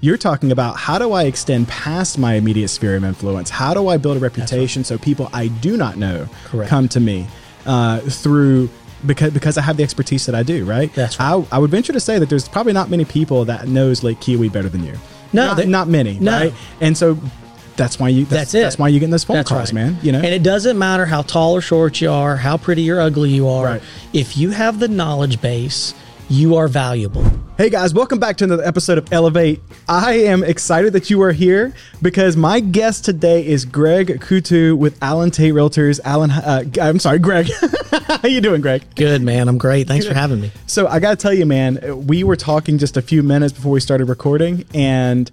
You're talking about how do I extend past my immediate sphere of influence? How do I build a reputation so people I do not know Correct. come to me uh, through because because I have the expertise that I do, right? That's I, I would venture to say that there's probably not many people that knows Lake Keowee better than you. No, not, they- not many, No. right? And so that's why you that's, That's it. That's why you get those phone That's calls, right. man. You know, And it doesn't matter how tall or short you are, how pretty or ugly you are. Right. If you have the knowledge base, you are valuable. Hey guys, welcome back to another episode of Elevate. I am excited that you are here because my guest today is Greg Coutu with Allen Tate Realtors. Alan, uh, I'm sorry, Greg. How you doing, Greg? Good, man. I'm great. Thanks for having me. So I got to tell you, man, we were talking just a few minutes before we started recording, and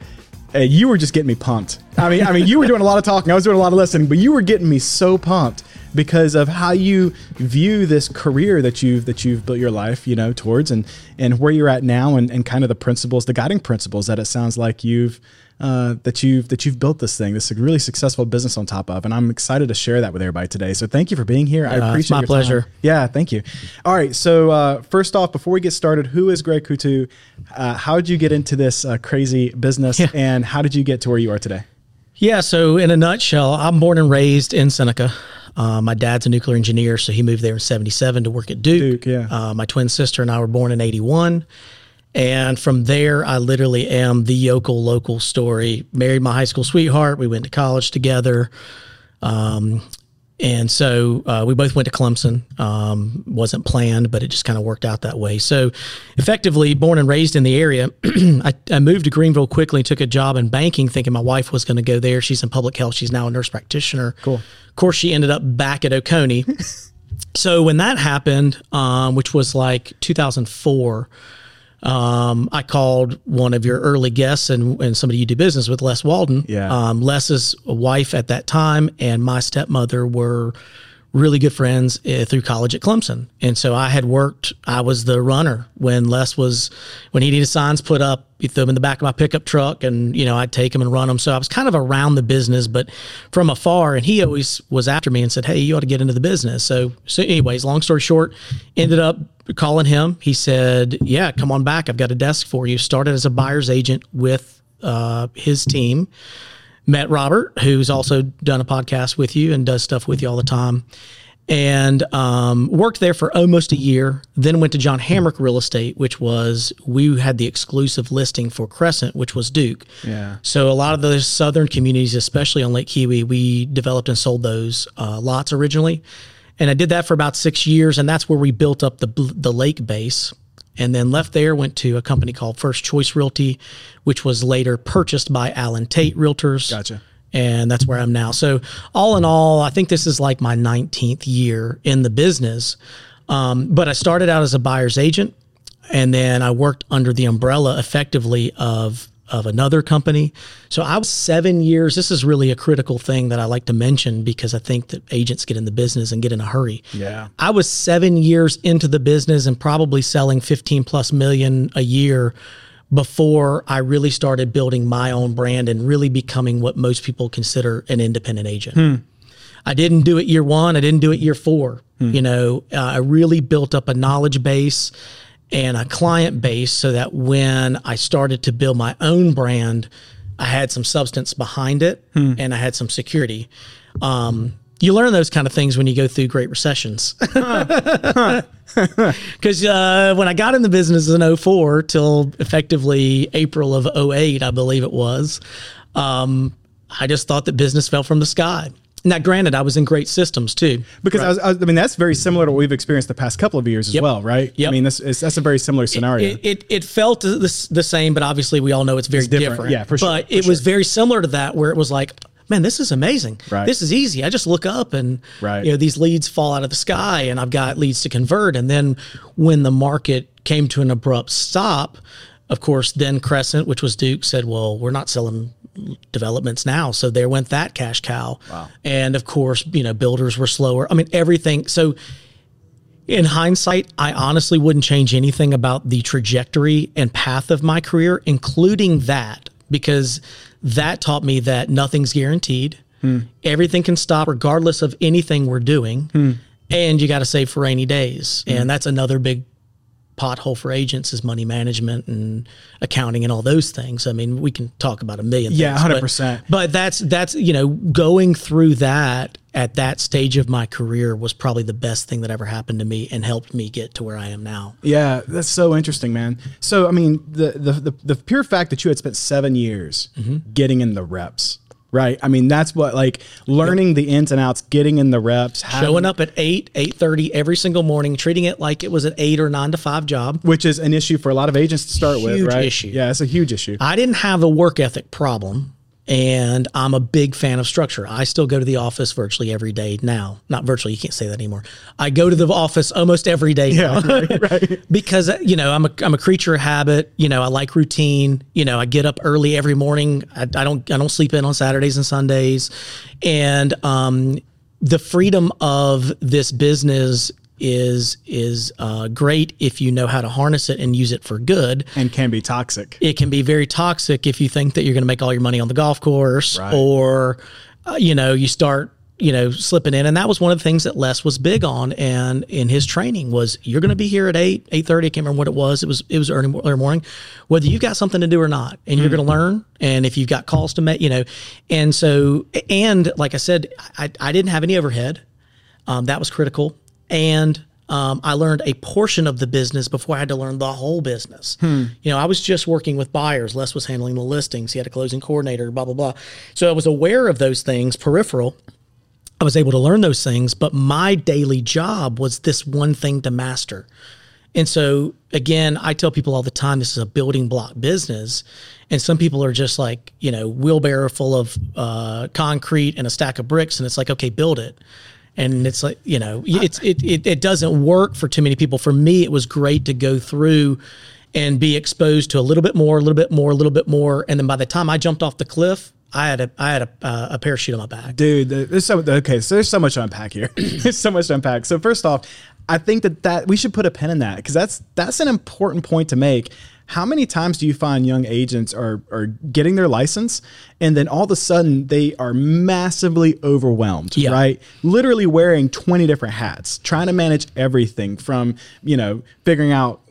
uh, you were just getting me pumped. I mean, I mean, you were doing a lot of talking, I was doing a lot of listening, but you were getting me so pumped because of how you view this career that you've that you've built your life, you know, towards, and and where you're at now, and, and kind of the principles, the guiding principles that it sounds like you've. Uh, that you've that you've built this thing, this really successful business on top of, and I'm excited to share that with everybody today. So thank you for being here. I Uh, it's appreciate my your time. pleasure. Yeah, thank you. All right, so uh, first off, before we get started, who is Greg Coutu? Uh, how did you get into this uh, crazy business, Yeah. and how did you get to where you are today? Yeah. So, in a nutshell, I'm born and raised in Seneca. Uh, my dad's a nuclear engineer, so he moved there in 77 to work at Duke. Duke, yeah. Uh, my twin sister and I were born in 81. And from there, I literally am the yokel local story. Married my high school sweetheart. We went to college together. Um, and so uh, we both went to Clemson. Um, wasn't planned, but it just kind of worked out that way. So, effectively, born and raised in the area, I, I moved to Greenville quickly. Took a job in banking, thinking my wife was going to go there. She's in public health. She's now a nurse practitioner. Cool. Of course, she ended up back at Oconee. so when that happened, um, which was like 2004, um, I called one of your early guests and, and somebody you do business with, Les Walden. Yeah. Um, Les's wife at that time and my stepmother were really good friends uh, through college at Clemson. And so I had worked, I was the runner when Les was, when he needed signs put up, them in the back of my pickup truck and, you know, I'd take them and run them. So I was kind of around the business, but from afar. And he always was after me and said, Hey, you ought to get into the business. So, so anyways, long story short, ended up calling him. He said, Yeah, come on back. I've got a desk for you. Started as a buyer's agent with uh, his team met Robert, who's also done a podcast with you and does stuff with you all the time, and um, worked there for almost a year. Then went to John Hamrick Real Estate, which was we had the exclusive listing for Crescent, which was Duke. Yeah. So a lot of those southern communities, especially on Lake Keowee, we developed and sold those uh, lots originally, and I did that for about six years, and that's where we built up the the lake base. And then left there, went to a company called First Choice Realty, which was later purchased by Allen Tate Realtors. Gotcha. And that's where I'm now. So all in all, I think this is like my 19th year in the business. Um, but I started out as a buyer's agent, and then I worked under the umbrella effectively of of another company. So I was seven years. This is really a critical thing that I like to mention because I think that agents get in the business and get in a hurry. Yeah. I was seven years into the business and probably selling 15 plus million a year before I really started building my own brand and really becoming what most people consider an independent agent. I didn't do it year one. I didn't do it year four. You know, uh, I really built up a knowledge base and a client base so that when I started to build my own brand, I had some substance behind it and I had some security. Um, you learn those kind of things when you go through great recessions. Because uh, when I got in the business in 04 till effectively April of 08, I believe it was, um, I just thought that business fell from the sky. Now, granted, I was in great systems too. Because I, was, I, was- I mean, that's very similar to what we've experienced the past couple of years as Yep. well, right? Yep. I mean, this is, that's a very similar scenario. It, it, it felt the, the same, but obviously we all know it's very different. different. Yeah, for sure, But for it was very similar to that, where it was like, man, this is amazing. Right. This is easy. I just look up and Right. you know these leads fall out of the sky, and I've got leads to convert. And then when the market came to an abrupt stop, of course, then Crescent, which was Duke, said, "Well, we're not selling." developments now so there went that cash cow wow. and of course you know builders were slower i mean everything so in hindsight, I honestly wouldn't change anything about the trajectory and path of my career, including that, because that taught me that nothing's guaranteed. Everything can stop regardless of anything we're doing. And you got to save for rainy days. And that's another big pothole for agents is money management and accounting and all those things. I mean, we can talk about a million. Yeah, things, but- 100%. But that's that's you know going through that at that stage of my career was probably the best thing that ever happened to me and helped me get to where I am now. Yeah, that's so interesting, man. So, I mean, the the the, the pure fact that you had spent seven years Mm-hmm. getting in the reps, right? I mean, that's what like learning the ins and outs, getting in the reps, having- Showing up at eight, eight thirty every single morning, treating it like it was an eight or nine to five job. which is an issue for a lot of agents to start with, right? issue. Yeah, it's a huge issue. I didn't have a work ethic problem, and I'm a big fan of structure. I still go to the office virtually every day now. Not virtually, you can't say that anymore. I go to the office almost every day now. because you know I'm a I'm a creature of habit. You know I like routine. You know I get up early every morning. I, I don't I don't sleep in on Saturdays and Sundays, and um, the freedom of this business is is uh, great if you know how to harness it and use it for good. And can be toxic. it can be very toxic if you think that you're going to make all your money on the golf course Right. or uh, you know you start you know slipping in. And that was one of the things that les was big on and in his training was you're going to be here at 8 8.30 i can't remember what it was. It was it was early, early morning. Whether you've got something to do or not and you're going to learn and if you've got calls to make you know. And so and like i said i, I didn't have any overhead. Um, that was critical. And um, I learned a portion of the business before I had to learn the whole business. You know, I was just working with buyers. Les was handling the listings. He had a closing coordinator, blah, blah, blah. So I was aware of those things, peripheral. I was able to learn those things, but my daily job was this one thing to master. And so, again, I tell people all the time this is a building block business. And some people are just like, you know, wheelbarrow full of uh, concrete and a stack of bricks. And it's like, okay, build it. And it's like, you know, it's, it, it, it doesn't work for too many people. For me, it was great to go through and be exposed to a little bit more, a little bit more, a little bit more. And then by the time I jumped off the cliff, I had a, I had a, uh, a parachute on my back. Dude, there's so okay. So there's so much to unpack here. there's so much to unpack. So first off, I think that that we should put a pin in that because that's that's an important point to make. How many times do you find young agents are are getting their license and then all of a sudden they are massively overwhelmed, Yeah. right? Literally wearing 20 different hats, trying to manage everything from, you know, figuring out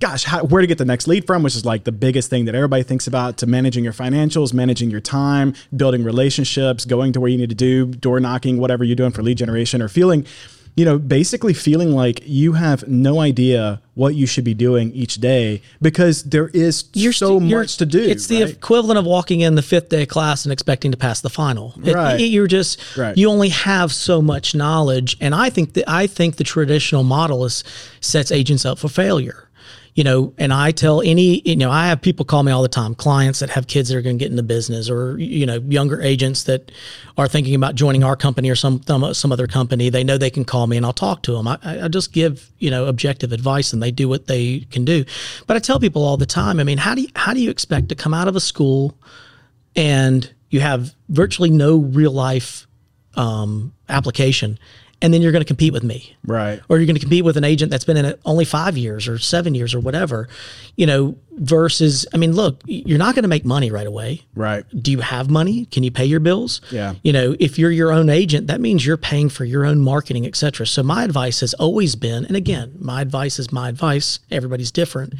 gosh, how, where to get the next lead from, which is like the biggest thing that everybody thinks about, to managing your financials, managing your time, building relationships, going to where you need to do, door knocking, whatever you're doing for lead generation, or feeling, you know, basically feeling like you have no idea what you should be doing each day because there is so st- you're- much to do. It's the right? equivalent of walking in the fifth day of class and expecting to pass the final. It- Right. it- you're just Right. you only have so much knowledge, and I think that I think the traditional model is sets agents up for failure. You know, and I tell any, you know, I have people call me all the time, clients that have kids that are going to get into business, or you know, younger agents that are thinking about joining our company or some some, other company. They know they can call me, and I'll talk to them. I, I just give you know objective advice, and they do what they can do. But I tell people all the time. I mean, how do you, how do you expect to come out of a school and you have virtually no real life um, application, and then you're going to compete with me, Right. Or you're going to compete with an agent that's been in it only five years or seven years or whatever, you know. Versus, I mean, look, you're not going to make money right away. Right. Do you have money? Can you pay your bills? Yeah. You know, if you're your own agent, that means you're paying for your own marketing, et cetera. So my advice has always been, and again, my advice is my advice. Everybody's different.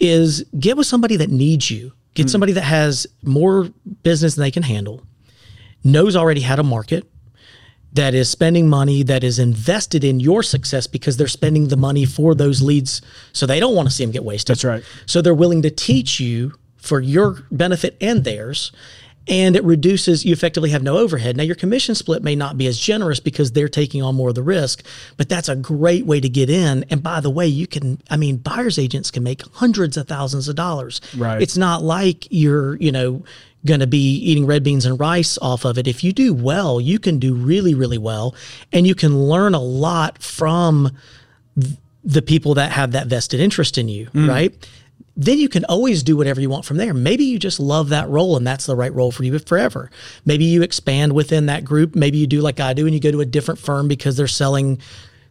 Is get with somebody that needs you. Get mm. somebody that has more business than they can handle, knows already how to market, that is spending money that is invested in your success because they're spending the money for those leads. So they don't want to see them get wasted. That's right. So they're willing to teach you for your benefit and theirs. And it reduces, you effectively have no overhead. Now, your commission split may not be as generous because they're taking on more of the risk, but that's a great way to get in. And by the way, you can, I mean, buyer's agents can make hundreds of thousands of dollars. Right. It's not like you're, you know, going to be eating red beans and rice off of it. If you do well, you can do really, really well. And you can learn a lot from th- the people that have that vested interest in you, mm. right? Then you can always do whatever you want from there. Maybe you just love that role and that's the right role for you forever. Maybe you expand within that group. Maybe you do like I do and you go to a different firm because they're selling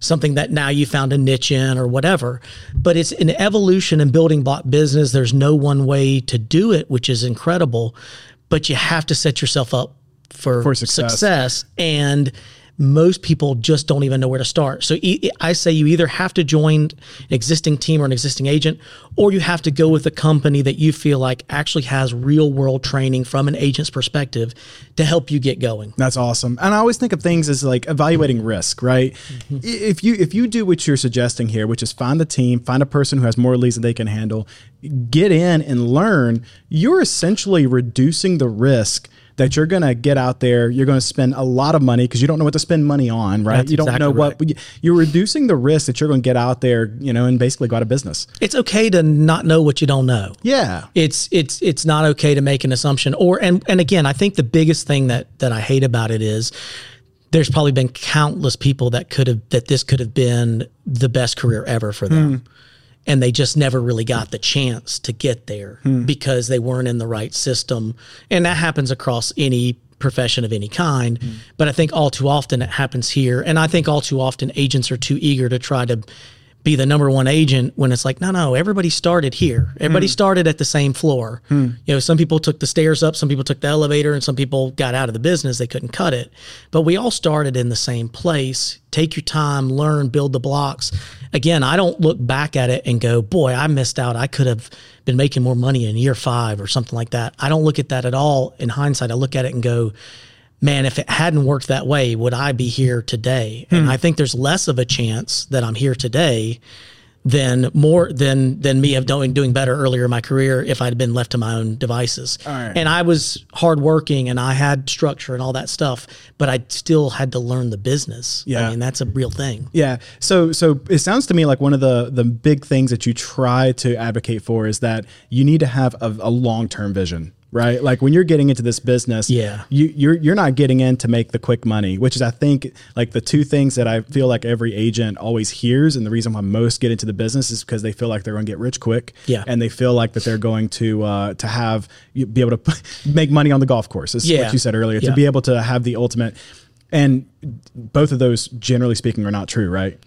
something that now you found a niche in or whatever. But it's an evolution and building block business. There's no one way to do it, which is incredible. But you have to set yourself up for, For success. success and most people just don't even know where to start. So e- I say you either have to join an existing team or an existing agent, or you have to go with a company that you feel like actually has real world training from an agent's perspective to help you get going. That's awesome. And I always think of things as like evaluating risk, right? Mm-hmm. If you if you do what you're suggesting here, which is find the team, find a person who has more leads than they can handle, get in and learn, you're essentially reducing the risk that you're going to get out there, you're going to spend a lot of money because you don't know what to spend money on, right? That's you don't exactly know right. what you're reducing the risk that you're going to get out there, you know, and basically go out of business. It's okay to not know what you don't know. Yeah. It's it's it's not okay to make an assumption or and and again, I think the biggest thing that that I hate about it is there's probably been countless people that could have that this could have been the best career ever for them. Hmm. And they just never really got the chance to get there Hmm. because they weren't in the right system. And that happens across any profession of any kind. Hmm. But I think all too often it happens here. And I think all too often agents are too eager to try to be the number one agent when it's like, no, no, everybody started here. Everybody hmm. started at the same floor. Hmm. You know, some people took the stairs up, some people took the elevator, and some people got out of the business. They couldn't cut it. But we all started in the same place. Take your time, learn, build the blocks. Again, I don't look back at it and go, boy, I missed out. I could have been making more money in year five or something like that. I don't look at that at all in hindsight. I look at it and go, man, if it hadn't worked that way, would I be here today? And hmm. I think there's less of a chance that I'm here today than more than than me of doing doing better earlier in my career if I'd been left to my own devices. right. And I was hardworking and I had structure and all that stuff, but I still had to learn the business. Yeah. I mean, that's a real thing. Yeah. So so it sounds to me like one of the the big things that you try to advocate for is that you need to have a, a long term vision. Right, like when you're getting into this business, Yeah. you, you're you're not getting in to make the quick money, which is I think like the two things that I feel like every agent always hears, and the reason why most get into the business is because they feel like they're going to get rich quick, Yeah. and they feel like that they're going to uh, to have be able to make money on the golf course. Is Yeah. what you said earlier. To be able to have the ultimate, and both of those, generally speaking, are not true, right?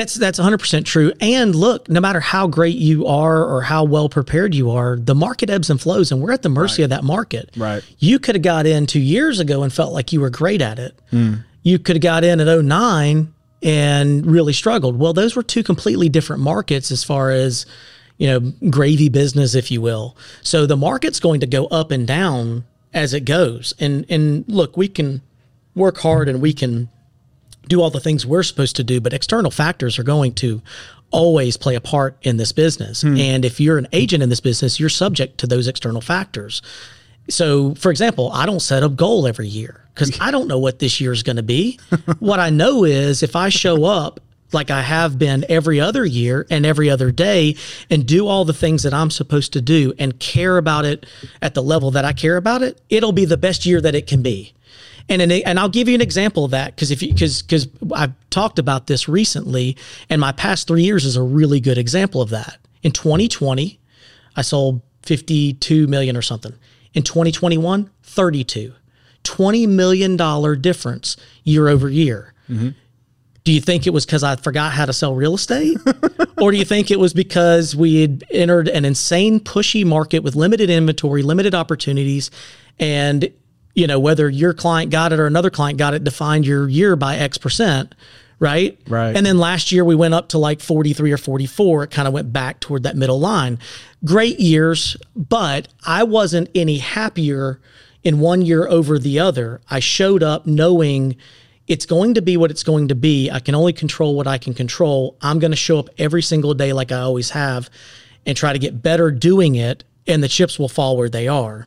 That's that's 100% true. And look, no matter how great you are or how well prepared you are, the market ebbs and flows and we're at the mercy of that market. Right. You could have got in 2 years ago and felt like you were great at it. Hmm. You could have got in at 09 and really struggled. Well, those were two completely different markets as far as you know, gravy business if you will. So the market's going to go up and down as it goes. And and look, we can work hard and we can do all the things we're supposed to do, but external factors are going to always play a part in this business. Hmm. And if you're an agent in this business, you're subject to those external factors. So, for example, I don't set a goal every year because I don't know what this year is going to be. what I know is if I show up like I have been every other year and every other day and do all the things that I'm supposed to do and care about it at the level that I care about it, it'll be the best year that it can be. And an, and I'll give you an example of that because if because because I've talked about this recently, and my past three years is a really good example of that. In 2020, I sold 52 million or something. In 2021, 32. 20 million dollar difference year over year. Mm-hmm. Do you think it was because I forgot how to sell real estate? or do you think it was because we had entered an insane pushy market with limited inventory, limited opportunities, and you know, whether your client got it or another client got it defined your year by X percent, right? Right. And then last year we went up to like 43 or 44. It kind of went back toward that middle line. Great years, but I wasn't any happier in one year over the other. I showed up knowing it's going to be what it's going to be. I can only control what I can control. I'm going to show up every single day like I always have and try to get better doing it, and the chips will fall where they are.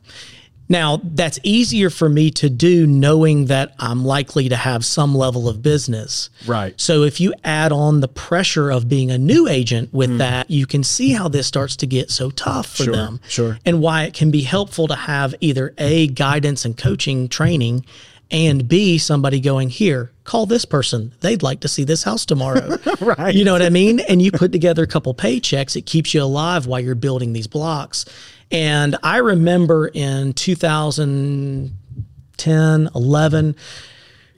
Now, that's easier for me to do knowing that I'm likely to have some level of business. Right. So if you add on the pressure of being a new agent with mm. that, you can see how this starts to get so tough for Sure, them. sure. And why it can be helpful to have either A, guidance and coaching training, and B, somebody going, here, call this person. They'd like to see this house tomorrow. Right. You know what I mean? And you put together a couple paychecks, it keeps you alive while you're building these blocks. And I remember in 2010, 11,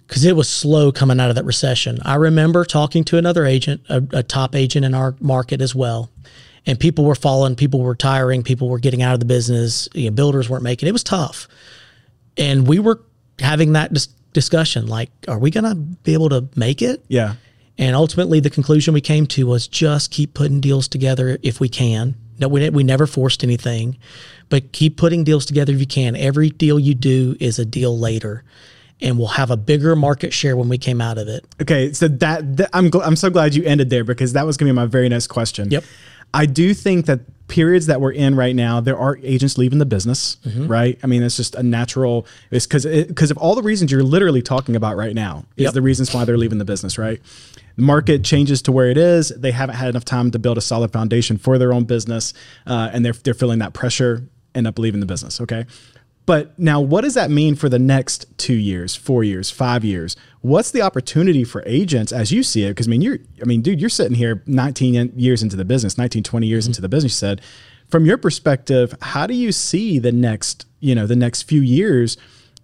because it was slow coming out of that recession. I remember talking to another agent, a, a top agent in our market as well. And people were falling, people were retiring, people were getting out of the business, you know, builders weren't making it. was tough. And we were having that dis- discussion like, are we going to be able to make it? Yeah. And ultimately, the conclusion we came to was just keep putting deals together if we can. No, we, we never forced anything, but keep putting deals together if you can. Every deal you do is a deal later, and we'll have a bigger market share when we came out of it. Okay, so that, that I'm gl- I'm so glad you ended there because that was going to be my very next question. Yep. I do think that periods that we're in right now, there are agents leaving the business, Mm-hmm. right? I mean, it's just a natural. It's because because of all the reasons you're literally talking about right now is Yep. the reasons why they're leaving the business, right? The market changes to where it is. They haven't had enough time to build a solid foundation for their own business, uh, and they're they're feeling that pressure, end up leaving the business. Okay. But now, what does that mean for the next two years, four years, five years? What's the opportunity for agents as you see it? Because I mean, you're, I mean, dude, you're sitting here 19 years into the business, 19, 20 years mm-hmm. into the business. You said, from your perspective, how do you see the next, you know, the next few years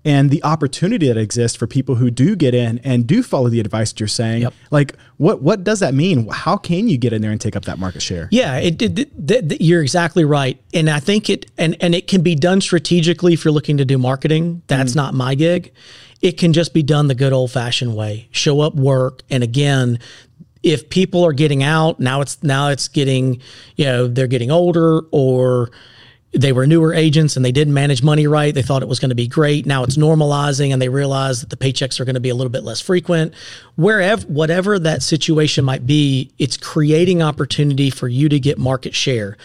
and the opportunity that exists for people who do get in and do follow the advice that you're saying? Yep. Like, what what does that mean? How can you get in there and take up that market share? Yeah, it, it, it- th- th- you're exactly right, and I think it and and it can be done strategically if you're looking to do marketing. That's mm-hmm. not my gig. It can just be done the good old fashioned way. Show up, work, and again, if people are getting out now, it's now it's getting you know they're getting older or they were newer agents and they didn't manage money right. They thought it was going to be great. Now it's normalizing and they realize that the paychecks are going to be a little bit less frequent. Wherever, whatever that situation might be, it's creating opportunity for you to get market share.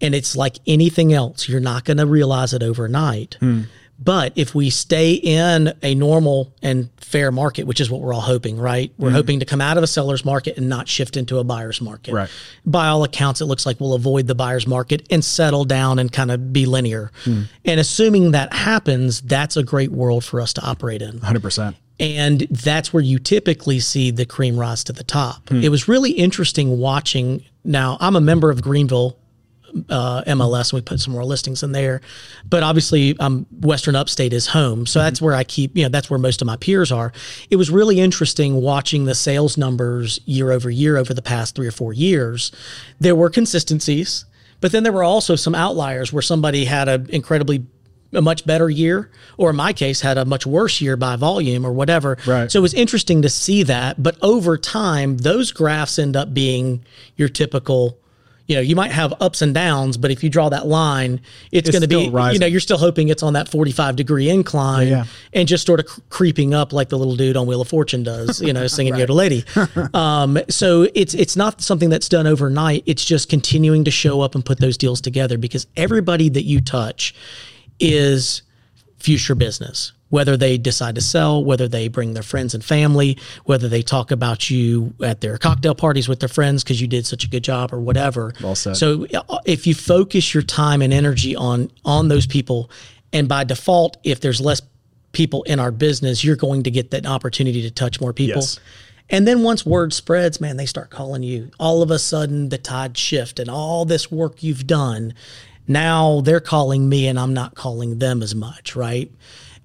And it's like anything else, you're not going to realize it overnight. Hmm. But if we stay in a normal and fair market, which is what we're all hoping, right? We're hoping to come out of a seller's market and not shift into a buyer's market. Right. By all accounts, it looks like we'll avoid the buyer's market and settle down and kind of be linear. And assuming that happens, that's a great world for us to operate in. 100%. And that's where you typically see the cream rise to the top. It was really interesting watching. Now, I'm a member of Greenville uh, MLS, and we put some more listings in there. But obviously, um, Western Upstate is home, so that's where I keep. You know, that's where most of my peers are. It was really interesting watching the sales numbers year over year over the past three or four years. There were consistencies, but then there were also some outliers where somebody had an incredibly a much better year, or in my case, had a much worse year by volume or whatever. Right. So it was interesting to see that. But over time, those graphs end up being your typical. You know, you might have ups and downs, but if you draw that line, it's, going to be, rising. you know, you're still hoping it's on that 45 degree incline Yeah. and just sort of cr- creeping up like the little dude on Wheel of Fortune does, you know, singing Yoda Lady. Um, so it's it's not something that's done overnight. It's just continuing to show up and put those deals together because everybody that you touch is future business. Whether they decide to sell, whether they bring their friends and family, whether they talk about you at their cocktail parties with their friends because you did such a good job or whatever. Well said. So uh, if you focus your time and energy on on those people, and by default, if there's less people in our business, you're going to get that opportunity to touch more people. Yes. And then once word spreads, man, they start calling you. All of a sudden, the tide shift and all this work you've done. Now they're calling me, and I'm not calling them as much, right?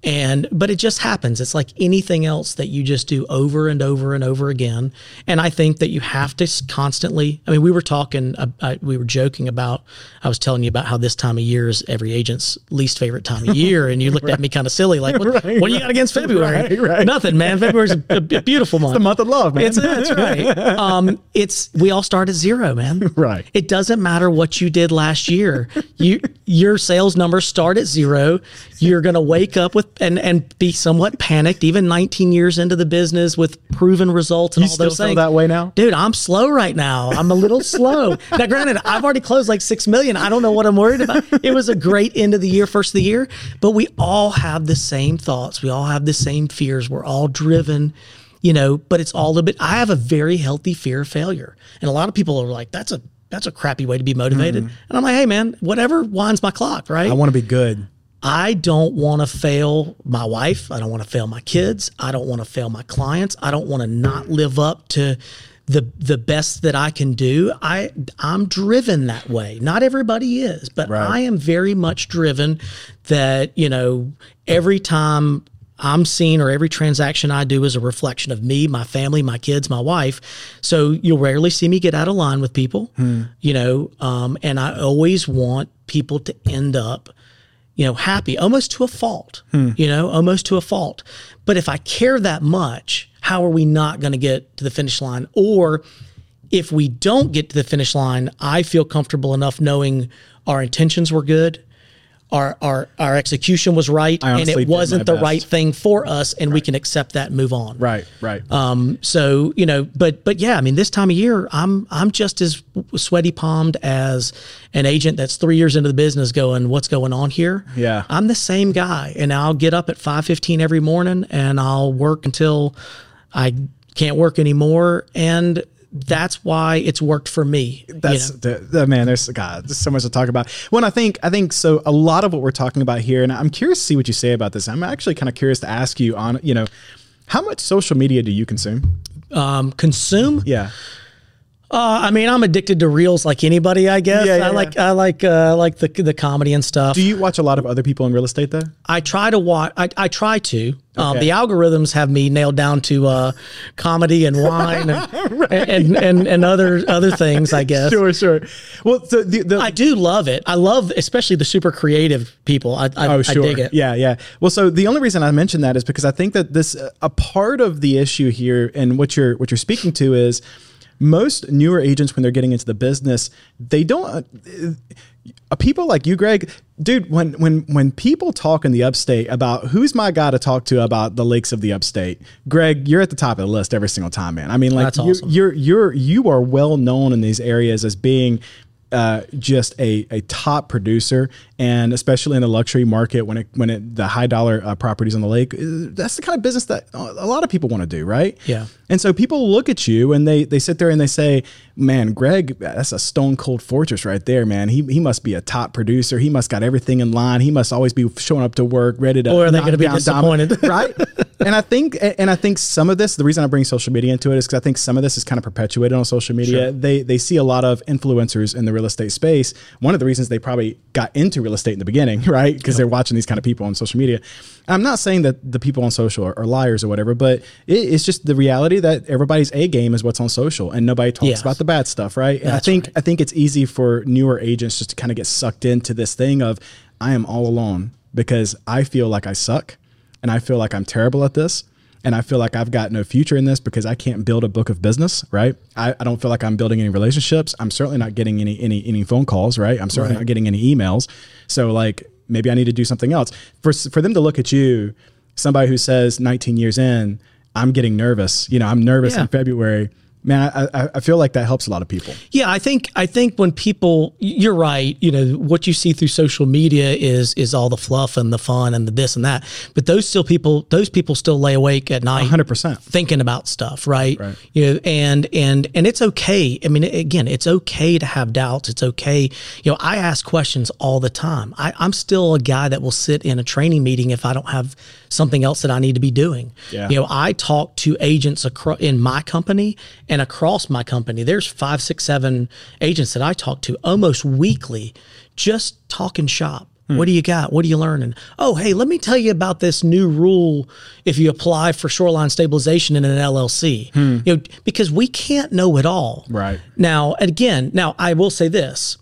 And but it just happens. It's like anything else that you just do over and over and over again. And I think that you have to constantly. I mean, we were talking. Uh, uh, we were joking about. I was telling you about how this time of year is every agent's least favorite time of year, and you looked at me kind of silly, like, "What, Right, what do you got against February? Right, right. Nothing, man. February's a, a beautiful month. The month of love, man. It's that's right. Um, it's we all start at zero, man. Right. It doesn't matter what you did last year. You your sales numbers start at zero. You're gonna wake up with and and be somewhat panicked, even 19 years into the business with proven results and You all those things. that way now? Dude, I'm slow right now. I'm a little slow. Now, granted, I've already closed like six million. I don't know what I'm worried about. It was a great end of the year, first of the year, but we all have the same thoughts. We all have the same fears. We're all driven, you know, but it's all a bit. I have a very healthy fear of failure. And a lot of people are like, that's a that's a crappy way to be motivated. Mm-hmm. And I'm like, hey man, whatever winds my clock, right? I want to be good. I don't want to fail my wife. I don't want to fail my kids. I don't want to fail my clients. I don't want to not live up to the the best that I can do. I I'm driven that way. Not everybody is, but Right. I am very much driven that, you know, every time I'm seen or every transaction I do is a reflection of me, my family, my kids, my wife. So you'll rarely see me get out of line with people, you know, um, and I always want people to end up you know, happy, almost to a fault, hmm. you know, almost to a fault. But if I care that much, how are we not going to get to the finish line? Or if we don't get to the finish line, I feel comfortable enough knowing our intentions were good, our our our execution was right, and it wasn't the best. right thing for us, and we can accept that and move on. Right, right. Um, so you know, but but yeah, I mean, this time of year, I'm I'm just as sweaty palmed as an agent that's three years into the business, going, "What's going on here?" Yeah. I'm the same guy, and I'll get up at five fifteen every morning, and I'll work until I can't work anymore, and that's why it's worked for me. you That's know? the, the man. There's God. There's so much to talk about. When I think, I think so. A lot of what we're talking about here, and I'm curious to see what you say about this. I'm actually kind of curious to ask you on, you know, how much social media do you consume? um, consume. Yeah. Uh, I mean, I'm addicted to reels like anybody. I guess Yeah, yeah, I like I like uh, like the the comedy and stuff. Do you watch a lot of other people in real estate though? I try to watch. I, I try to. Um, Okay. the algorithms have me nailed down to uh, comedy and wine and, and, and and other other things. I guess. Sure, sure. Well, so the, the I do love it. I love, especially the super creative people. I, I, Oh, sure. I dig it. Yeah, yeah. Well, so the only reason I mentioned that is because I think that this a part of the issue here, and what you're what you're speaking to is most newer agents when they're getting into the business, they don't. Uh, people like you, Greg, dude. When when when people talk in the upstate about who's my guy to talk to about the lakes of the upstate, Greg, you're at the top of the list every single time, man. I mean, like you're, awesome. you're you're you are well known in these areas as being uh, just a, a top producer, and especially in the luxury market when it when it the high dollar uh, properties on the lake, uh, that's the kind of business that a lot of people want to do, right? Yeah. And so people look at you and they they sit there and they say, "Man, Greg, that's a stone cold fortress right there, man. He he must be a top producer. He must got everything in line. He must always be showing up to work, ready to." Or are they knock gonna be disappointed? right? and I think and I think some of this, the reason I bring social media into it is because I think some of this is kind of perpetuated on social media. They they see a lot of influencers in the real estate space. One of the reasons they probably got into real estate in the beginning, right? Because they're watching these kind of people on social media. I'm not saying that the people on social are, are liars or whatever, but it, it's just the reality that everybody's A game is what's on social, and nobody talks Yes. about the bad stuff, right? And I think right. I think it's easy for newer agents just to kind of get sucked into this thing of I am all alone because I feel like I suck and I feel like I'm terrible at this. And I feel like I've got no future in this because I can't build a book of business, right? I, I don't feel like I'm building any relationships. I'm certainly not getting any any any phone calls, right? I'm certainly Right. not getting any emails. So like maybe I need to do something else. For for them to look at you, somebody who says 19 years in, I'm getting nervous. You know, I'm nervous Yeah. in February. Man, I, I, feel like that helps a lot of people. Yeah, I think I think when people, you're right. You know what you see through social media is is all the fluff and the fun and the this and that. But those still people, those people still lay awake at night, 100%. thinking about stuff, right? Right. You know, and and and it's okay. I mean, again, it's okay to have doubts. It's okay. You know, I ask questions all the time. I, I'm still a guy that will sit in a training meeting if I don't have something else that I need to be doing. Yeah. You know, I talk to agents across in my company and across my company. There's five, six, seven agents that I talk to almost weekly, just talking shop. Hmm. What do you got? What are you learning? Oh, hey, let me tell you about this new rule if you apply for shoreline stabilization in an LLC. Hmm. You know, because we can't know it all. Right. Now, again, now I will say this.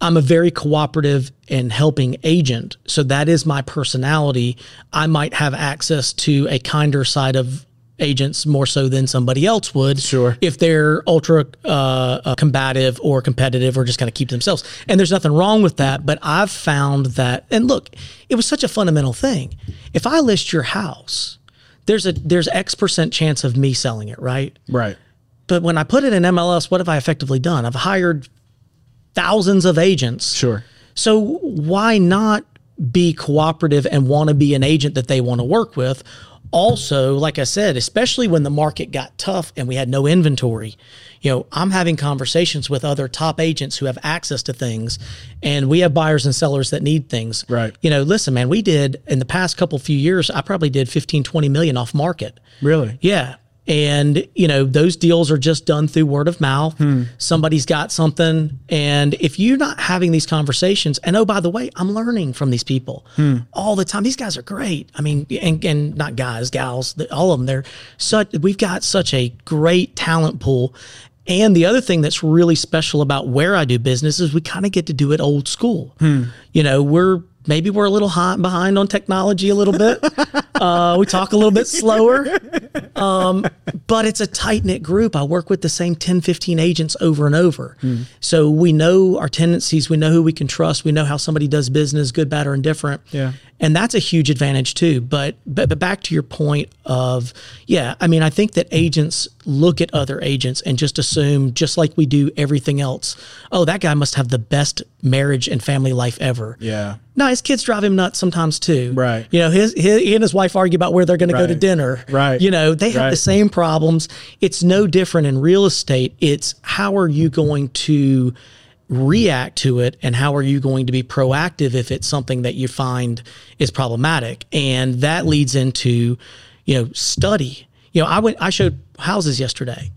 I'm a very cooperative and helping agent. So that is my personality. I might have access to a kinder side of agents more so than somebody else would. Sure. If they're ultra uh, uh, combative or competitive or just kind of keep themselves. And there's nothing wrong with that. But I've found that, and look, it was such a fundamental thing. If I list your house, there's a there's X percent chance of me selling it, right? Right. But when I put it in MLS, what have I effectively done? I've hired thousands of agents. Sure. So why not be cooperative and want to be an agent that they want to work with? Also, like I said, especially when the market got tough and we had no inventory, you know, I'm having conversations with other top agents who have access to things and we have buyers and sellers that need things. Right. You know, listen, man, we did in the past couple few years, I probably did 15, 20 million off market. Really? Yeah. And, you know, those deals are just done through word of mouth. Hmm. Somebody's got something. And if you're not having these conversations, and oh, by the way, I'm learning from these people hmm. all the time. These guys are great. I mean, and, and not guys, gals, all of them. They're such, we've got such a great talent pool. And the other thing that's really special about where I do business is we kind of get to do it old school. Hmm. You know, we're maybe we're a little high, behind on technology a little bit. uh, we talk a little bit slower. Um, but it's a tight knit group. I work with the same 10, 15 agents over and over. Hmm. So we know our tendencies. We know who we can trust. We know how somebody does business, good, bad, or indifferent. Yeah. And that's a huge advantage too. But, but but back to your point of yeah, I mean I think that agents look at other agents and just assume just like we do everything else. Oh, that guy must have the best marriage and family life ever. Yeah. No, his kids drive him nuts sometimes too. Right. You know, his, his he and his wife argue about where they're going to go to dinner. Right. You know, they have Right. the same problems. It's no different in real estate. It's how are you going to react to it and how are you going to be proactive if it's something that you find is problematic and that leads into you know study you know i went i showed houses yesterday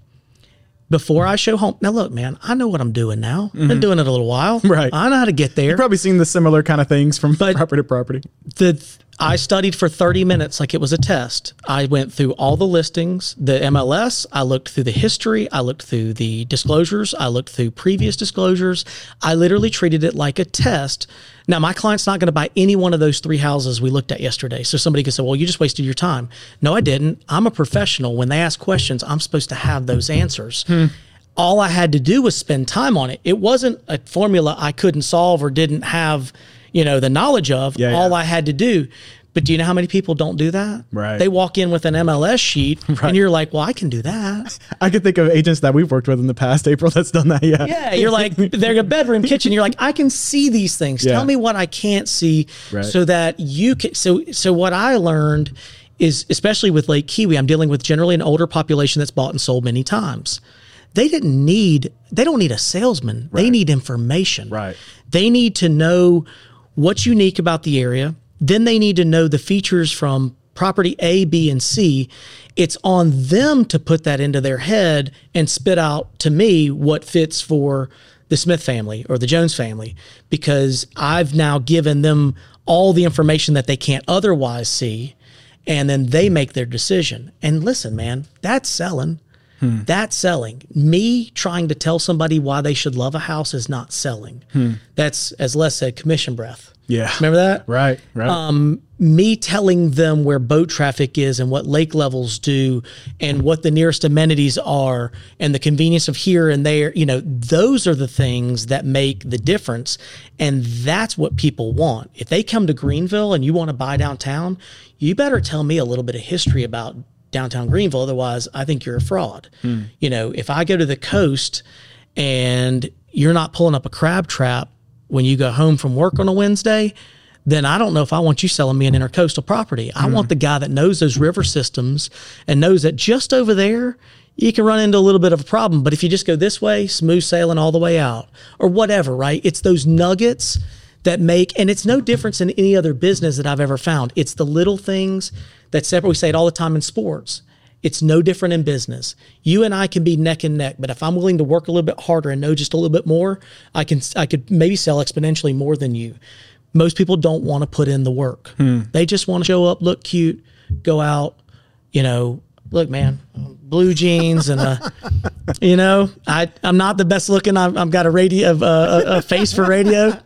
before i show home now look man i know what i'm doing now I've been doing it a little while Mm-hmm. Right. i know how to get there You've Probably seen the similar kind of things from property to property. the I studied for 30 minutes like it was a test. I went through all the listings, the MLS, I looked through the history, I looked through the disclosures, I looked through previous disclosures. I literally treated it like a test. Now, my client's not going to buy any one of those three houses we looked at yesterday. So somebody could say, well, you just wasted your time. No, I didn't. I'm a professional. When they ask questions, I'm supposed to have those answers. Hmm. All I had to do was spend time on it. It wasn't a formula I couldn't solve or didn't have, you know, the knowledge of. Yeah, All yeah. I had to do. But do you know how many people don't do that? Right. They walk in with an MLS sheet and you're like, well, I can do that. I could think of agents that we've worked with in the past, April, that's done that. Yeah. Yeah. You're like, they're a bedroom, kitchen. You're like, I can see these things. Yeah. Tell me what I can't see Right. so that you can. So, so what I learned is, especially with Lake Keowee, I'm dealing with generally an older population that's bought and sold many times. They didn't need, they don't need a salesman. They need information. Right. They need to know what's unique about the area. Then they need to know the features from property A, B, and C. It's on them to put that into their head and spit out to me what fits for the Smith family or the Jones family because I've now given them all the information that they can't otherwise see and then they make their decision. And listen, man, that's selling. Hmm. That's selling. Me trying to tell somebody why they should love a house is not selling. Hmm. That's, as Les said, commission breath. Yeah. Remember that? Right. Right. Um, me telling them where boat traffic is and what lake levels do and what the nearest amenities are and the convenience of here and there, you know, those are the things that make the difference. And that's what people want. If they come to Greenville and you want to buy downtown, you better tell me a little bit of history about downtown Greenville. Otherwise, I think you're a fraud. Hmm. You know, if I go to the coast and you're not pulling up a crab trap when you go home from work on a Wednesday, then I don't know if I want you selling me an intercoastal property. I hmm. want the guy that knows those river systems and knows that just over there, you can run into a little bit of a problem. But if you just go this way, smooth sailing all the way out or whatever, right? It's those nuggets that make, and it's no difference in any other business that I've ever found. It's the little things that separate. We say it all the time in sports. It's no different in business. You and I can be neck and neck, but if I'm willing to work a little bit harder and know just a little bit more, I can I could maybe sell exponentially more than you. Most people don't want to put in the work. They just want to show up, look cute, go out, you know, look, man, blue jeans and a, you know, I I'm not the best looking. I've, I've got a radio, uh, a, a face for radio.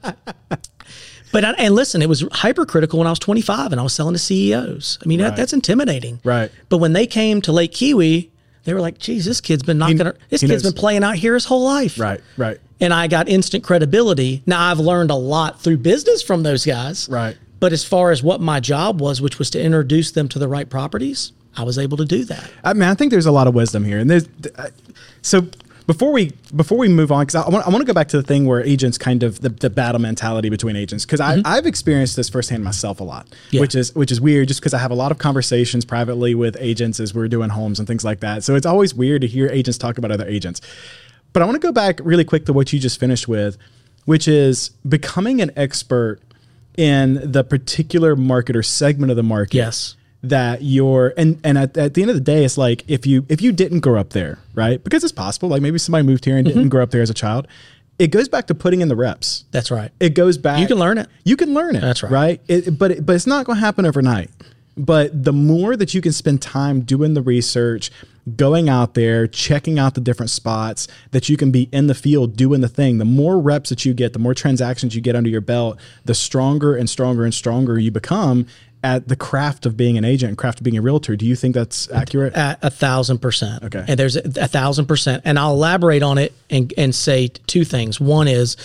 But I, and listen, it was hypercritical when I was 25 and I was selling to CEOs. I mean, that, that's intimidating. Right. But when they came to Lake Keowee, they were like, "Geez, this kid's been knocking. her, this he kid's knows. been playing out here his whole life." right. Right. And I got instant credibility. Now I've learned a lot through business from those guys. Right. But as far as what my job was, which was to introduce them to the right properties, I was able to do that. I mean, I think there's a lot of wisdom here, and there's uh, so before we before we move on, because I want I want to go back to the thing where agents kind of the, the battle mentality between agents, because I mm-hmm. I've experienced this firsthand myself a lot, Yeah. which is which is weird, just because I have a lot of conversations privately with agents as we're doing homes and things like that. So it's always weird to hear agents talk about other agents. But I want to go back really quick to what you just finished with, which is becoming an expert in the particular market or segment of the market Yes. That you're and and at, at the end of the day it's like if you if you didn't grow up there right because it's possible like maybe somebody moved here and Mm-hmm. didn't grow up there as a child it goes back to putting in the reps That's right. it goes back You can learn it. you can learn it That's right. right it, but it, but it's not going to happen overnight But the more that you can spend time doing the research, going out there, checking out the different spots that you can be in the field doing the thing, the more reps that you get, the more transactions you get under your belt, the stronger and stronger and stronger you become at the craft of being an agent and craft of being a realtor. Do you think that's accurate? At a thousand percent. Okay. And there's a, a thousand percent. And I'll elaborate on it and, and say two things. One is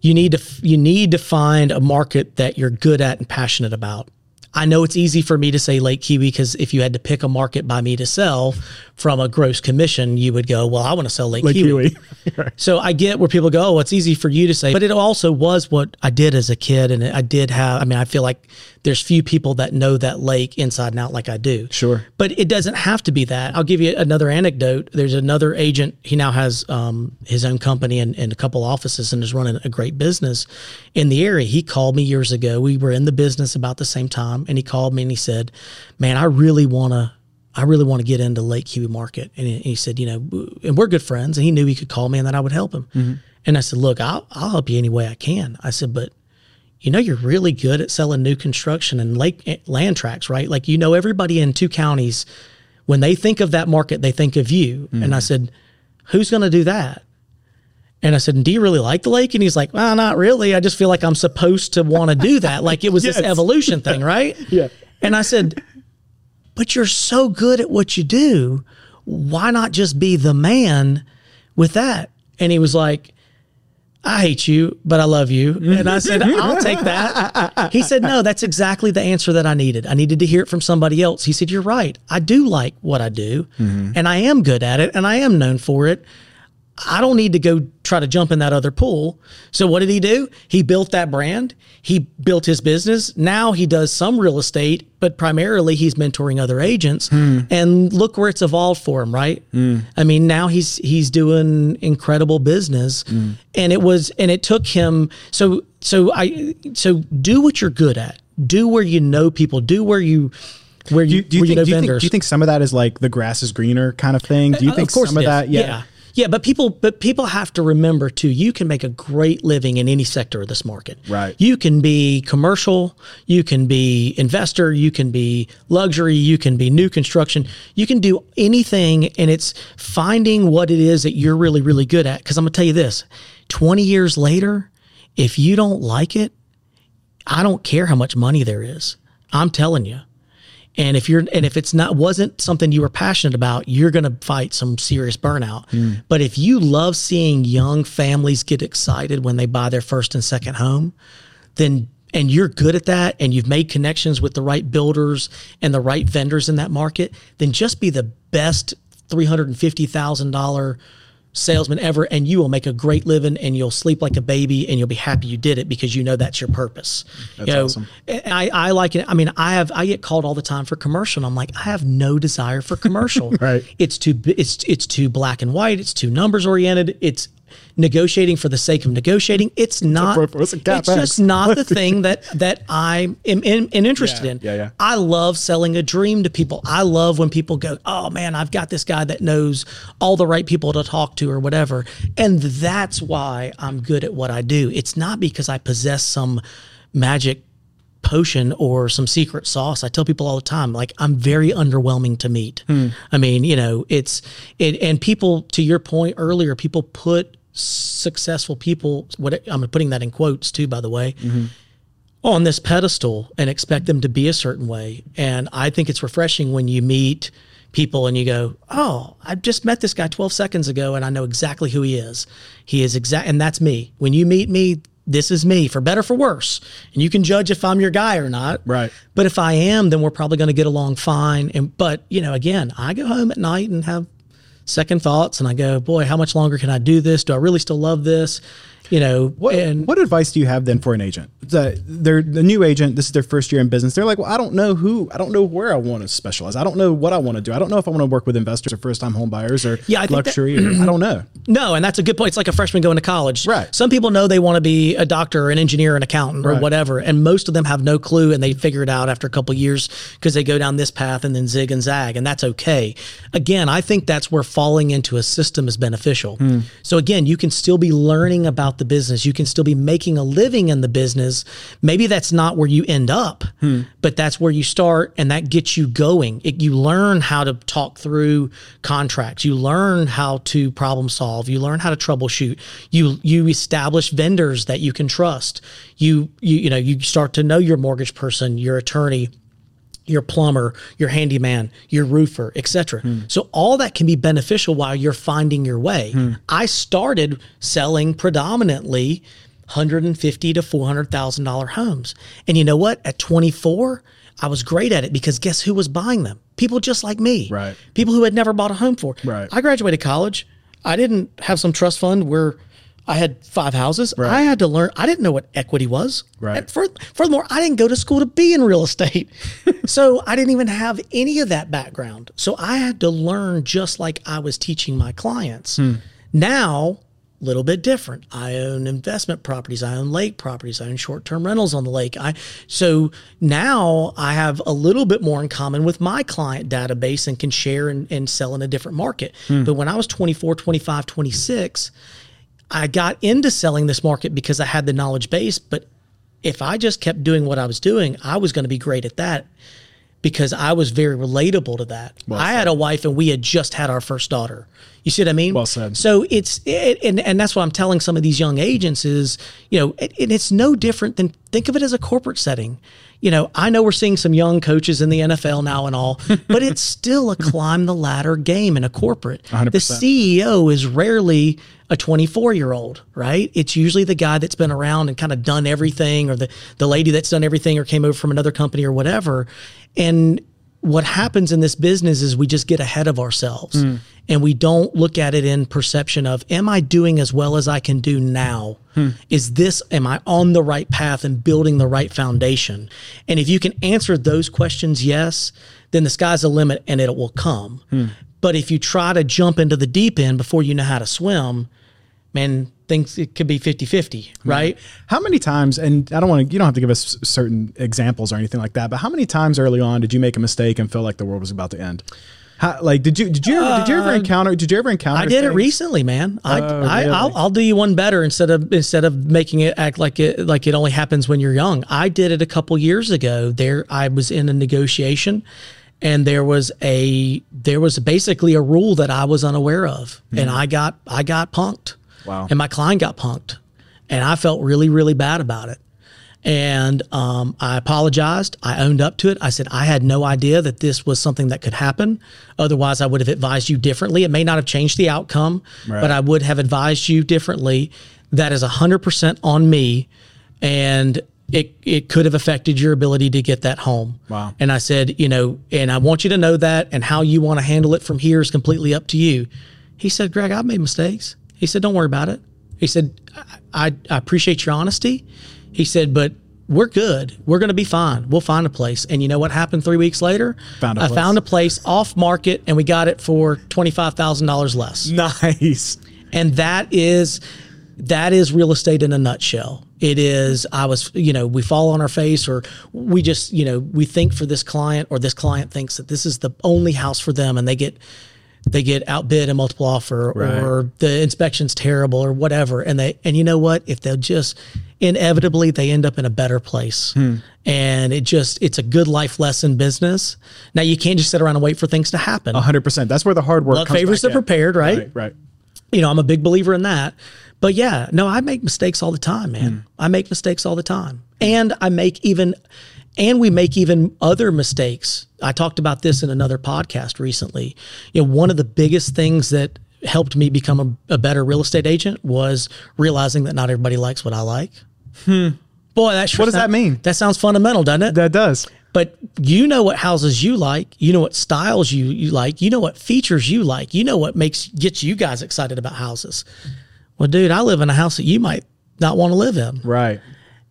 you need to you need to find a market that you're good at and passionate about. I know it's easy for me to say Lake Keowee because if you had to pick a market by me to sell from a gross commission, you would go, well, I want to sell Lake, Lake Keowee. Keowee. So I get where people go, oh, it's easy for you to say, but it also was what I did as a kid. And I did have, I mean, I feel like there's few people that know that lake inside and out like I do. Sure. But it doesn't have to be that. I'll give you another anecdote. There's another agent. He now has um, his own company and, and a couple offices and is running a great business in the area. He called me years ago. We were in the business about the same time. And he called me and he said, man, I really want to I really want to get into Lake Keowee Market. And he, he, said, you know, and we're good friends. And he knew he could call me and that I would help him. Mm-hmm. And I said, look, I'll, I'll help you any way I can. I said, but you know, you're really good at selling new construction and lake eh, land tracks, right? Like, you know, everybody in two counties, when they think of that market, they think of you. Mm-hmm. And I said, who's going to do that? And I said, Do you really like the lake? And he's like, Well, not really. I just feel like I'm supposed to want to do that. Like it was yes. this evolution thing, right? yeah. And I said, but you're so good at what you do. Why not just be the man with that? And he was like, I hate you, but I love you. And I said, I'll take that. He said, No, that's exactly the answer that I needed. I needed to hear it from somebody else. He said, You're right. I do like what I do, mm-hmm. and I am good at it, and I am known for it. I don't need to go try to jump in that other pool. So what did he do? He built that brand. He built his business. Now he does some real estate, but primarily he's mentoring other agents. Hmm. And look where it's evolved for him, right? Hmm. I mean, now he's he's doing incredible business. Hmm. And it was and it took him so so I so do what you're good at. Do where you know people. Do where you where you, do you, do you, think, you know do you think, do you think some of that is like the grass is greener kind of thing? Do you uh, think of some of that? Yeah. yeah. Yeah, but people but people have to remember too, you can make a great living in any sector of this market. Right. You can be commercial, you can be investor, you can be luxury, you can be new construction. You can do anything and it's finding what it is that you're really really good at cuz I'm going to tell you this. 20 years later, if you don't like it, I don't care how much money there is. I'm telling you. And if you're and if it's not wasn't something you were passionate about, you're going to fight some serious burnout. Mm. But if you love seeing young families get excited when they buy their first and second home, then and you're good at that and you've made connections with the right builders and the right vendors in that market, then just be the best $350,000 salesman ever and you will make a great living and you'll sleep like a baby and you'll be happy you did it because you know that's your purpose. That's you know, awesome. I, I like it. I mean, I have I get called all the time for commercial and I'm like, I have no desire for commercial. right. It's too it's it's too black and white, it's too numbers oriented, it's negotiating for the sake of negotiating. It's not. It's, it's just not the thing that that I am, am, am interested yeah, in. Yeah, yeah. I love selling a dream to people. I love when people go, "Oh man, I've got this guy that knows all the right people to talk to or whatever," and that's why I'm good at what I do. It's not because I possess some magic potion or some secret sauce. I tell people all the time, like I'm very underwhelming to meet. Hmm. I mean, you know, it's it, and people to your point earlier, people put successful people, what I'm putting that in quotes too, by the way, mm-hmm. on this pedestal and expect them to be a certain way. And I think it's refreshing when you meet people and you go, "Oh, I just met this guy 12 seconds ago and I know exactly who he is. He is exact and that's me. When you meet me, this is me for better for worse. And you can judge if I'm your guy or not. Right. But if I am, then we're probably going to get along fine. And but, you know, again, I go home at night and have second thoughts and I go, boy, how much longer can I do this? Do I really still love this? You know what, and what advice do you have then for an agent? The, they're the new agent this is their first year in business. They're like well i don't know who i don't know where i want to specialize. I don't know what i want to do. I don't know if i want to work with investors or first time home buyers or yeah, luxury that, or, i don't know. No and that's a good point. It's like a freshman going to college. Right. Some people know they want to be a doctor or an engineer an accountant right. or whatever and most of them have no clue and they figure it out after a couple years because they go down this path and then zig and zag and that's okay. Again i think that's where falling into a system is beneficial. Hmm. so again you can still be learning about the the business. You can still be making a living in the business. Maybe that's not where you end up, hmm. but that's where you start and that gets you going. It, you learn how to talk through contracts. You learn how to problem solve. You learn how to troubleshoot. You you establish vendors that you can trust. You you you know, you start to know your mortgage person, your attorney, your plumber, your handyman, your roofer, etc. Hmm. So all that can be beneficial while you're finding your way. Hmm. I started selling predominantly 150 to 400,000 dollar homes. And you know what? At 24, I was great at it because guess who was buying them? People just like me. Right. People who had never bought a home for. Right. I graduated college. I didn't have some trust fund where I had five houses. I had to learn. I didn't know what equity was. Right. And fur- furthermore, I didn't go to school to be in real estate. so I didn't even have any of that background. So I had to learn just like I was teaching my clients. Hmm. Now, a little bit different. I own investment properties. I own lake properties. I own short-term rentals on the lake. I so now I have a little bit more in common with my client database and can share and, and sell in a different market. Hmm. But when I was 24, 25, 26, I got into selling this market because I had the knowledge base, but if I just kept doing what I was doing, I was going to be great at that because I was very relatable to that. I had a wife and we had just had our first daughter. You see what I mean? Well said. So it's it, and and that's what I'm telling some of these young agents is, you know, it, and it's no different than think of it as a corporate setting. You know, I know we're seeing some young coaches in the NFL now and all, but it's still a climb the ladder game in a corporate. 100%. The CEO is rarely a 24 year old, right? It's usually the guy that's been around and kind of done everything, or the the lady that's done everything, or came over from another company or whatever. And what happens in this business is we just get ahead of ourselves and we don't look at it in perception of am i doing as well as i can do now? Hmm. Is this am i on the right path and building the right foundation? And if you can answer those questions yes then the sky's the limit and it will come. Hmm. But if you try to jump into the deep end before you know how to swim man things it could be 50-50 hmm. right? How many times, and I don't want to, you don't have to give us certain examples or anything like that, but how many times early on did you make a mistake and feel like the world was about to end? How, like, did you, did you, ever, did you ever um, encounter, did you ever encounter? I did it recently, man. I, Oh, I really? I'll, I'll do you one better instead of instead of making it act like it like it only happens when you're young. I did it a couple years ago. There, I was in a negotiation, and there was a there was basically a rule that I was unaware of, hmm. and I got I got punked. Wow. And my client got punked, and I felt really really bad about it. And um, I apologized. I owned up to it. I said, I had no idea that this was something that could happen. Otherwise, I would have advised you differently. It may not have changed the outcome, but I would have advised you differently. That is 100% on me. And it, it could have affected your ability to get that home. Wow. And I said, you know, and I want you to know that, and how you want to handle it from here is completely up to you. He said, Greg, I've made mistakes. He said, don't worry about it. He said, I, I, I appreciate your honesty. He said, but we're good. We're going to be fine. We'll find a place. And you know what happened three weeks later? Found a I place. found a place off market and we got it for $25,000 less Nice. and that is that is real estate in a nutshell it is i was you know we fall on our face or we just you know we think for this client or this client thinks that this is the only house for them and they get they get outbid a multiple offer or the inspection's terrible or whatever and they and you know what if they'll just inevitably they end up in a better place hmm. and it just it's a good life lesson business now you can't just sit around and wait for things to happen hundred percent. That's where the hard work Luck comes favors the in. prepared, right? Right. Right. you know, I'm a big believer in that. But yeah, no, I make mistakes all the time, man. Hmm. I make mistakes all the time. And I make even and we make even other mistakes. I talked about this in another podcast recently. You know, one of the biggest things that helped me become a, a better real estate agent was realizing that not everybody likes what I like. Hmm. Boy, that sure What does sound- that mean? That sounds fundamental, doesn't it? That does. but you know what houses you like you know what styles you, you like you know what features you like you know what makes gets you guys excited about houses well dude i live in a house that you might not want to live in Right.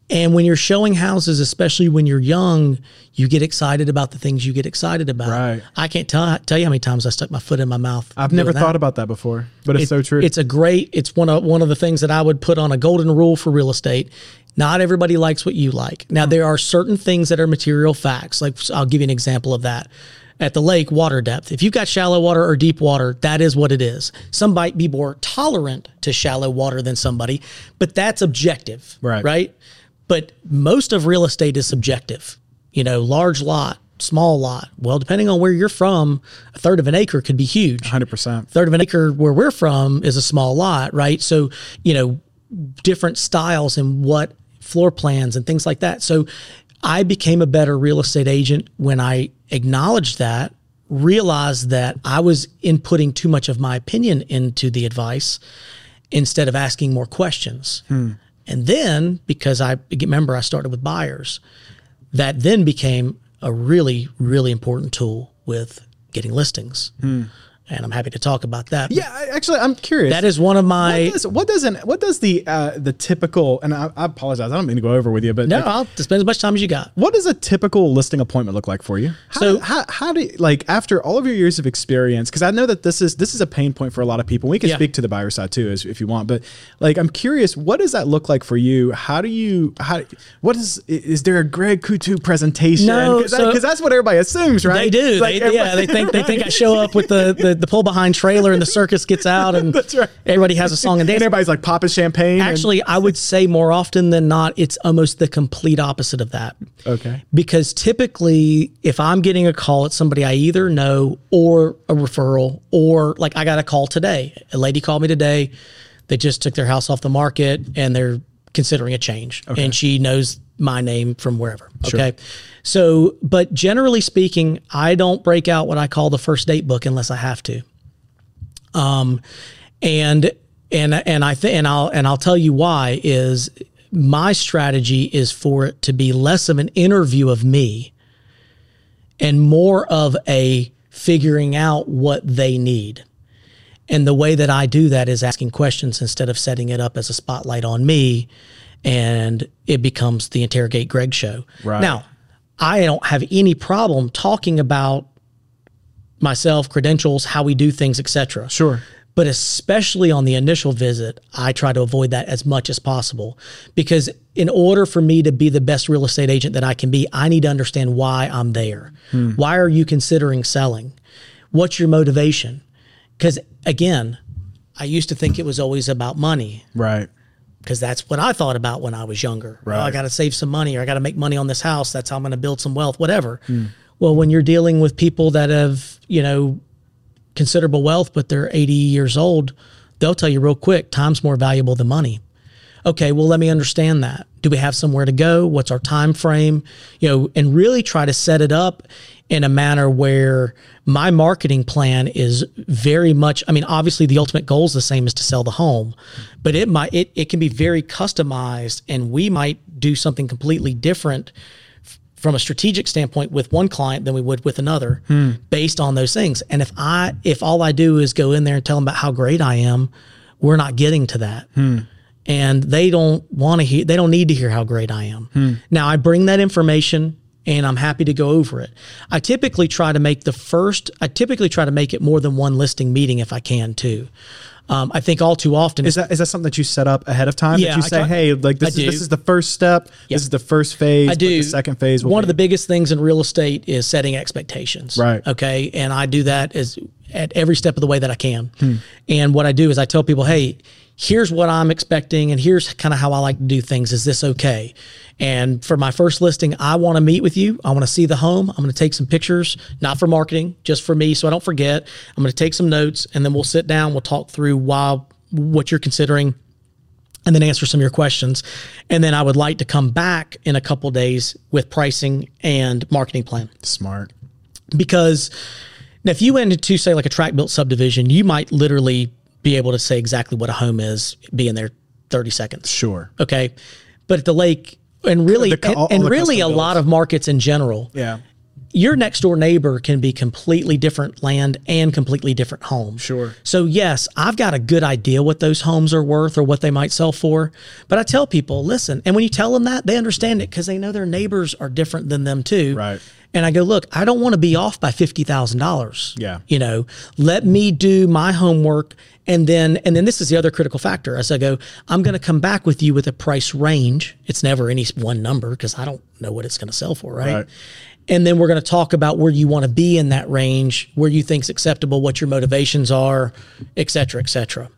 And when you're showing houses especially when you're young you get excited about the things you get excited about Right. i can't tell, tell you how many times i stuck my foot in my mouth I've never that. thought about that before, but it's so true. It's a great. It's one of one of the things that I would put on a golden rule for real estate. Not everybody likes what you like. Now there are certain things that are material facts. Like I'll give you an example of that. at the lake water depth. If you've got shallow water or deep water, that is what it is. Some might be more tolerant to shallow water than somebody, but that's objective, Right. Right. But most of real estate is subjective. You know, large lot, small lot. Well, depending on where you're from, a third of an acre could be huge. 100%. Third of an acre where we're from is a small lot, right? So, you know, different styles and what floor plans and things like that. So I became a better real estate agent when I acknowledged that, realized that I was inputting too much of my opinion into the advice instead of asking more questions. Hmm. And then, because I remember I started with buyers, that then became a really, really important tool with getting listings. Hmm. And I'm happy to talk about that. Yeah, I- actually, I'm curious. That is one of my. what does, what does an what does the uh, the typical and I, I apologize I don't mean to go over with you but no, like, I'll spend as much time as you got. what does a typical listing appointment look like for you? How, So- how, how do you, like after all of your years of experience because I know that this is this is a pain point for a lot of people. We can Yeah. speak to the buyer side too as, if you want, but like I'm curious, what does that look like for you? How do you how what is is there a Greg Coutu presentation? No, because so- that's what everybody assumes, right? They do. Like, they, yeah, they think they think I show up with the, the, the pull behind trailer and the circus gets out and right. everybody has a song and and dance. everybody's like popping champagne. and- Actually, I would say more often than not, it's almost the complete opposite of that. okay, Because typically, if I'm getting a call, it's somebody I either know or a referral, or like I got a call today. A lady called me today. They just took their house off the market and they're considering a change. Okay. And she knows my name from wherever. Okay. So, but generally speaking, I don't break out what I call the first date book unless I have to. Um, and and and I think and I'll and I'll tell you why is my strategy is for it to be less of an interview of me and more of a figuring out what they need. And the way that I do that is asking questions instead of setting it up as a spotlight on me and it becomes the interrogate Greg show. Right. Now, I don't have any problem talking about myself, credentials, how we do things, etc. sure. But especially on the initial visit, I try to avoid that as much as possible because in order for me to be the best real estate agent that I can be, I need to understand why I'm there. Hmm. Why are you considering selling? What's your motivation? Because again, I used to think it was always about money Right. Because that's what I thought about when I was younger. Oh, I got to save some money or I got to make money on this house. That's how I'm going to build some wealth, whatever. Hmm. Well, when you're dealing with people that have, you know, considerable wealth, but they're 80 years old, they'll tell you real quick time's more valuable than money. Okay, well, let me understand that. Do we have somewhere to go? What's our time frame? You know, and really try to set it up in a manner where my marketing plan is very much. I mean, obviously, the ultimate goal is the same as to sell the home, but it might it it can be very customized, and we might do something completely different from a strategic standpoint with one client than we would with another hmm. based on those things. And if I if all I do is go in there and tell them about how great I am, we're not getting to that. Hmm. And they don't want to hear they don't need to hear how great I am. Hmm. Now I bring that information and I'm happy to go over it. I typically try to make the first I typically try to make it more than one listing meeting if I can too. Um, I think all too often Is that is that something that you set up ahead of time? Yeah, that you I say, try- hey, like this I is do. this is the first step. This is the first phase. I do. The second phase. One of the biggest things in real estate is setting expectations. Right. Okay. And I do that as at every step of the way that I can. Hmm. And what I do is I tell people, hey, here's what I'm expecting, and here's kind of how I like to do things. Is this okay? And for my first listing, I want to meet with you. I want to see the home. I'm going to take some pictures, not for marketing, just for me, so I don't forget. I'm going to take some notes, and then we'll sit down. We'll talk through why what you're considering and then answer some of your questions. And then I would like to come back in a couple days with pricing and marketing plan. smart. Because now, if you went into, say, like a track built subdivision, you might literally be able to say exactly what a home is, be in there 30 seconds. Sure. Okay. But at the lake, and really, The and, all- all and the really a lot of markets in general, Yeah. your next door neighbor can be completely different land and completely different home. Sure. So yes, I've got a good idea what those homes are worth or what they might sell for. But I tell people, listen, and when you tell them that, they understand it because they know their neighbors are different than them too. Right. And I go, look, I don't want to be off by fifty thousand dollars. Yeah. You know, let me do my homework and then and then this is the other critical factor. As I go, I'm going to come back with you with a price range. It's never any one number because I don't know what it's going to sell for, right? Right. And then we're going to talk about where you want to be in that range, where you think's acceptable, what your motivations are, et cetera, et cetera.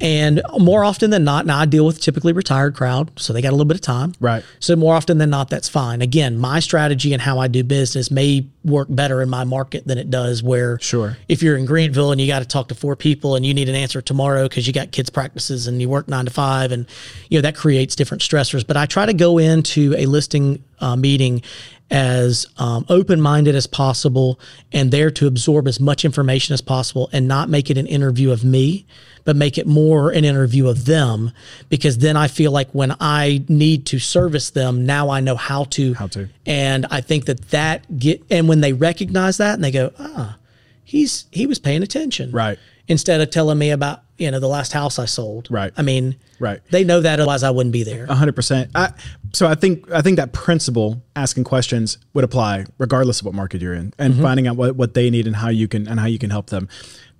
And more often than not, now I deal with typically retired crowd, so they got a little bit of time. Right. So more often than not, that's fine. Again, my strategy and how I do business may work better in my market than it does where Sure. if you're in Greenville and you got to talk to four people and you need an answer tomorrow because you got kids practices and you work nine to five and you know that creates different stressors. But I try to go into a listing uh, meeting as um, open-minded as possible and there to absorb as much information as possible and not make it an interview of me but make it more an interview of them because then i feel like when i need to service them now i know how to How to. and i think that that get and when they recognize that and they go ah he's he was paying attention Right. instead of telling me about you know the last house i sold Right. i mean Right. they know that otherwise i wouldn't be there hundred percent. I, so I think I think that principle, asking questions, would apply regardless of what market you're in, and mm-hmm. finding out what, what they need and how you can and how you can help them.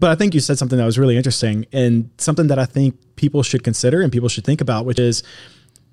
But I think you said something that was really interesting and something that I think people should consider and people should think about, which is,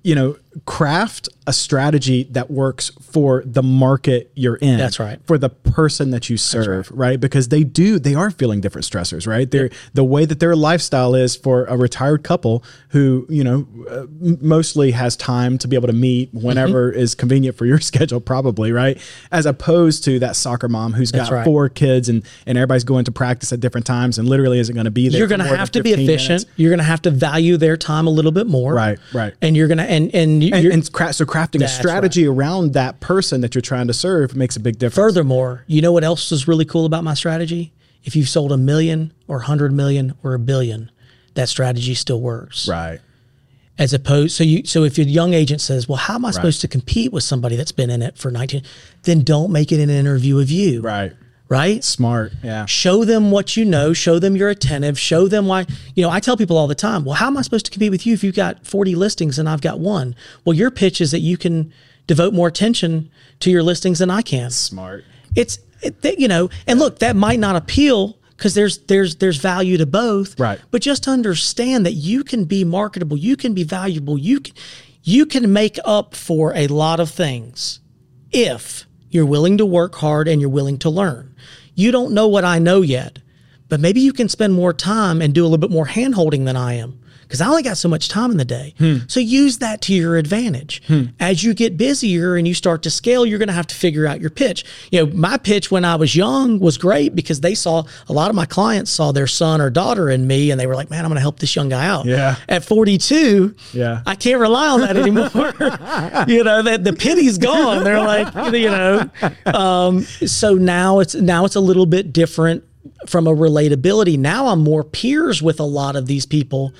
you know, craft a strategy that works for the market you're in. That's right. For the person that you serve, right. Because they do, they are feeling different stressors, right? They're the way that their lifestyle is for a retired couple who, you know, uh, mostly has time to be able to meet whenever Mm-hmm. is convenient for your schedule, probably, right? As opposed to that soccer mom who's got right. four kids and and everybody's going to practice at different times and literally isn't going to be there. you're going to have to be efficient minutes. you're going to have to value their time a little bit more Right, right. and you're going to and and, And, you're, and cra- so crafting a strategy around that person that you're trying to serve makes a big difference. Furthermore, you know what else is really cool about my strategy? If you've sold a million or a hundred million or a billion, that strategy still works. Right. As opposed, so you, so if your young agent says, "Well, how am I supposed to compete with somebody that's been in it for 19?" Then don't make it an interview of you. Right. Right. Smart. Yeah. Show them what you know. Show them you're attentive. Show them why. You know, I tell people all the time, well, how am I supposed to compete with you if you've got 40 listings and I've got one? Well, your pitch is that you can devote more attention to your listings than I can Smart. it's it, that, you know and look that might not appeal because there's there's there's value to both Right. but just understand that you can be marketable you can be valuable you can you can make up for a lot of things if you're willing to work hard and you're willing to learn you don't know what i know yet but maybe you can spend more time and do a little bit more hand holding than i am because I only got so much time in the day. So use that to your advantage. As you get busier and you start to scale, you're going to have to figure out your pitch. You know, my pitch when I was young was great because they saw a lot of my clients saw their son or daughter in me and they were like, man, I'm going to help this young guy out. Yeah. At 42, Yeah. I can't rely on that anymore. you know, that the pity's gone. They're like, you know, um, so now it's now it's a little bit different from a relatability. Now I'm more peers with a lot of these people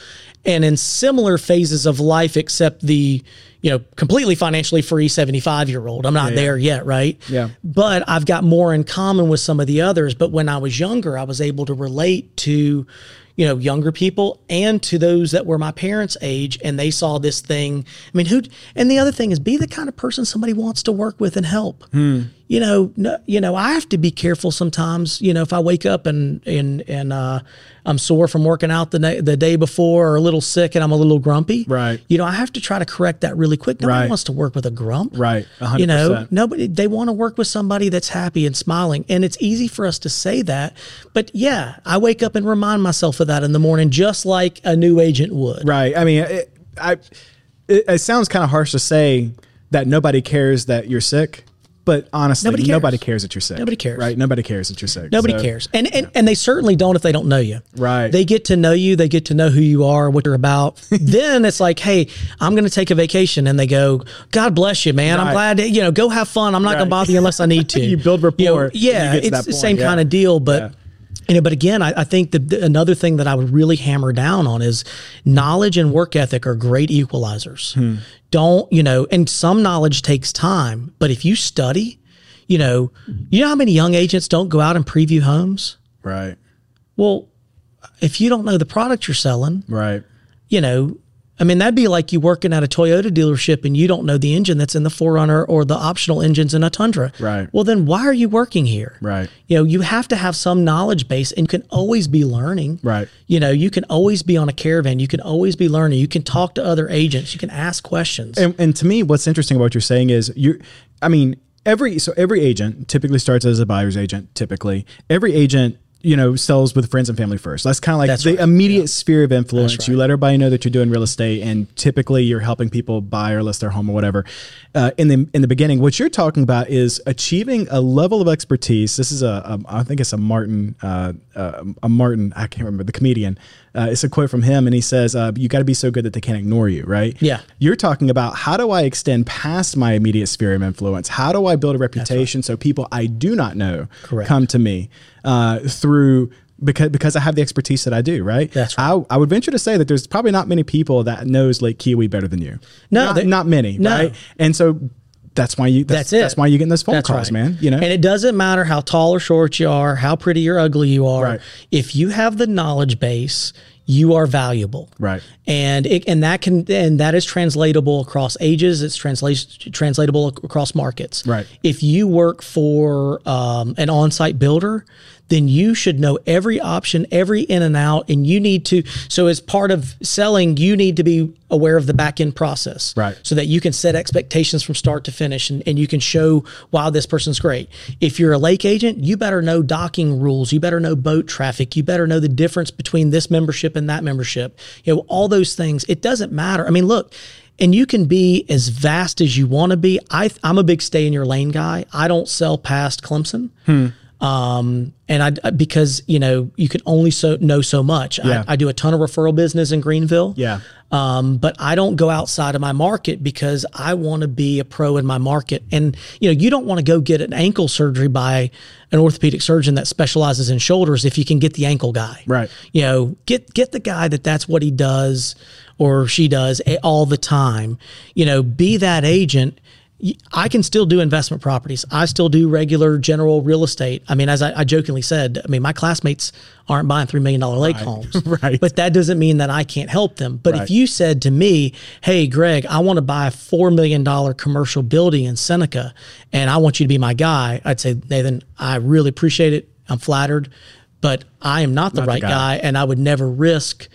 and in similar phases of life, except the, you know, completely financially free 75 year old. I'm not yeah. there yet, right? Yeah. But I've got more in common with some of the others. But when I was younger, I was able to relate to, you know, younger people and to those that were my parents' age, and they saw this thing. I mean, who? And the other thing is, be the kind of person somebody wants to work with and help. Hmm. You know, no, you know, I have to be careful sometimes. You know, if I wake up and and and uh, I'm sore from working out the na- the day before, or a little sick, and I'm a little grumpy. Right. You know, I have to try to correct that really quick. Nobody Right. wants to work with a grump. Right. A hundred You know, nobody they want to work with somebody that's happy and smiling and it's easy for us to say that but yeah i wake up and remind myself of that in the morning just like a new agent would Right. I mean, it, I, it, it sounds kind of harsh to say that nobody cares that you're sick, but honestly, Nobody nobody cares. cares, that you're sick. Nobody cares. Right. Nobody cares that you're sick. nobody So- cares and, and and they certainly don't if they don't know you Right. they get to know you they get to know who you are what you're about then it's like hey i'm going to take a vacation and they go god bless you man i'm glad to, you know go have fun i'm not gonna bother you unless i need to You build rapport you yeah get it's the same yeah. kind of deal but Yeah. You know, but again, I, I think the, the- another thing that I would really hammer down on is knowledge and work ethic are great equalizers. Hmm. Don't you know? And some knowledge takes time, but if you study, you know, you know how many young agents don't go out and preview homes. Right. Well, if you don't know the product you're selling, Right. you know, I mean, that'd be like you working at a Toyota dealership and you don't know the engine that's in the 4Runner or the optional engines in a Tundra. Right. Well, then why are you working here? Right. You know, you have to have some knowledge base and you can always be learning. Right. You know, you can always be on a caravan. You can always be learning. You can talk to other agents. You can ask questions. And, and to me, what's interesting about what you're saying is you, I mean, every so every agent typically starts as a buyer's agent. Typically, every agent you know sells with friends and family first. That's kind of like That's the right. immediate sphere of influence. You let everybody know that you're doing real estate, and typically you're helping people buy or list their home or whatever. Uh, in the in the beginning, what you're talking about is achieving a level of expertise. This is a, a I think it's a Martin uh, uh, a Martin I can't remember the comedian. Uh, it's a quote from him, and he says, uh, "You got to be so good that they can't ignore you." Right? Yeah. You're talking about how do I extend past my immediate sphere of influence? How do I build a reputation so people I do not know Correct. come to me uh, through because because I have the expertise that I do, right? That's right. I, I would venture to say that there's probably not many people that knows Lake Keowee better than you. No, not, they- not many, no. right? And so that's why you that's, That's it. That's why you get those phone That's calls, right. man. You know, and it doesn't matter how tall or short you are, how pretty or ugly you are. Right. If you have the knowledge base, you are valuable. Right. And it, and that can and that is translatable across ages. It's translate, translatable across markets. Right. If you work for um, an on-site builder, then you should know every option, every in and out, and you need to. So as part of selling, you need to be aware of the back end process, Right. So that you can set expectations from start to finish, and, and you can show wow this person's great. If you're a lake agent, you better know docking rules, you better know boat traffic, you better know the difference between this membership and that membership. You know all those things. It doesn't matter. I mean, look. And you can be as vast as you want to be. I, I'm a big stay in your lane guy. I don't sell past Clemson. Hmm. Um, and I, because, you know, you can only so know so much. Yeah. I, I do a ton of referral business in Greenville. Yeah. Um, but I don't go outside of my market because I want to be a pro in my market. And, you know, you don't want to go get an ankle surgery by an orthopedic surgeon that specializes in shoulders if you can get the ankle guy. Right. You know, get, get the guy that that's what he does or she does all the time. You know, be that agent. I can still do investment properties. I still do regular general real estate. I mean, as I, I jokingly said, I mean, my classmates aren't buying $3 million lake homes. Right. But that doesn't mean that I can't help them. But Right. if you said to me, hey, Greg, I want to buy a $4 million commercial building in Seneca and I want you to be my guy, I'd say, Nathan, I really appreciate it. I'm flattered, but I am not the the right guy. guy and I would never risk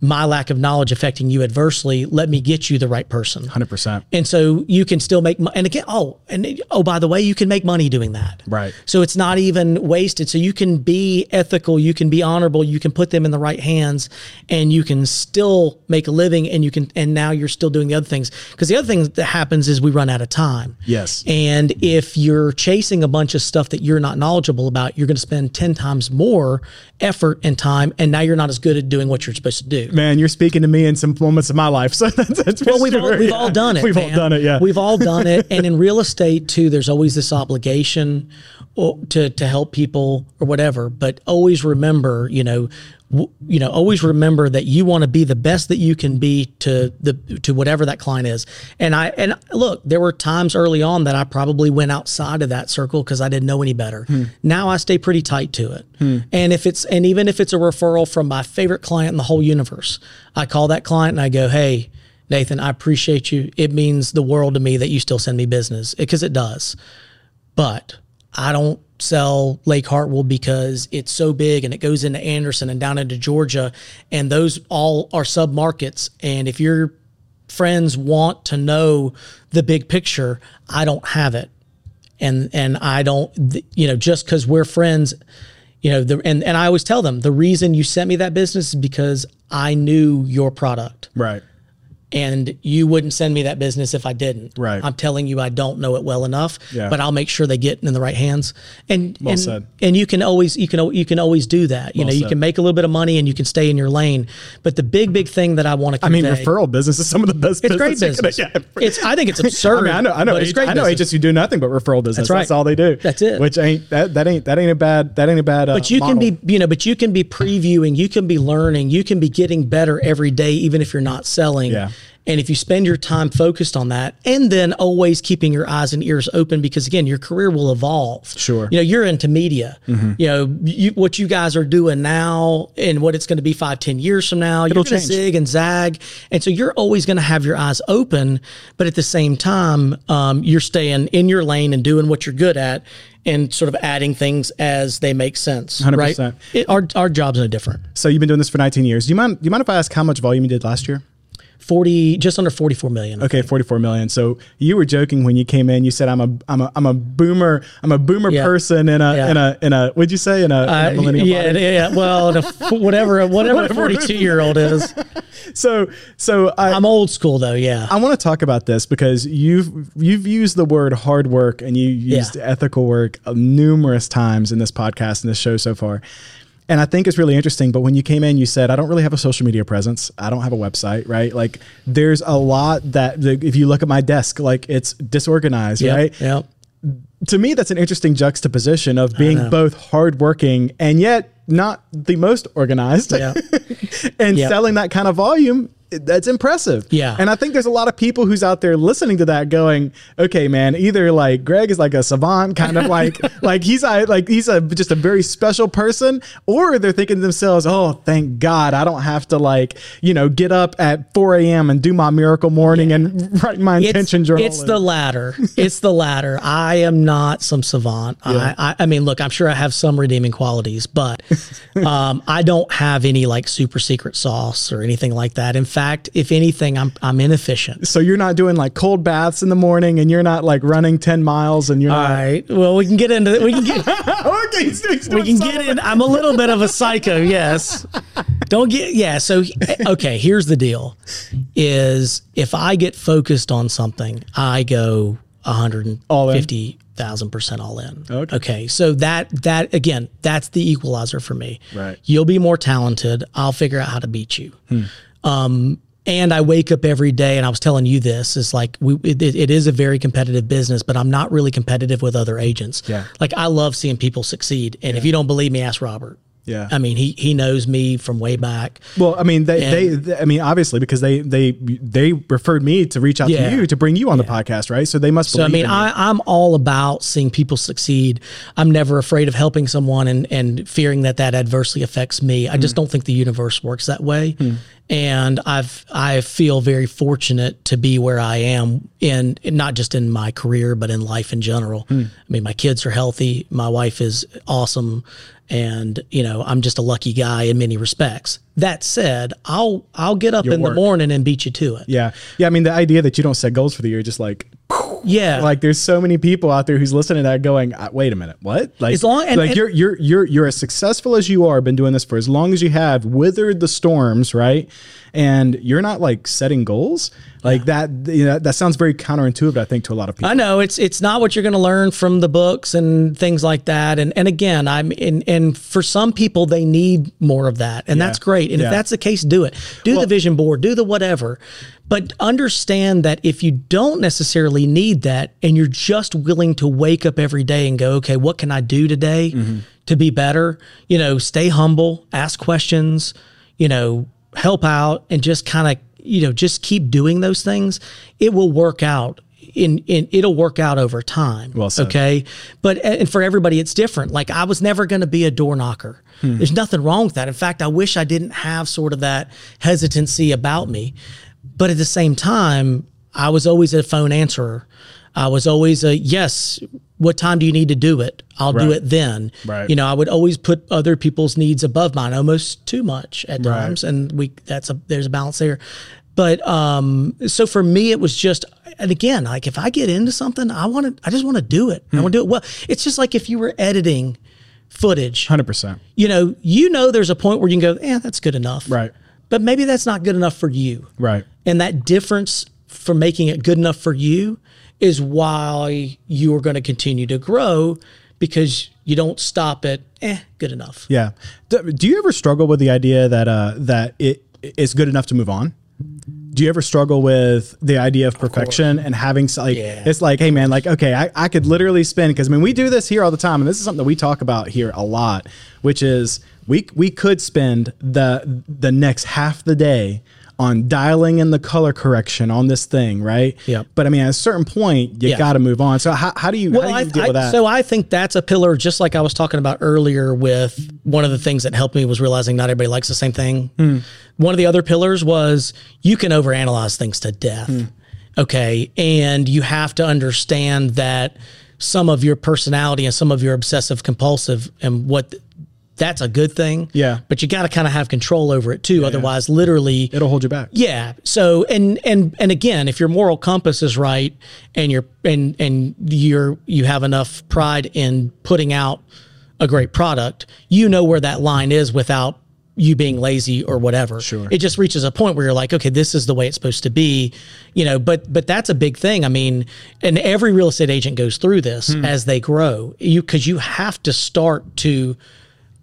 my lack of knowledge affecting you adversely. Let me get you the right person. hundred percent. And so you can still make money. And again, oh, and oh, by the way, you can make money doing that. Right. So it's not even wasted. So you can be ethical, you can be honorable, you can put them in the right hands, and you can still make a living. And you can, and now you're still doing the other things. Because the other thing that happens is we run out of time. Yes. And if you're chasing a bunch of stuff that you're not knowledgeable about, you're going to spend 10 times more effort and time. And now you're not as good at doing what you're supposed to do. Man, you're speaking to me in some moments of my life. So that's, that's Well, we've all, we've yeah. all done it. We've all done it. Yeah. we've all done it. And in real estate too, there's always this obligation to to help people or whatever. But always remember, you know, you know, always remember that you want to be the best that you can be to the to whatever that client is. And I and look, there were times early on that I probably went outside of that circle because I didn't know any better. Hmm. Now I stay pretty tight to it. And if it's and even if it's a referral from my favorite client in the whole universe, I call that client and I go, hey. Nathan, I appreciate you. It means the world to me that you still send me business because it does. But I don't sell Lake Hartwell because it's so big and it goes into Anderson and down into Georgia, and those all are sub markets. And if your friends want to know the big picture, I don't have it, and and I don't, you know, just because we're friends. You know, the, and, and I always tell them the reason you sent me that business is because I knew your product right. And you wouldn't send me that business if I didn't. Right. I'm telling you, I don't know it well enough. Yeah. But I'll make sure they get in the right hands. And Well and, said. and you can always you can you can always do that. You Well know, you said. can make a little bit of money and you can stay in your lane. But the big big thing that I want to I mean, referral business is some of the best. it's great business. can- yeah. It's I think it's absurd. I mean, I know, I know, great I know business. agents who do nothing but referral business. That's right. That's all they do. That's it. Which ain't that that ain't that ain't a bad that ain't a bad. Uh, But you can be, you know, but you can be previewing, you can be learning, you can be getting better every day, even if you're not selling. Yeah. And if you spend your time focused on that and then always keeping your eyes and ears open, because again, your career will evolve. Sure. You know, you're into media. You know, you, what you guys are doing now and what it's going to be five, ten years from now, you're going to zig and zag. And so you're always going to have your eyes open. But at the same time, um, you're staying in your lane and doing what you're good at and sort of adding things as they make sense. 100%. Right? It, our, our jobs are different. So you've been doing this for 19 years. Do you mind? Do you mind if I ask how much volume you did last year? 40, just under 44 million. Okay, 44 million. So you were joking when you came in. You said I'm a I'm a I'm a boomer. I'm a boomer Yeah. person in a Yeah. in a in a what'd you say in a, in a Uh, millennial yeah, body? yeah, well, whatever, whatever, a forty-two-year old is. So so I I'm old school though. Yeah, I want to talk about this because you've you've used the word hard work and you used Yeah. ethical work uh, numerous times in this podcast and this show so far. And I think it's really interesting. But when you came in, you said, I don't really have a social media presence. I don't have a website, right? Like, there's a lot that, the, if you look at my desk, like it's disorganized, yeah, right? yeah. to me, that's an interesting juxtaposition of being both hardworking and yet not the most organized. Yeah. and Yeah. selling that kind of volume, that's impressive. Yeah. And I think there's a lot of people who's out there listening to that going, okay, man, either like Greg is like a savant, kind of like, like he's a, like he's a just a very special person, or they're thinking to themselves, oh, thank God I don't have to like, you know, get up at 4 a.m. and do my miracle morning and write my intention it's, journal. It's the latter. It's the latter. I am not some savant. I, I, I mean, look, I'm sure I have some redeeming qualities, but um, I don't have any like super secret sauce or anything like that. In fact, if anything, I'm I'm inefficient. So you're not doing like cold baths in the morning, and you're not like running ten miles, and you're All not. right. Well, we can get into we can get okay, he's he's we can get in. I'm a little bit of a psycho. Yes. Don't get yeah. So okay, here's the deal: is if I get focused on something, I go All 150 thousand percent all in. Okay. Okay. So that that again, that's the equalizer for me. Right. You'll be more talented. I'll figure out how to beat you. Hmm. Um, and I wake up every day, and I was telling you this is like we it, it is a very competitive business, but I'm not really competitive with other agents. Yeah. Like I love seeing people succeed, and if you don't believe me, ask Robert. Yeah. I mean, he he knows me from way back. Well, I mean, they, they, And- they, I mean, obviously, because they, they, they referred me to reach out Yeah. to you to bring you on the podcast, right? So they must. Believe. So I mean. I, I'm all about seeing people succeed. I'm never afraid of helping someone and and fearing that that adversely affects me. I just don't think the universe works that way. And I've I feel very fortunate to be where I am in not just in my career but in life in general. Hmm. I mean, my kids are healthy. My wife is awesome. And you know, I'm just a lucky guy in many respects. That said, I'll I'll get up in work. the morning and beat you to it. yeah, yeah. I mean, the idea that you don't set goals for the year, just like, Yeah, like, there's so many people out there who's listening to that going, "Uh, "Wait a minute, what?" Like, As long- and- like and- you're, you're, you're, you're as successful as you are, been doing this for as long as you have, withered the storms, right? And you're not like setting goals, like that. You know, that sounds very counterintuitive, I think, to a lot of people. I know it's it's not what you're going to learn from the books and things like that. And and again, I'm and and for some people they need more of that, and that's great. And Yeah. if that's the case, do it. Do the vision board, do the whatever. But understand that if you don't necessarily need that, and you're just willing to wake up every day and go, okay, what can I do today to be better? You know, stay humble, ask questions. You know, help out, and just kind of you know just keep doing those things. It will work out in, in it'll work out over time. Well. Okay. But and for everybody it's different. Like I was never going to be a door knocker. Hmm. There's nothing wrong with that. In fact, I wish I didn't have sort of that hesitancy about me. But at the same time, I was always a phone answerer. I was always a yes, what time do you need to do it? I'll do it then. Right. You know, I would always put other people's needs above mine, almost too much at Right. times. And we that's a there's a balance there. But um, so for me, it was just, and again, like if I get into something, I want to, I just want to do it. I want to do it well. It's just like if you were editing footage, Hundred percent, you know, you know, there's a point where you can go, yeah, that's good enough. right, But maybe that's not good enough for you. right. And that difference for making it good enough for you is why you are going to continue to grow because you don't stop at, eh, good enough. Yeah. Do, do you ever struggle with the idea that uh, that it is good enough to move on? Do you ever struggle with the idea of perfection and having like Yeah. it's like, hey man, like okay, I, I could literally spend because I mean we do this here all the time, and this is something that we talk about here a lot, which is we we could spend the the next half the day on dialing in the color correction on this thing, right? Yep. But I mean, at a certain point, you Yeah. got to move on. So how, how do you, how do you I, deal I- with that? So I think that's a pillar, just like I was talking about earlier. With one of the things that helped me was realizing not everybody likes the same thing. Hmm. One of the other pillars was you can overanalyze things to death. Hmm. Okay, and you have to understand that some of your personality and some of your obsessive compulsive and what that's a good thing. Yeah. but you got to kind of have control over it too. Otherwise, literally, It'll hold you back. yeah. So and and and again, if your moral compass is right and you're and and you're you have enough pride in putting out a great product, you know where that line is without you being lazy or whatever. Sure. It just reaches a point where you're like, okay, this is the way it's supposed to be, you know, but but that's a big thing. I mean, and every real estate agent goes through this hmm. as they grow. You cuz you have to start to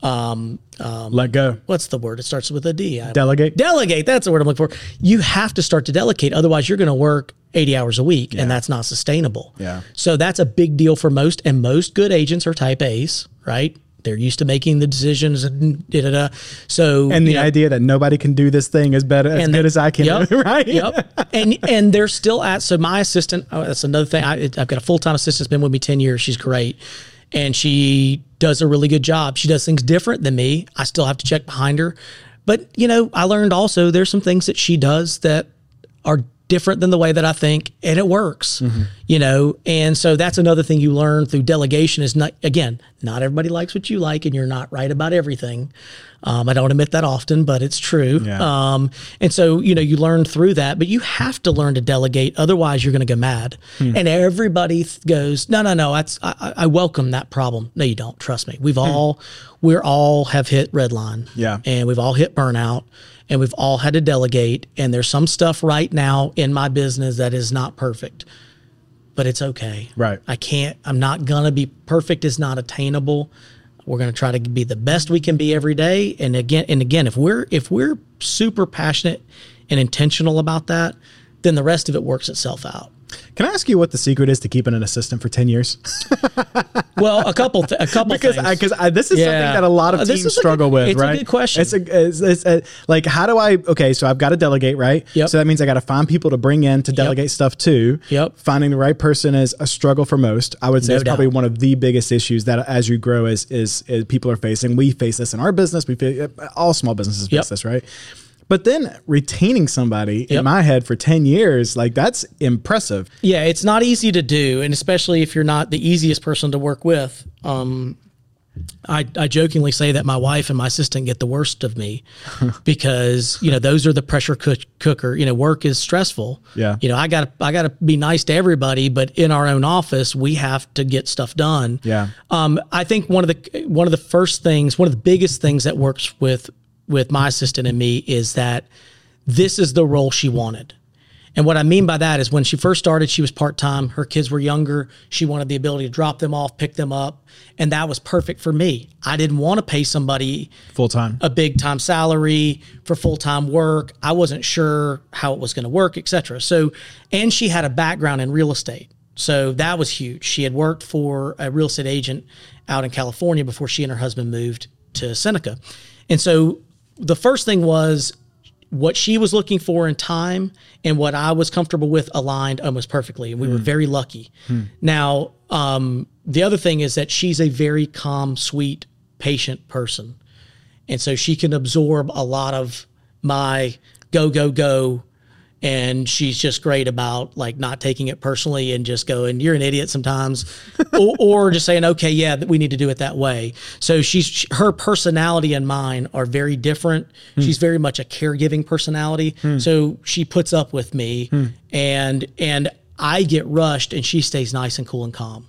Um, um, Let go. what's the word? It starts with a D. Delegate. delegate that's the word i'm looking for you have to start to delegate otherwise you're going to work 80 hours a week and that's not sustainable Yeah. so that's a big deal for most and most good agents are type a's right they're used to making the decisions and da, da, da. so And the know, idea that nobody can do this thing as better as good the- as I can, Yep, right? Yep. And and they're still at. So my assistant. Oh, that's another thing. I, I've got a full time assistant. has been with me ten years. She's great, and she does a really good job. She does things different than me. I still have to check behind her, but you know, I learned also there's some things that she does that are different than the way that I think, and it works. Mm-hmm. You know, and so that's another thing you learn through delegation is not again, not everybody likes what you like, and you're not right about everything. Um, I don't admit that often, but it's true. Yeah. Um, and so, you know, you learn through that, but you have to learn to delegate. Otherwise, you're going to go mad. Hmm. And everybody th- goes, no, no, no. That's I, I welcome that problem. No, you don't. Trust me. We've all, we're all have hit red line. Yeah. And we've all hit burnout, and we've all had to delegate. And there's some stuff right now in my business that is not perfect, but it's okay. Right. I can't. I'm not gonna be perfect. Is not attainable. We're going to try to be the best we can be every day. And again, and again, if we're if we're super passionate and intentional about that, then the rest of it works itself out. Can I ask you what the secret is to keeping an assistant for 10 years? Well, a couple, th- a couple because things. Because I, this is Yeah. something that a lot of Uh, teams a struggle good- with, it's a right? good question. It's a, it's, it's a, like, how do I, okay, so I've got to delegate, right? Yep. So that means I got to find people to bring in to delegate stuff to. Yep. Finding the right person is a struggle for most. I would say No it's probably one of the biggest issues that as you grow is, is, is people are facing. We face this in our business. We face, all small businesses face Yep. this, right? But then retaining somebody in my head for 10 years, like that's impressive. Yeah, it's not easy to do, and especially if you're not the easiest person to work with. Um, I, I jokingly say that my wife and my assistant get the worst of me because you know those are the pressure cook, cooker. You know, work is stressful. Yeah. You know, I got I got to be nice to everybody, but in our own office, we have to get stuff done. Yeah. Um, I think one of the one of the first things, one of the biggest things that works with with my assistant and me is that this is the role she wanted. And what I mean by that is when she first started, she was part time. Her kids were younger. She wanted the ability to drop them off, pick them up. And that was perfect for me. I didn't want to pay somebody Full time. a big time salary for full time work. I wasn't sure how it was going to work, et cetera. So, and she had a background in real estate. So that was huge. She had worked for a real estate agent out in California before she and her husband moved to Seneca. And so the first thing was what she was looking for in time and what I was comfortable with aligned almost perfectly. And we were very lucky. Now, um, the other thing is that she's a very calm, sweet, patient person. And so she can absorb a lot of my go, go, go. And she's just great about like not taking it personally and just going, "You're an idiot" sometimes, or, or just saying, "Okay, yeah, we need to do it that way." So she's she- her personality and mine are very different. Hmm. She's very much a caregiving personality, hmm. so she puts up with me, hmm. and and I get rushed, and she stays nice and cool and calm.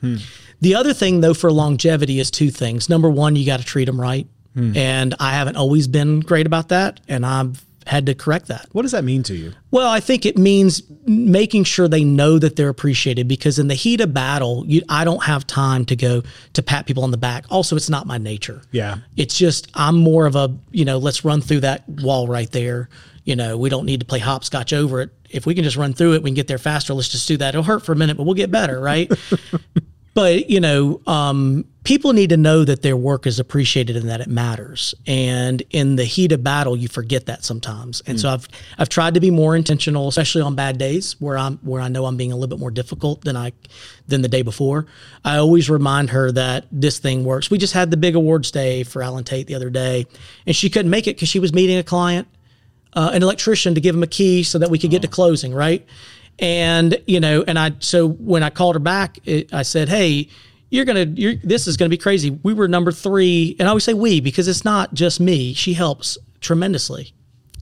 The other thing, though, for longevity is two things. Number one, you got to treat them right. And I haven't always been great about that. And I've had to correct that. What does that mean to you? Well, I think it means making sure they know that they're appreciated because in the heat of battle, you, I don't have time to go to pat people on the back. Also, it's not my nature. Yeah. It's just, I'm more of a, you know, let's run through that wall right there. You know, we don't need to play hopscotch over it. If we can just run through it, we can get there faster. Let's just do that. It'll hurt for a minute, but we'll get better, right? but you know um people need to know that their work is appreciated and that it matters. And in the heat of battle, you forget that sometimes. And so I've I've tried to be more intentional, especially on bad days where I'm where I know I'm being a little bit more difficult than I than the day before. I always remind her that this thing works. We just had the big awards day for Allen Tate the other day, and she couldn't make it because she was meeting a client, uh, an electrician, to give him a key so that we could get to closing, right? And you know, and I so when I called her back, it, I said, "Hey, you're gonna, you're, this is gonna be crazy." We were number three, and I always say we because it's not just me. She helps tremendously.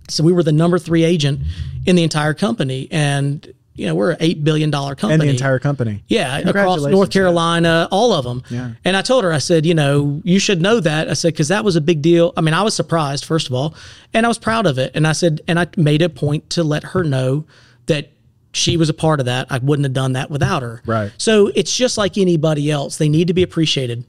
So we were the number three agent in the entire company, and you know we're an eight billion dollar company. And the entire company. Yeah, across North yeah. Carolina, all of them. Yeah. And I told her, I said, you know, you should know that. I said, because that was a big deal. I mean, I was surprised, first of all, and I was proud of it. And I said, and I made a point to let her know that she was a part of that. I wouldn't have done that without her. Right. So it's just like anybody else. They need to be appreciated.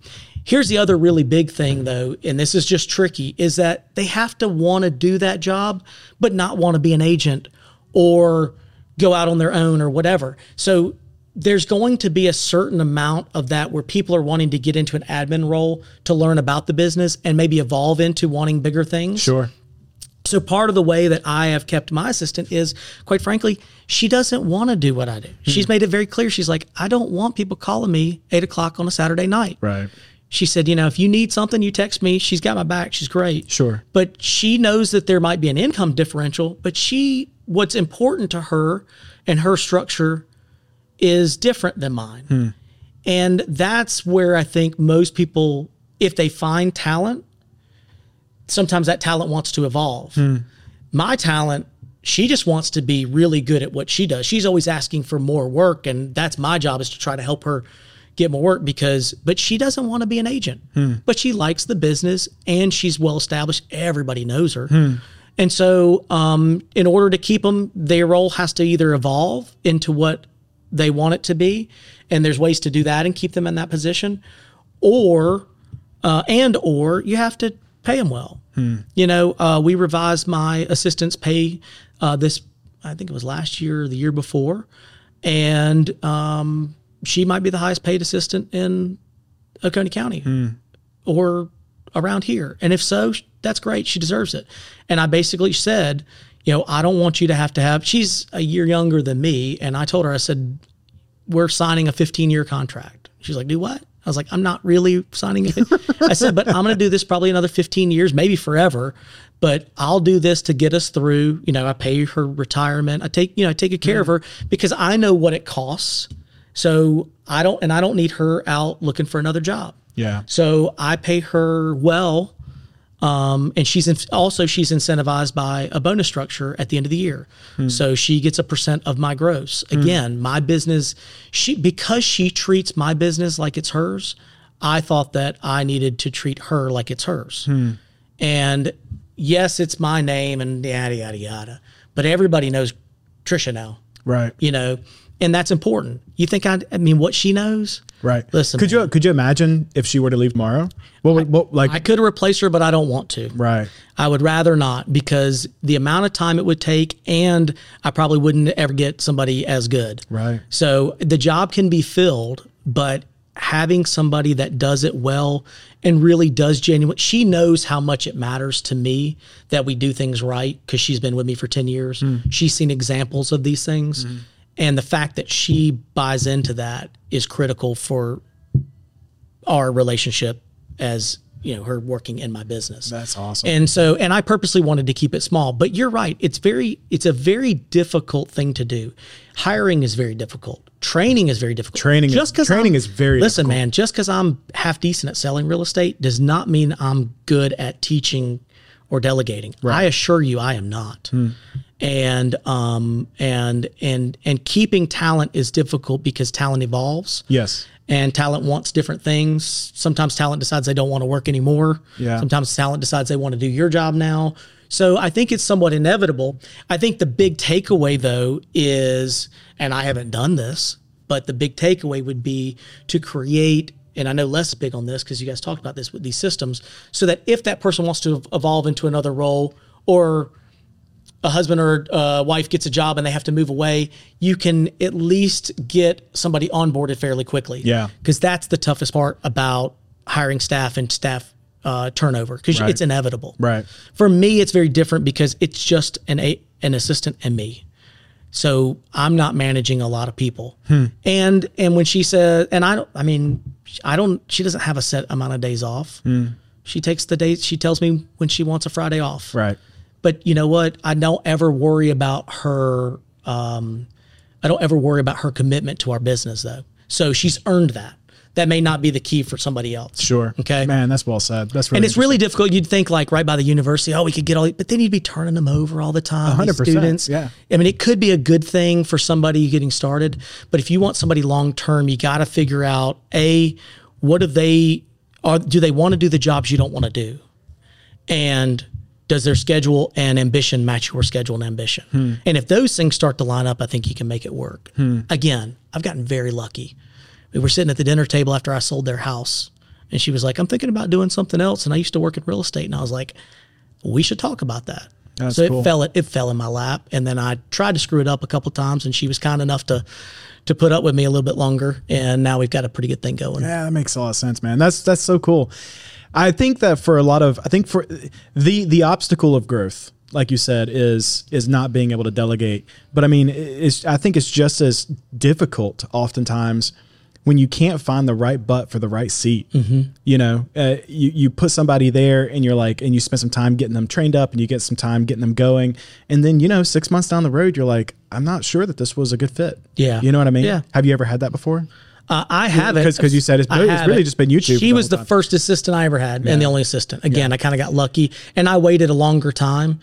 Here's the other really big thing, though, and this is just tricky, is that they have to want to do that job, but not want to be an agent or go out on their own or whatever. So there's going to be a certain amount of that where people are wanting to get into an admin role to learn about the business and maybe evolve into wanting bigger things. Sure. So part of the way that I have kept my assistant is, quite frankly, she doesn't want to do what I do. Hmm. She's made it very clear. She's like, I don't want people calling me eight o'clock on a Saturday night. Right. She said, you know, if you need something, you text me. She's got my back. She's great. Sure. But she knows that there might be an income differential, but she, what's important to her and her structure is different than mine. Hmm. And that's where I think most people, if they find talent, sometimes that talent wants to evolve. My talent, she just wants to be really good at what she does. She's always asking for more work, and that's my job is to try to help her get more work because but she doesn't want to be an agent. But she likes the business and she's well established. Everybody knows her. And so um, in order to keep them, their role has to either evolve into what they want it to be, and there's ways to do that and keep them in that position, or uh, and or you have to pay them well. You know, uh, we revised my assistant's pay uh, this, I think it was last year or the year before, and um, she might be the highest paid assistant in Oconee County or around here. And if so, that's great. She deserves it. And I basically said, you know, I don't want you to have to have, she's a year younger than me. And I told her, I said, we're signing a 15 year contract. She's like, do what? I was like, I'm not really signing it. I said, but I'm going to do this probably another 15 years, maybe forever. But I'll do this to get us through. You know, I pay her retirement. I take, you know, I take care of mm-hmm. her because I know what it costs. So I don't, and I don't need her out looking for another job. Yeah. So I pay her well, um, and she's in, also she's incentivized by a bonus structure at the end of the year. Hmm. So she gets a percent of my gross. Hmm. Again, my business, she because she treats my business like it's hers. I thought that I needed to treat her like it's hers. Hmm. And yes, it's my name and yada yada yada, but everybody knows Trisha now. Right. You know, and that's important. You think I? I mean, what she knows. Right. Listen, Could you could you imagine if she were to leave tomorrow? What would what like I could replace her, but I don't want to. right. I would rather not because the amount of time it would take, and I probably wouldn't ever get somebody as good. Right. So the job can be filled, but having somebody that does it well and really does genuine, she knows how much it matters to me that we do things right because she's been with me for 10 years. Hmm. She's seen examples of these things. Hmm. And the fact that she buys into that is critical for our relationship as you know her working in my business That's awesome. and so and i purposely wanted to keep it small but you're right it's very it's a very difficult thing to do hiring is very difficult training is very difficult Training is- 'cause training I'm- is very listen difficult. man just because i'm half decent at selling real estate does not mean i'm good at teaching or delegating right. i assure you i am not Hmm. And um and and and keeping talent is difficult because talent evolves yes. and talent wants different things. Sometimes talent decides they don't want to work anymore. Yeah. Sometimes talent decides they want to do your job now. So I think it's somewhat inevitable. I think the big takeaway though is, and I haven't done this, but the big takeaway would be to create, and I know less big on this because you guys talked about this with these systems, so that if that person wants to evolve into another role or a husband or a wife gets a job and they have to move away, you can at least get somebody onboarded fairly quickly. Yeah. Because that's the toughest part about hiring staff and staff uh, turnover because Right. it's inevitable. Right. For me, it's very different because it's just an a, an assistant and me. So I'm not managing a lot of people. Hmm. And and when she says, and I don't, I mean, I don't. She doesn't have a set amount of days off. Hmm. She takes the days. She tells me when she wants a Friday off. Right. But you know what? I don't ever worry about her. Um, I don't ever worry about her commitment to our business, though. So she's earned that. That may not be the key for somebody else. Sure. Okay. Man, that's well said. That's really And it's really difficult. You'd think like right by the university, oh, we could get all, but then you'd be turning them over all the time. 100%, students. yeah. I mean, it could be a good thing for somebody getting started, but if you want somebody long term, you got to figure out a what do they are do they want to do the jobs you don't want to do, and does their schedule and ambition match your schedule and ambition? Hmm. And if those things start to line up, I think you can make it work. Again, I've gotten very lucky. We were sitting at the dinner table after I sold their house, and she was like, "I'm thinking about doing something else." And I used to work in real estate, and I was like, "We should talk about that." That's so cool. it fell it fell in my lap, and then I tried to screw it up a couple times, and she was kind enough to to put up with me a little bit longer, and now we've got a pretty good thing going. Yeah, that makes a lot of sense, man. That's that's so cool. I think that for a lot of I think for the the obstacle of growth, like you said, is is not being able to delegate. But I mean, it's I think it's just as difficult oftentimes when you can't find the right butt for the right seat. You know, uh, you you put somebody there and you're like, and you spend some time getting them trained up, and you get some time getting them going, and then you know, six months down the road, you're like, I'm not sure that this was a good fit. Yeah. you know what I mean. Yeah. Have you ever had that before? Uh, I haven't 'cause- 'cause you said it's it's really just been YouTube She the was the time. first assistant I ever had, and the only assistant. Again, I kind of got lucky, and I waited a longer time.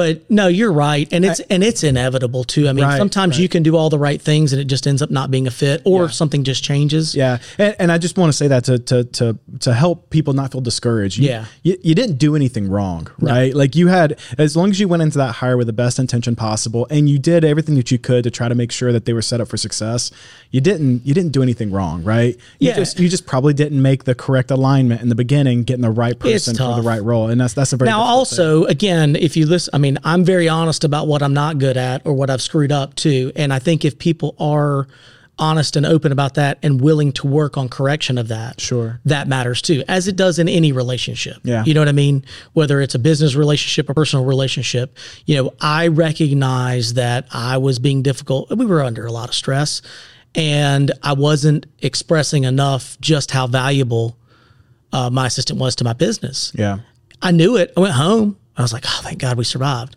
But no, you're right, and it's and it's inevitable too. I mean, Right, sometimes you can do all the right things, and it just ends up not being a fit, or something just changes. Yeah, and, and I just want to say that to to to to help people not feel discouraged. You, Yeah. you, you didn't do anything wrong, right? Like you had, as long as you went into that hire with the best intention possible, and you did everything that you could to try to make sure that they were set up for success. You didn't you didn't do anything wrong, right? You Yeah. just you just probably didn't make the correct alignment in the beginning, getting the right person for the right role, and that's that's a very Now, difficult thing. also, again, if you listen, I mean, I'm very honest about what I'm not good at or what I've screwed up too. And I think if people are honest and open about that and willing to work on correction of that, Sure. that matters too, as it does in any relationship. Yeah. You know what I mean? Whether it's a business relationship or personal relationship, you know, I recognize that I was being difficult. We were under a lot of stress and I wasn't expressing enough just how valuable uh, my assistant was to my business. yeah, I knew it. I went home. I was like, oh, thank God we survived.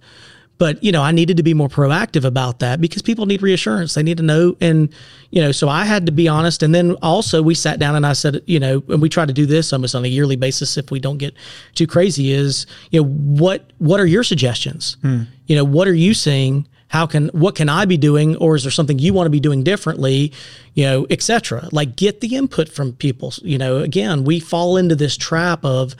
But, you know, I needed to be more proactive about that because people need reassurance. They need to know. And, you know, so I had to be honest. And then also we sat down and I said, you know, and we try to do this almost on a yearly basis if we don't get too crazy is, you know, what, what are your suggestions? Hmm. You know, what are you seeing? How can, what can I be doing? Or is there something you want to be doing differently? You know, et cetera. Like get the input from people. You know, again, we fall into this trap of,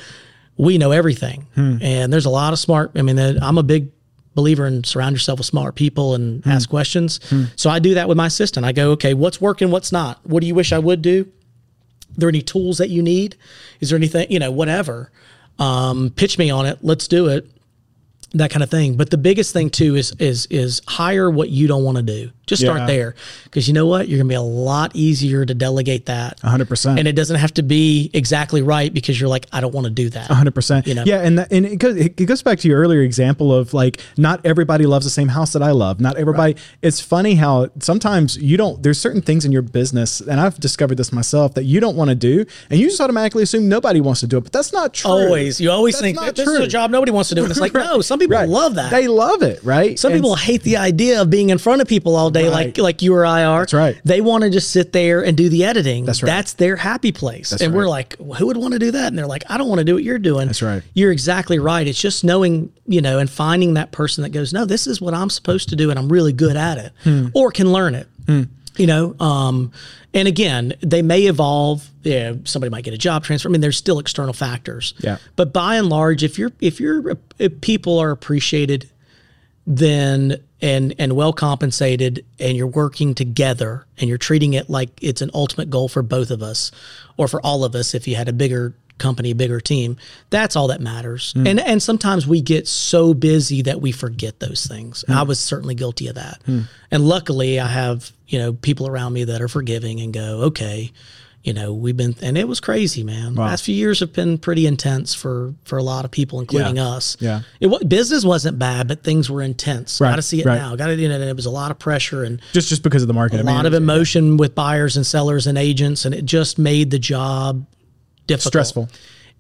we know everything. Hmm. And there's a lot of smart, I mean, I'm a big believer in surround yourself with smart people and hmm. ask questions. Hmm. So I do that with my assistant. I go, okay, what's working, what's not? What do you wish I would do? Are there any tools that you need? Is there anything, you know, whatever? Um, pitch me on it. Let's do it. That kind of thing. But the biggest thing too is is is hire what you don't want to do. Just Yeah. start there. Because you know what? You're gonna be a lot easier to delegate that. 100%. And it doesn't have to be exactly right because you're like, I don't want to do that. hundred percent. You know? Yeah, and that, and it goes, it goes back to your earlier example of like not everybody loves the same house that I love. Not everybody. It's funny how sometimes you don't. There's certain things in your business, and I've discovered this myself that you don't want to do, and you just automatically assume nobody wants to do it. But that's not true. Always. You always That's think this is true. a job nobody wants to do. And it's like, no, some people Right. love that. They love it, right? some And people hate the idea of being in front of people all day, like Right. like you or I are. That's right. They want to just sit there and do the editing. That's right. That's their happy place. and we're right. like, who would want to do that? And they're like, I don't want to do what you're doing. That's right. You're exactly right. It's just knowing, you know, and finding that person that goes, no, this is what I'm supposed to do, and I'm really good at it, Hmm. or can learn it. You know, um, and again, they may evolve. Yeah, somebody might get a job transfer. I mean, there's still external factors. Yeah. But by and large, if you're if your if people are appreciated, then and and well compensated, and you're working together, and you're treating it like it's an ultimate goal for both of us, or for all of us, if you had a bigger company, bigger team, that's all that matters. Hmm. And and sometimes we get so busy that we forget those things. Hmm. I was certainly guilty of that. Hmm. And luckily, I have you know people around me that are forgiving and go, okay, you know, we've been, and it was crazy, man. Last few years have been pretty intense for for a lot of people, including Yeah. us. Yeah. it business wasn't bad, but things were intense. Right, Got to see it right. now. Got to, you know, and it was a lot of pressure and Just just because of the market. a lot of emotion with buyers and sellers and agents, and it just made the job difficult, stressful.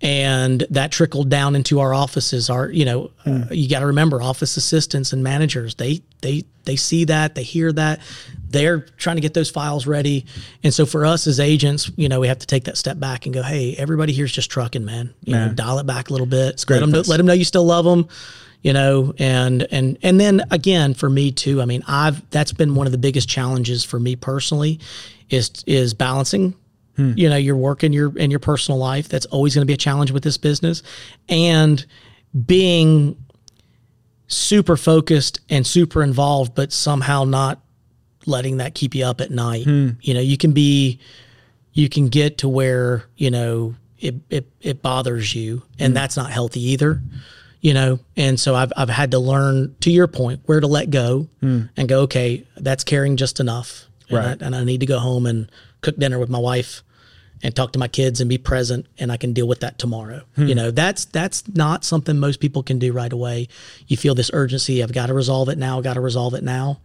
and that trickled down into our offices. Our, you know, Hmm. uh, you got to remember, office assistants and managers they they they see that, they hear that, they're trying to get those files ready, and so for us as agents, you know, we have to take that step back and go, hey, everybody here's just trucking, man. You know, dial it back a little bit. great let them know, let them know you still love them. You know, and and and then again for me too. I mean, I've that's been one of the biggest challenges for me personally, is is balancing hmm. you know your work and your and your personal life that's always going to be a challenge with this business and being super focused and super involved but somehow not letting that keep you up at night hmm. you know you can be you can get to where you know it it, it bothers you and hmm. that's not healthy either you know and so I've, I've had to learn to your point where to let go hmm. and go okay that's caring just enough and, Right. I, and I need to go home and cook dinner with my wife and talk to my kids and be present and I can deal with that tomorrow. You know, that's that's not something most people can do right away. You feel this urgency, I've got to resolve it now, got to resolve it now.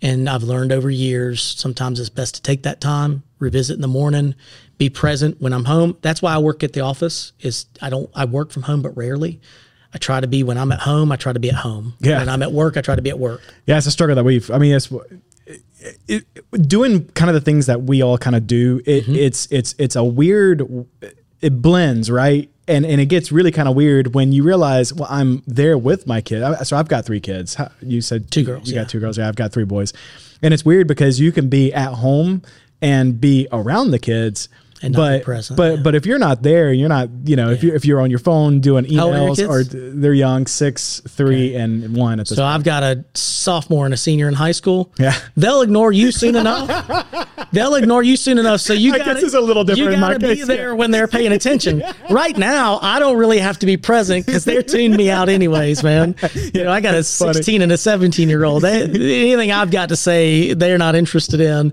And I've learned over years sometimes it's best to take that time, revisit in the morning, be present when I'm home. That's why I work at the office is I don't I work from home but rarely. I try to be when I'm at home, I try to be at home. Yeah. When I'm at work, I try to be at work. Yeah, it's a struggle that we've. I mean, it's it, it, doing kind of the things that we all kind of do. It, Mm-hmm. It's it's it's a weird. It blends right, and and it gets really kind of weird when you realize, well, I'm there with my kid. So I've got three kids. You said Two girls, You yeah. got two girls. Yeah, I've got three boys, and it's weird because you can be at home and be around the kids. And but present, but yeah. but if you're not there, you're not. You know, if you if you're on your phone doing old are your emails or they're young, six, three, and one at this. So I've got a sophomore and a senior in high school. Yeah. They'll ignore you soon enough. They'll ignore you soon enough. So you got it's a little different You got to be case, there yeah. when they're paying attention. Right now, I don't really have to be present because they're tuning me out anyways, man. You know, I got a funny. 16 and a 17 year old. They, anything I've got to say, they're not interested in.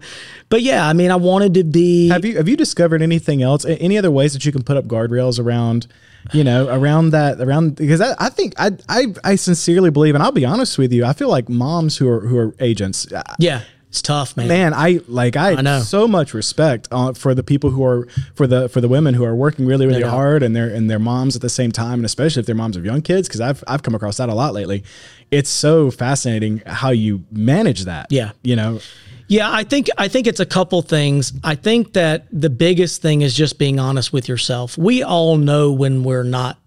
But yeah, I mean, I wanted to be. Have you have you discovered anything else? Any other ways that you can put up guardrails around, you know, around that around because I, I think I, I I sincerely believe, and I'll be honest with you, I feel like moms who are who are agents, uh, yeah, it's tough, man. man, I like I, know. so much respect uh, for the people who are for the for the women who are working really really doubt. hard and they're and their moms at the same time, and especially if they're moms of young kids, because I've I've come across that a lot lately. It's so fascinating how you manage that. Yeah. you know, Yeah, I think I think it's a couple things. I think that the biggest thing is just being honest with yourself. We all know when we're not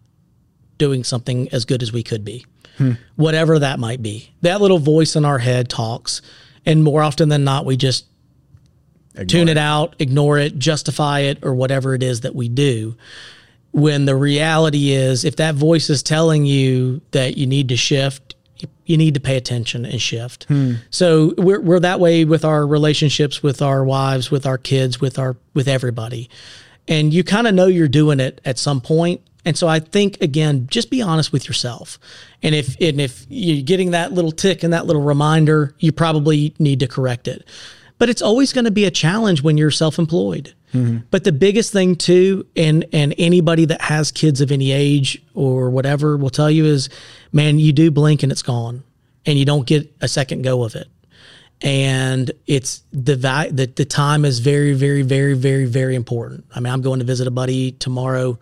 doing something as good as we could be. Hmm. Whatever that might be. That little voice in our head talks and more often than not we just tune it out, ignore it, justify it or whatever it is that we do. When the reality is if that voice is telling you that you need to shift, you need to pay attention and shift. Hmm. So we're we're that way with our relationships with our wives, with our kids, with our with everybody. And you kind of know you're doing it at some point. And so I think again, just be honest with yourself. And if and if you're getting that little tick and that little reminder, you probably need to correct it. But it's always going to be a challenge when you're self-employed. Mm-hmm. But the biggest thing too, and and anybody that has kids of any age or whatever will tell you is, man, you do blink and it's gone, and you don't get a second go of it. And it's the the the time is very very very very very important. I mean, I'm going to visit a buddy tomorrow.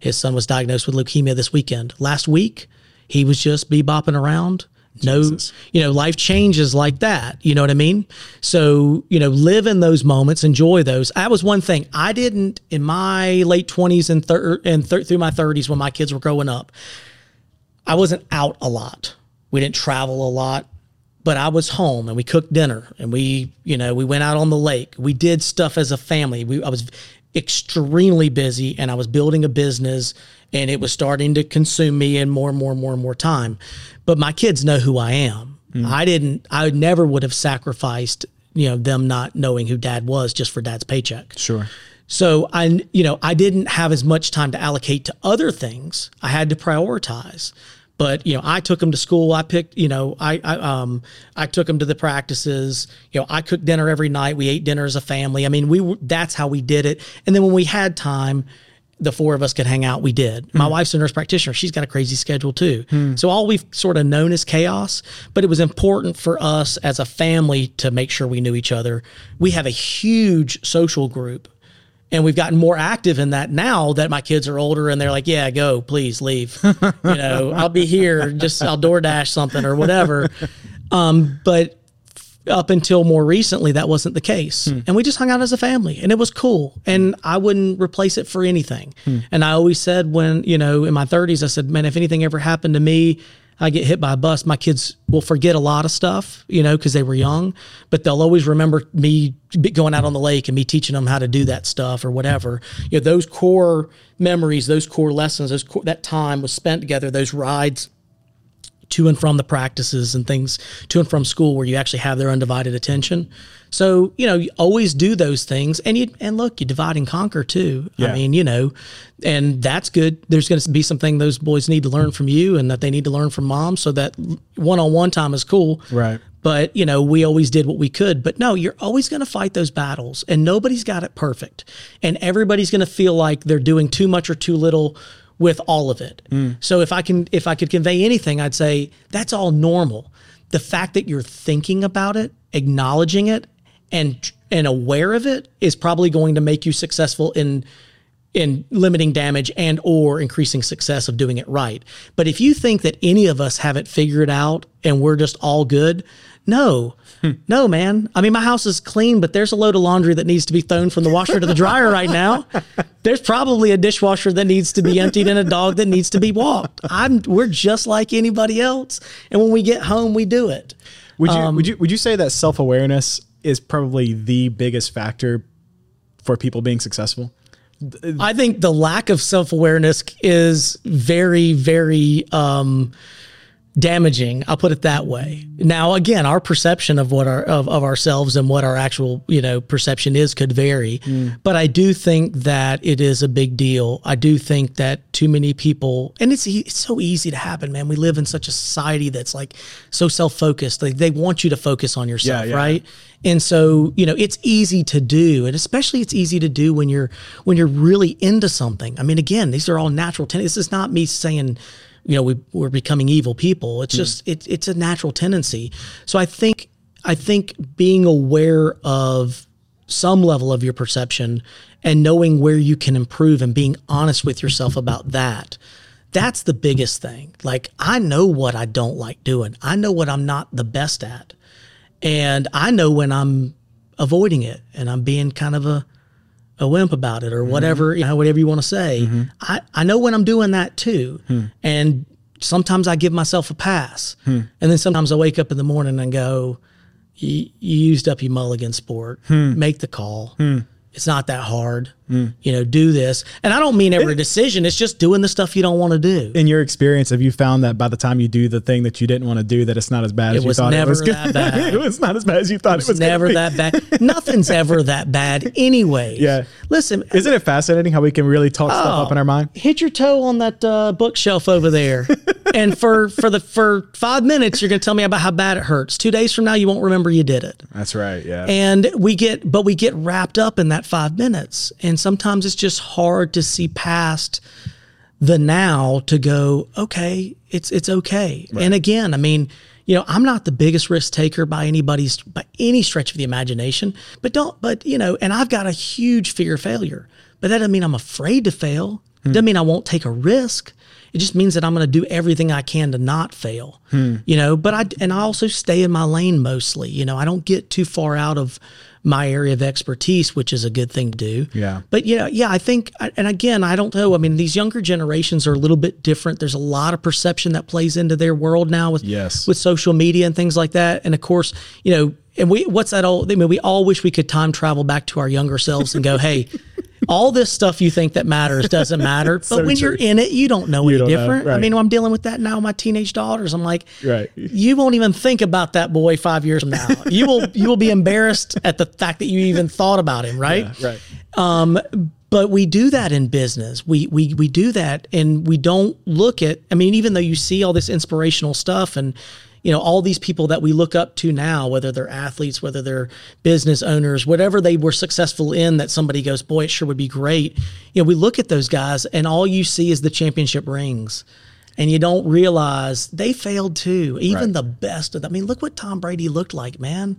His son was diagnosed with leukemia this weekend. Last week, he was just bebopping around. No, you know, life changes like that. You know what I mean? So, you know, live in those moments, enjoy those. That was one thing I didn't in my late 20s and, thir- and thir- through my 30s when my kids were growing up. I wasn't out a lot. We didn't travel a lot, but I was home and we cooked dinner and we, you know, we went out on the lake. We did stuff as a family. We, I was extremely busy and I was building a business and it was starting to consume me and more and more and more and more time. But my kids know who I am. Mm. I didn't, I never would have sacrificed, you know, them not knowing who dad was just for dad's paycheck. sure. So I, you know, I didn't have as much time to allocate to other things. I had to prioritize. But you know, I took them to school. I picked, you know, I, I um I took them to the practices. You know, I cooked dinner every night. We ate dinner as a family. I mean, we were, that's how we did it. And then when we had time, the four of us could hang out. We did. My wife's a nurse practitioner. She's got a crazy schedule too. So all we've sort of known is chaos, but it was important for us as a family to make sure we knew each other. We have a huge social group and we've gotten more active in that now that my kids are older and they're like, yeah, go, please leave. you know, I'll be here. Just I'll DoorDash something or whatever. Um, but up until more recently, that wasn't the case. And we just hung out as a family and it was cool. And I wouldn't replace it for anything. And I always said when, you know, in my 30s, I said, man, if anything ever happened to me, I get hit by a bus, my kids will forget a lot of stuff, you know, because they were young, but they'll always remember me going out on the lake and me teaching them how to do that stuff or whatever. You know, those core memories, those core lessons, those core, that time was spent together, those rides to and from the practices and things to and from school where you actually have their undivided attention. So, you know, you always do those things and you and look, you divide and conquer too. Yeah. I mean, you know, and that's good. There's going to be something those boys need to learn from you and that they need to learn from mom so that one-on-one time is cool. Right. But, you know, we always did what we could. But no, you're always going to fight those battles and nobody's got it perfect. And everybody's going to feel like they're doing too much or too little with all of it. Hmm. So if I can if I could convey anything, I'd say that's all normal. The fact that you're thinking about it, acknowledging it and and aware of it is probably going to make you successful in in limiting damage and or increasing success of doing it right. But if you think that any of us have it figured out and we're just all good, no. No, man. I mean, my house is clean, but there's a load of laundry that needs to be thrown from the washer to the dryer right now. There's probably a dishwasher that needs to be emptied and a dog that needs to be walked. I'm we're just like anybody else. And when we get home, we do it. Would you Um, would you would you say that self awareness is probably the biggest factor for people being successful? I think the lack of self awareness is very, very um, damaging. I'll put it that way. Now, again, our perception of what our of, of ourselves and what our actual you know perception is could vary, mm. but I do think that it is a big deal. I do think that too many people, and it's it's so easy to happen, man. We live in such a society that's like so self focused. Like they want you to focus on yourself, Yeah, yeah. right? And so, you know, it's easy to do, and especially it's easy to do when you're when you're really into something. I mean, again, these are all natural tendencies. This is not me saying, you know, we we're becoming evil people. It's hmm. just it's it's a natural tendency. So I think I think being aware of some level of your perception and knowing where you can improve and being honest with yourself about that. That's the biggest thing. Like I know what I don't like doing. I know what I'm not the best at and I know when I'm avoiding it and I'm being kind of a a wimp about it or mm-hmm. whatever you know whatever you want to say. Mm-hmm. I I know when I'm doing that too, hmm. and sometimes I give myself a pass, hmm. and then sometimes I wake up in the morning and go, "You, you used up your mulligan sport. Hmm. Make the call." It's not that hard, you know. Do this, and I don't mean every decision. It's just doing the stuff you don't want to do. In your experience, have you found that by the time you do the thing that you didn't want to do, that it's not as bad as you thought never it was? that bad. it was not as bad as you thought it was. It's gonna never that bad. Nothing's ever that bad anyway. Yeah. Listen, Isn't it fascinating how we can really talk stuff Oh. up in our mind? hit your toe on that uh, bookshelf over there, and for for the for five minutes, you're going to tell me about how bad it hurts. Two days from now, you won't remember you did it. That's right. Yeah. And we get, but we get wrapped up in that five minutes, and sometimes it's just hard to see past the now to go, okay, it's it's okay. And again, I mean, you know, I'm not the biggest risk taker by anybody's by any stretch of the imagination, but don't but you know, and I've got a huge fear of failure. But that doesn't mean I'm afraid to fail. It doesn't mean I won't take a risk. It just means that I'm going to do everything I can to not fail. Hmm. You know, but I and I also stay in my lane mostly. You know, I don't get too far out of my area of expertise, which is a good thing to do. Yeah. But yeah, yeah, I think, and again, I don't know. I mean, these younger generations are a little bit different. There's a lot of perception that plays into their world now with Yes. with social media and things like that. And of course, you know, and we what's that old? I mean, we all wish we could time travel back to our younger selves and go, hey. All this stuff you think that matters doesn't matter, but So when true. you're in it, you don't know any don't know, different. I mean, I'm dealing with that now. with My teenage daughters, I'm like, Right. you won't even think about that boy five years from now. You will you will be embarrassed at the fact that you even thought about him, right? right. Um, but we do that in business. We we we do that, and we don't look at. I mean, even though you see all this inspirational stuff, and you know all these people that we look up to now, whether they're athletes, whether they're business owners, whatever they were successful in, that somebody goes, boy, it sure would be great. You know, we look at those guys, and all you see is the championship rings. And you don't realize they failed too. Even Right. the best of them. I mean, look what Tom Brady looked like, man.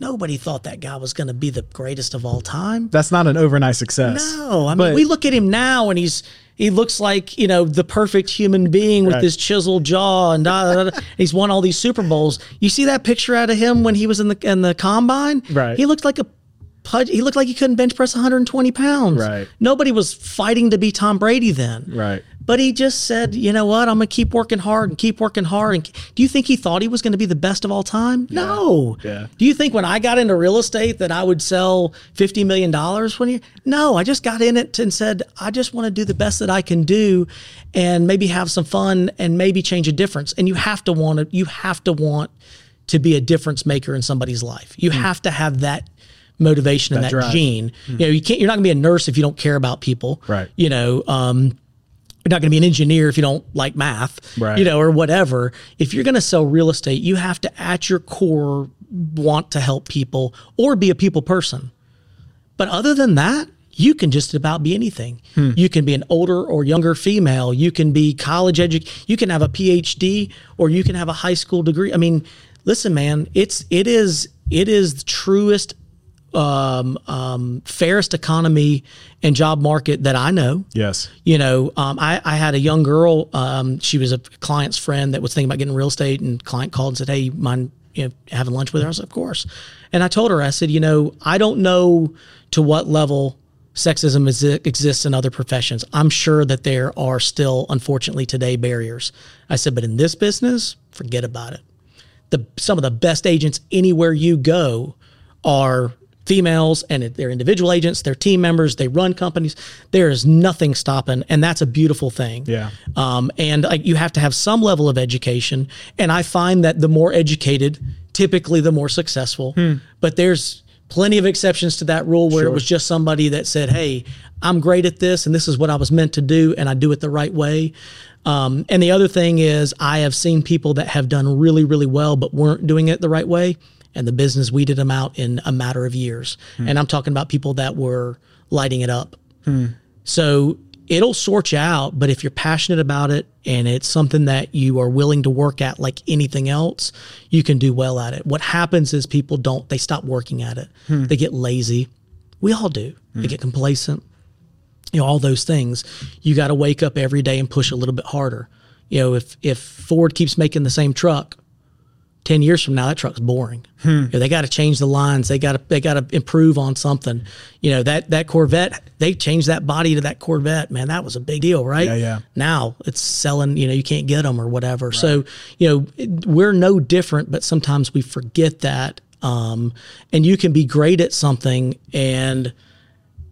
Nobody thought that guy was going to be the greatest of all time. That's not an overnight success. No, I mean But- we look at him now and he's he looks like you know the perfect human being with Right. this chiseled jaw and da, da, da. he's won all these Super Bowls. You see that picture out of him when he was in the in the combine? Right. He looked like a pud- he looked like he couldn't bench press 120 pounds. Right. Nobody was fighting to be Tom Brady then. Right. But he just said, you know what? I'm gonna keep working hard and keep working hard. And do you think he thought he was going to be the best of all time? No. Yeah. Do you think when I got into real estate that I would sell fifty million dollars when you? No, I just got in it and said I just want to do the best that I can do, and maybe have some fun and maybe change a difference. And you have to want to. You have to want to be a difference maker in somebody's life. You have to have that motivation and That that drive. gene. You know, you can't. You're not going to be a nurse if you don't care about people. Right. You know. Um, you're not going to be an engineer if you don't like math, Right. you know, or whatever. If you're going to sell real estate, you have to, at your core, want to help people or be a people person. But other than that, you can just about be anything. Hmm. You can be an older or younger female. You can be college educated. You can have a PhD or you can have a high school degree. I mean, listen, man, it's it is it is the truest, um, um, fairest economy and job market that I know Yes. you know, um, I, I had a young girl. Um, she was a client's friend that was thinking about getting real estate, and client called and said, "Hey, you mind you know having lunch with her?" I said, "Of course." And I told her, I said, "You know, I don't know to what level sexism is, exists in other professions. I'm sure that there are still, unfortunately, today barriers." I said, "But in this business, forget about it. The some of the best agents anywhere you go are." Females and they're individual agents, they're team members, they run companies. There is nothing stopping, and that's a beautiful thing. Yeah. Um, and like you have to have some level of education, and I find that the more educated, typically the more successful. But there's plenty of exceptions to that rule where it was just somebody that said, "Hey, I'm great at this, and this is what I was meant to do, and I do it the right way." Um, and the other thing is, I have seen people that have done really, really well, but weren't doing it the right way, and the business weeded them out in a matter of years. Hmm. And I'm talking about people that were lighting it up. Hmm. So it'll sort you out, but if you're passionate about it and it's something that you are willing to work at like anything else, you can do well at it. What happens is people don't, they stop working at it. Hmm. They get lazy. We all do. They get complacent. You know, all those things. You got to wake up every day and push a little bit harder. You know, if if Ford keeps making the same truck, 10 years from now that truck's boring. You know, they got to change the lines. They got to they got to improve on something. You know that that corvette they changed that body to that corvette. Man that was a big deal right? Yeah, yeah. now it's selling you know you can't get them or whatever. So you know it- we're no different but sometimes we forget that um, and you can be great at something and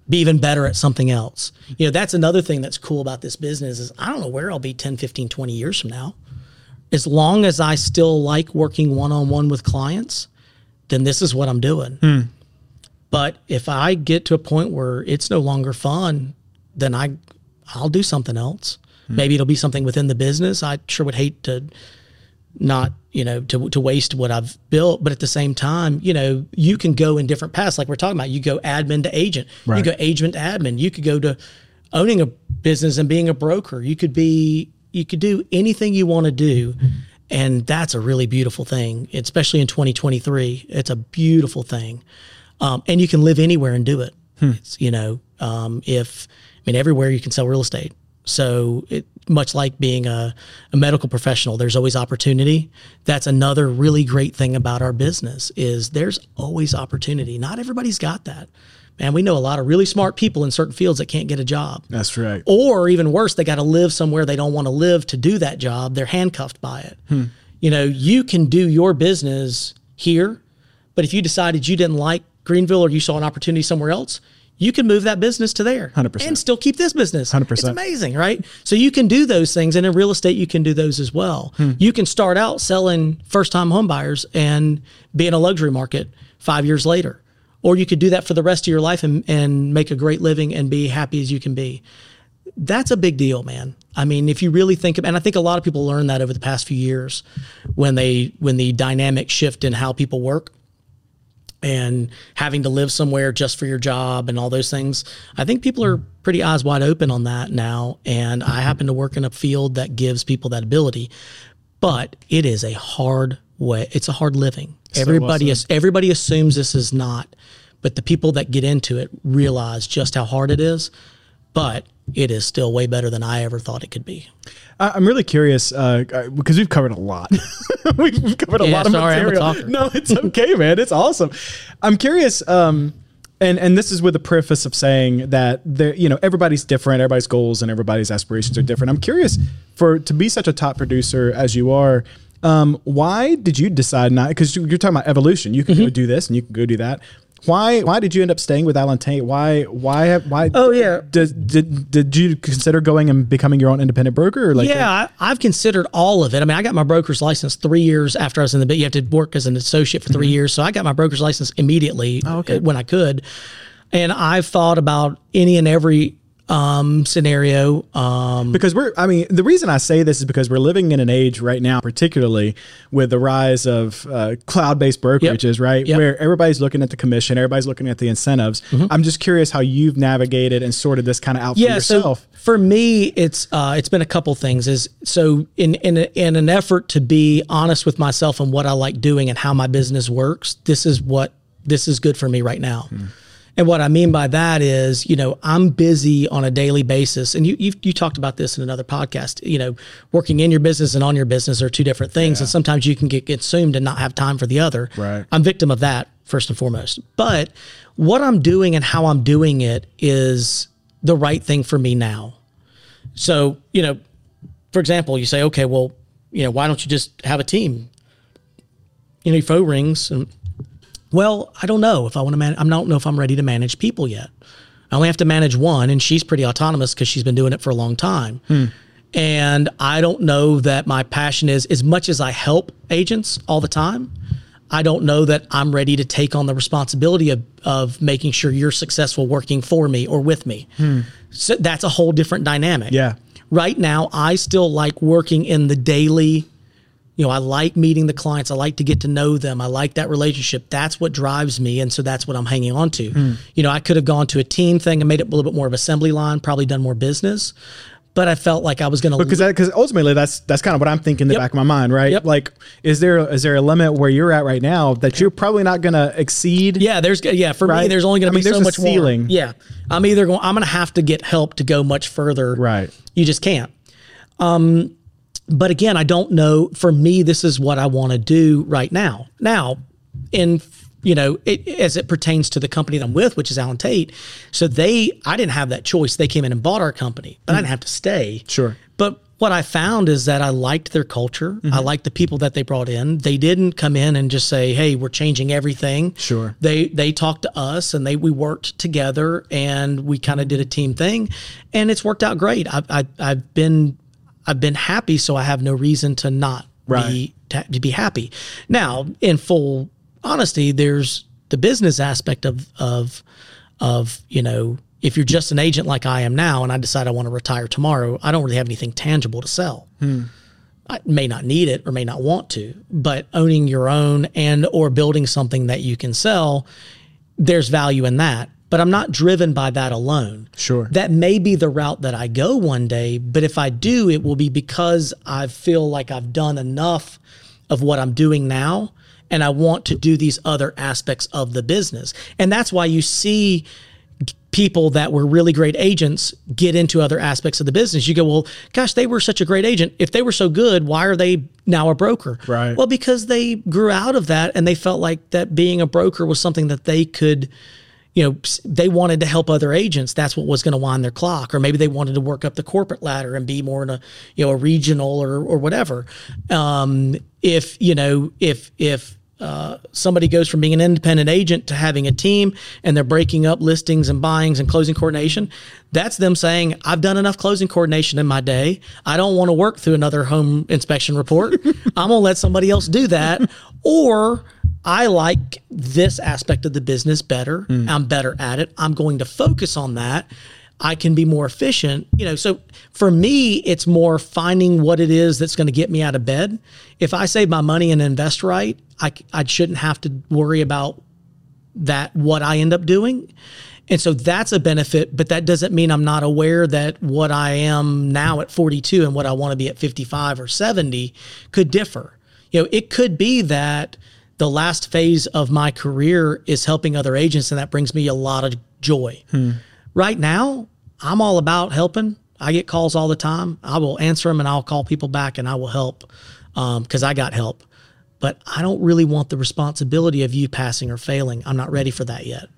be even better at something else. You know that's another thing that's cool about this business is i don't know where i'll be 10 15 20 years from now as long as I still like working one on one with clients, then this is what I'm doing. Hmm. But if I get to a point where it's no longer fun, then I I'll do something else. Hmm. Maybe it'll be something within the business. I sure would hate to not, you know, to to waste what I've built, but at the same time, you know, you can go in different paths like we're talking about. You go admin to agent. You go agent to admin. You could go to owning a business and being a broker. You could be you could do anything you want to do. And that's a really beautiful thing, especially in 2023. It's a beautiful thing. Um, and you can live anywhere and do it. It's, you know, um, if, I mean, everywhere you can sell real estate. So, it, much like being a, a medical professional, there's always opportunity. That's another really great thing about our business is there's always opportunity. Not everybody's got that. Man, we know a lot of really smart people in certain fields that can't get a job. That's right. Or even worse, they got to live somewhere they don't want to live to do that job. They're handcuffed by it. You know, you can do your business here, but if you decided you didn't like Greenville or you saw an opportunity somewhere else, you can move that business to there 100%. and still keep this business. 100%. It's amazing, right? So you can do those things. And in real estate, you can do those as well. You can start out selling first time homebuyers and be in a luxury market five years later. Or you could do that for the rest of your life and, and make a great living and be happy as you can be. That's a big deal, man. I mean, if you really think, of, and I think a lot of people learn that over the past few years, when they when the dynamic shift in how people work, and having to live somewhere just for your job and all those things. I think people are pretty eyes wide open on that now. And I happen to work in a field that gives people that ability, but it is a hard way. It's a hard living. Everybody is, everybody assumes this is not, but the people that get into it realize just how hard it is. But it is still way better than I ever thought it could be. I'm really curious uh, because we've covered a lot. we've covered a Yeah, lot of sorry, material. No, it's okay, man. It's awesome. I'm curious. Um, and, and this is with the preface of saying that there, you know, everybody's different, everybody's goals and everybody's aspirations are different. I'm curious for to be such a top producer as you are. Um, why did you decide not? Because you're talking about evolution. You can Mm-hmm. go do this and you can go do that. Why? Why did you end up staying with Allen Tate? Why? Why? Why? Oh, yeah. Did, did did you consider going and becoming your own independent broker? Or like yeah, I, I've considered all of it. I mean, I got my broker's license three years after I was in the bit. You have to work as an associate for 3 years, so I got my broker's license immediately Mm-hmm. Oh, okay. when I could. And I've thought about any and every um, scenario. Um, because we're i mean the reason i say this is because we're living in an age right now particularly with the rise of uh, cloud-based brokerages right Yep. Mm-hmm. where everybody's looking at the commission everybody's looking at the incentives i'm just curious how you've navigated and sorted this kind of out for yourself so for me, it's uh, it's been a couple things. Is so in in a, in an effort to be honest with myself and what I like doing and how my business works. This is what this is good for me right now. And what I mean by that is, you know, I'm busy on a daily basis, and you you you talked about this in another podcast. You know, working in your business and on your business are two different things, and sometimes you can get consumed and not have time for the other. Right. I'm victim of that first and foremost. But what I'm doing and how I'm doing it is the right thing for me now. So, you know, for example, you say, okay, well, you know, why don't you just have a team? You know, phone rings and well, I don't know if I want to manage. I don't know if I'm ready to manage people yet. I only have to manage one, and she's pretty autonomous because she's been doing it for a long time. Hmm. And I don't know that my passion is as much as I help agents all the time. I don't know that I'm ready to take on the responsibility of, of making sure you're successful working for me or with me. Hmm. So that's a whole different dynamic. Yeah. Right now, I still like working in the daily you know, I like meeting the clients. I like to get to know them. I like that relationship. That's what drives me. And so that's what I'm hanging on to. You know, I could have gone to a team thing and made it a little bit more of assembly line, probably done more business, but I felt like I was going to because because ultimately that's that's kind of what I'm thinking in the Yep. back of my mind, right? Yep. Like, is there is there a limit where you're at right now that you're probably not going to exceed? Yeah, there's yeah for me. There's only going to mean, be so there's a much more. ceiling. Yeah, I'm either going. I'm going to have to get help to go much further. Right. You just can't. Um, but again, I don't know. For me, this is what I want to do right now. Now, in you know, it, as it pertains to the company that I'm with, which is Allen Tate. So they, I didn't have that choice. They came in and bought our company, but I didn't have to stay. Mm. Sure. But what I found is that I liked their culture. Mm-hmm. I liked the people that they brought in. They didn't come in and just say, "Hey, we're changing everything." Sure. They they talked to us and they we worked together and we kind of did a team thing, and it's worked out great. I've I, I've been I've been happy, so I have no reason to not Right. be to, to be happy. Now, in full honesty, there's the business aspect of of of you know if you're just an agent like I am now and I decide I want to retire tomorrow, I don't really have anything tangible to sell. Hmm. I may not need it or may not want to, but owning your own and or building something that you can sell, there's value in that. But I'm not driven by that alone. Sure. That may be the route that I go one day, but if I do, it will be because I feel like I've done enough of what I'm doing now and I want to do these other aspects of the business. And that's why you see people that were really great agents get into other aspects of the business. You go, well, gosh, they were such a great agent. If they were so good, why are they now a broker? Right. Well, because they grew out of that and they felt like that being a broker was something that they could, you know, they wanted to help other agents. That's what was going to wind their clock. Or maybe they wanted to work up the corporate ladder and be more in a, you know, a regional or, or whatever. Um, if, you know, if, if, uh, somebody goes from being an independent agent to having a team and they're breaking up listings and buyings and closing coordination that's them saying i've done enough closing coordination in my day i don't want to work through another home inspection report i'm going to let somebody else do that or I like this aspect of the business better. Mm. I'm better at it. I'm going to focus on that. I can be more efficient. You know, so for me, it's more finding what it is that's going to get me out of bed. If I save my money and invest right, I, I shouldn't have to worry about that, what I end up doing. And so that's a benefit, but that doesn't mean I'm not aware that what I am now at 42 and what I want to be at 55 or 70 could differ. You know, it could be that the last phase of my career is helping other agents, and that brings me a lot of joy. Hmm. Right now, I'm all about helping. I get calls all the time. I will answer them and I'll call people back and I will help um, because I got help. But I don't really want the responsibility of you passing or failing. I'm not ready for that yet.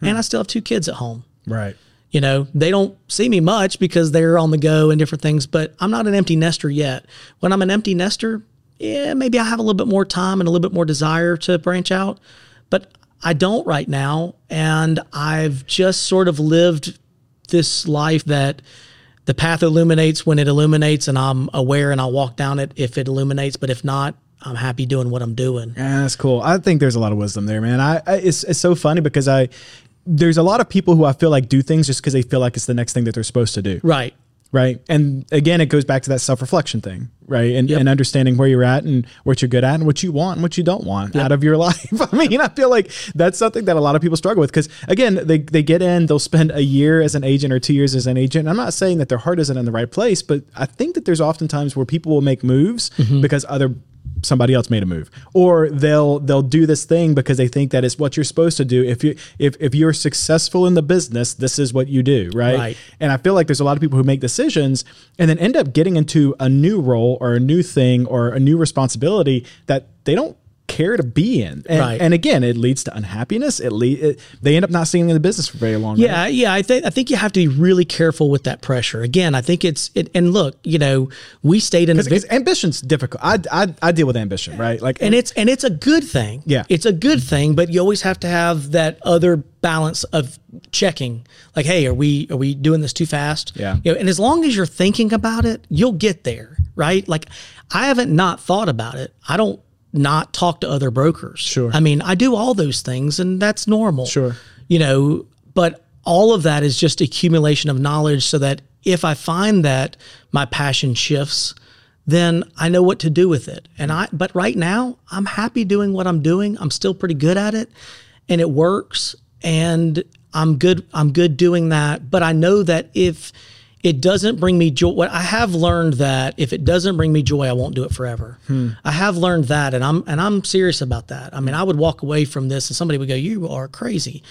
Hmm. And I still have two kids at home. Right. You know, they don't see me much because they're on the go and different things, but I'm not an empty nester yet. When I'm an empty nester, yeah, maybe I have a little bit more time and a little bit more desire to branch out, but I don't right now. And I've just sort of lived this life that the path illuminates when it illuminates, and I'm aware and I'll walk down it if it illuminates. But if not, I'm happy doing what I'm doing. Yeah, that's cool. I think there's a lot of wisdom there, man. I, I it's it's so funny because I there's a lot of people who I feel like do things just because they feel like it's the next thing that they're supposed to do. Right. Right. And again, it goes back to that self reflection thing, right? And, and understanding where you're at and what you're good at and what you want and what you don't want out of your life. I mean, I feel like that's something that a lot of people struggle with because, again, they, they get in, they'll spend a year as an agent or two years as an agent. I'm not saying that their heart isn't in the right place, but I think that there's oftentimes where people will make moves mm-hmm. because other somebody else made a move or they'll they'll do this thing because they think that it's what you're supposed to do if you if, if you're successful in the business this is what you do right? Right. and i feel like there's a lot of people who make decisions and then end up getting into a new role or a new thing or a new responsibility that they don't care to be in and, Right. and again it leads to unhappiness it, le- it they end up not staying in the business for very long Yeah, yeah. I think I think you have to be really careful with that pressure. Again, I think it's it, and look, you know, we stayed in a because big, ambition's difficult I, I i deal with ambition right like and it's and it's a good thing. Yeah. it's a good thing, but you always have to have that other balance of checking. Like, hey, are we are we doing this too fast? Yeah. You know, and as long as you're thinking about it, you'll get there, right? Like, I haven't not thought about it. I don't not talk to other brokers. Sure. I mean, I do all those things, and that's normal. Sure. You know, but all of that is just accumulation of knowledge, so that if I find that my passion shifts, then I know what to do with it. And I, but right now, I'm happy doing what I'm doing. I'm still pretty good at it, and it works. And I'm good. I'm good doing that. But I know that if it doesn't bring me joy, what I have learned that if it doesn't bring me joy, I won't do it forever. I have learned that, and I'm and I'm serious about that. I mean, I would walk away from this, and somebody would go, "You are crazy."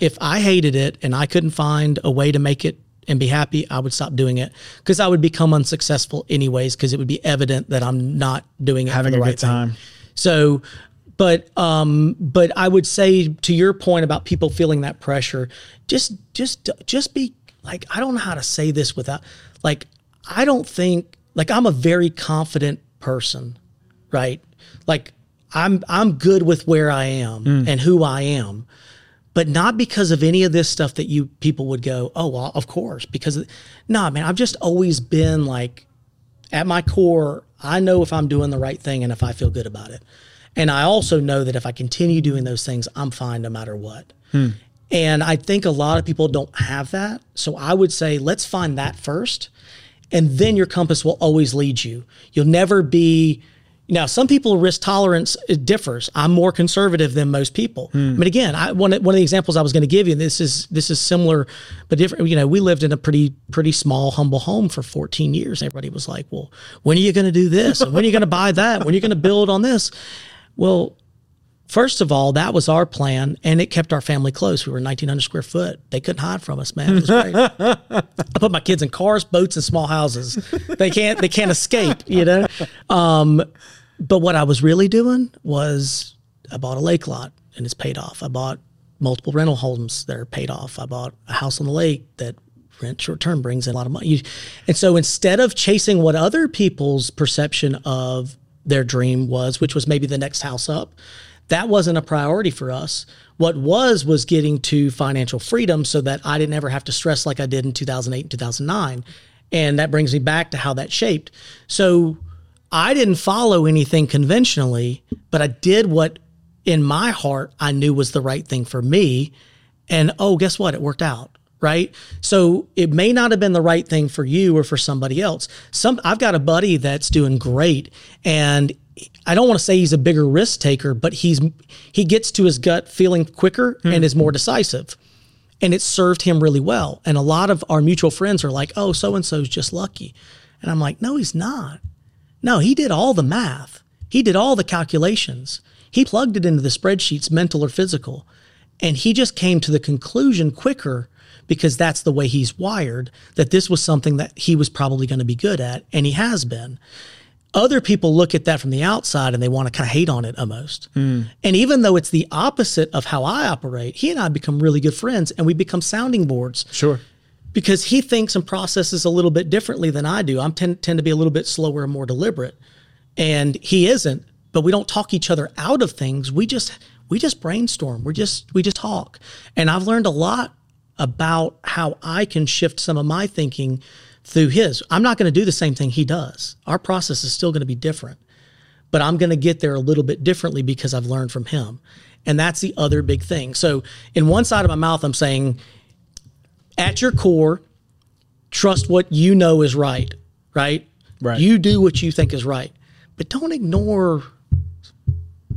If I hated it and I couldn't find a way to make it and be happy, I would stop doing it because I would become unsuccessful anyways because it would be evident that I'm not doing it having for the a right good time thing. So, but um, but I would say to your point about people feeling that pressure, just just just be like I don't know how to say this without like I don't think like I'm a very confident person, right? Like I'm I'm good with where I am mm. and who I am but not because of any of this stuff that you people would go, oh well, of course, because no, man, I've just always been like, at my core, I know if I'm doing the right thing and if I feel good about it, and I also know that if I continue doing those things, I'm fine no matter what. Hmm. And I think a lot of people don't have that, so I would say let's find that first, and then your compass will always lead you. You'll never be now, some people risk tolerance it differs. I'm more conservative than most people. Hmm. But again, I, one of- one of the examples I was going to give you, and this is this is similar, but different. You know, we lived in a pretty pretty small, humble home for 14 years. Everybody was like, "Well, when are you going to do this? And when are you going to buy that? When are you going to build on this?" Well, first of all, that was our plan, and it kept our family close. We were 1,900 square foot. They couldn't hide from us, man. It was great. I put my kids in cars, boats, and small houses. They can't they can't escape, you know. Um, but what I was really doing was I bought a lake lot and it's paid off. I bought multiple rental homes that are paid off. I bought a house on the lake that rent short term brings in a lot of money. You- And so instead of chasing what other people's perception of their dream was, which was maybe the next house up, that wasn't a priority for us. What was was getting to financial freedom so that I didn't ever have to stress like I did in 2008 and 2009. And that brings me back to how that shaped. So I didn't follow anything conventionally, but I did what in my heart I knew was the right thing for me. And oh, guess what? It worked out. Right. So it may not have been the right thing for you or for somebody else. Some I've got a buddy that's doing great and I don't want to say he's a bigger risk taker, but he's he gets to his gut feeling quicker and hmm. is more decisive. And it served him really well. And a lot of our mutual friends are like, "Oh, so and so's just lucky." And I'm like, "No, he's not. No, he did all the math. He did all the calculations. He plugged it into the spreadsheets, mental or physical. And he just came to the conclusion quicker because that's the way he's wired that this was something that he was probably going to be good at. And he has been. Other people look at that from the outside and they want to kind of hate on it almost. Hmm. And even though it's the opposite of how I operate, he and I become really good friends and we become sounding boards Sure. because he thinks and processes a little bit differently than I do. I tend, tend to be a little bit slower and more deliberate, and he isn't. But we don't talk each other out of things. We just we just brainstorm. We just we just talk. And I've learned a lot about how I can shift some of my thinking through his. I'm not going to do the same thing he does. Our process is still going to be different, but I'm going to get there a little bit differently because I've learned from him. And that's the other big thing. So, in one side of my mouth, I'm saying, at your core, trust what you know is right, right? Right. You do what you think is right, but don't ignore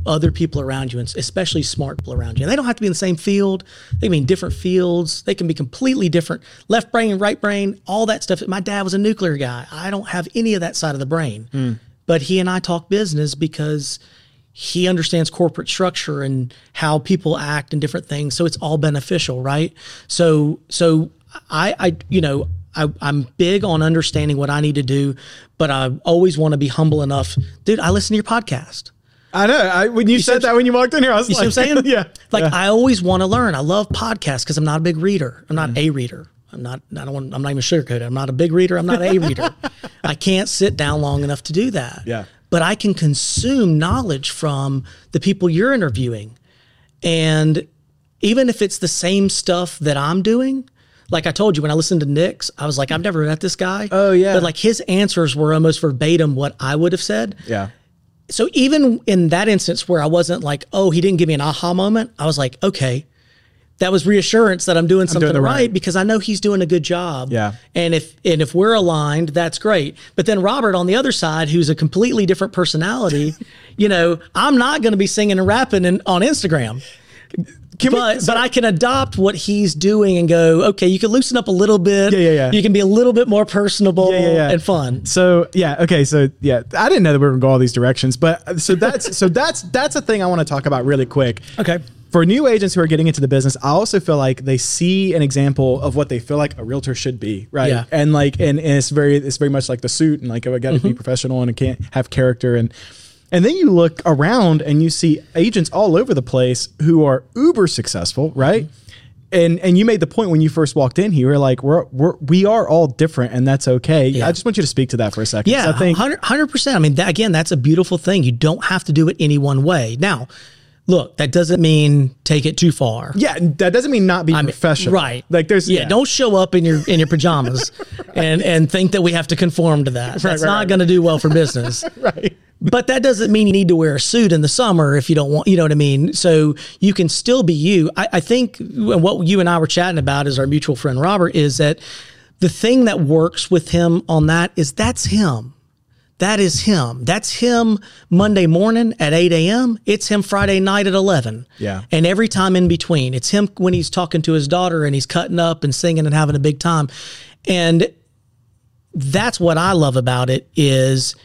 other people around you, and especially smart people around you. And they don't have to be in the same field. They can be in different fields. They can be completely different. Left brain, right brain, all that stuff. My dad was a nuclear guy. I don't have any of that side of the brain. Hmm. But he and I talk business because he understands corporate structure and how people act and different things. So it's all beneficial, right? So so I I you know I, I'm big on understanding what I need to do, but I always want to be humble enough. Dude, I listen to your podcast. I know. I, when you, see said what- that when you walked in here, I was You like, see what I'm saying? yeah. Like yeah. I always want to learn. I love podcasts because I'm not a big reader. I'm not Mm-hmm. a reader. I'm not. I don't want. I'm not even sugarcoated. I'm not a big reader. I'm not a reader. I can't sit down long enough to do that. Yeah. But I can consume knowledge from the people you're interviewing, and even if it's the same stuff that I'm doing. Like I told you, when I listened to Nick's, I was like, I've never met this guy. Oh, yeah. But like his answers were almost verbatim what I would have said yeah. So even in that instance where I wasn't like, oh, he didn't give me an aha moment, I was like, okay, that was reassurance that I'm doing something the right, right- because I know he's doing a good job. Yeah. And if and if we're aligned, that's great. But then Robert on the other side, who's a completely different personality, you know, I'm not going to be singing and rapping in, on Instagram. Can we- But so- but I can adopt what he's doing and go, okay, you can loosen up a little bit. Yeah, yeah, yeah. You can be a little bit more personable yeah, yeah. and fun. So yeah, okay, so yeah, I didn't know that we were gonna go all these directions, but uh, so that's so that's that's a thing I want to talk about really quick. Okay. For new agents who are getting into the business, I also feel like they see an example of what they feel like a realtor should be, right? Yeah. And like, and, and it's very, it's very much like the suit, and like, oh, I got to Mm-hmm. be professional and it can't have character, and and then you look around and you see agents all over the place who are uber successful, right? And and you made the point when you first walked in here, like, we're we're we are all different, and that's okay. I just want you to speak to that for a second. Yeah, I think 100 percent. I mean, that, again, that's a beautiful thing. You don't have to do it any one way. Now, look, that doesn't mean take it too far. Yeah, that doesn't mean not be professional. Right. Like there's yeah, Don't show up in your in your pajamas and and think that we have to conform to that. That's right, not right. going to do well for business. right. But that doesn't mean you need to wear a suit in the summer if you don't want, you know what I mean? So you can still be you. I, I think what you and I were chatting about is our mutual friend Robert is that the thing that works with him on that is that's him. That is him. That's him Monday morning at 8 a.m. It's him Friday night at 11. Yeah. And every time in between. It's him when he's talking to his daughter and he's cutting up and singing and having a big time. And that's what I love about it is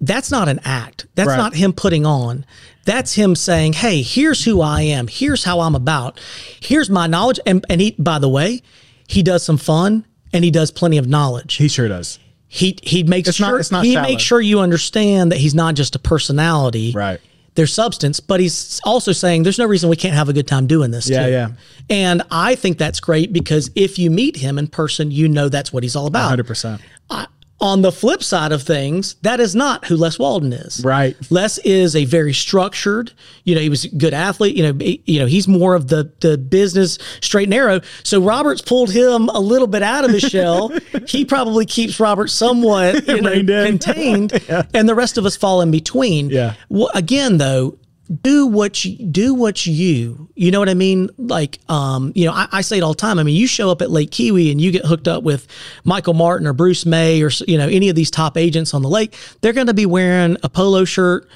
that's not an act. That's Right. not him putting on. That's him saying, "Hey, here's who I am. Here's how I'm about. Here's my knowledge." And and he, by the way, he does some fun and he does plenty of knowledge. He sure does. He he makes It's not- sure it's not he shallow. makes sure you understand that he's not just a personality. Right. There's substance, but he's also saying there's no reason we can't have a good time doing this. Yeah, too. yeah. And I think that's great because if you meet him in person, you know that's what he's all about. Hundred percent. I- on the flip side of things, that is not who Les Walden is. Right. Les is a very structured. You know, he was a good athlete. You know, he- you know, he's more of the the business straight and narrow. So Roberts pulled him a little bit out of his shell. he probably keeps Robert somewhat you know, contained, and the rest of us fall in between. Yeah. Well, again, though, do what you do what you you know what i mean? Like um you know I, I say it all the time. I mean you show up at lake Keowee and you get hooked up with michael martin or bruce may or you know any of these top agents on the lake they're going to be wearing a polo shirt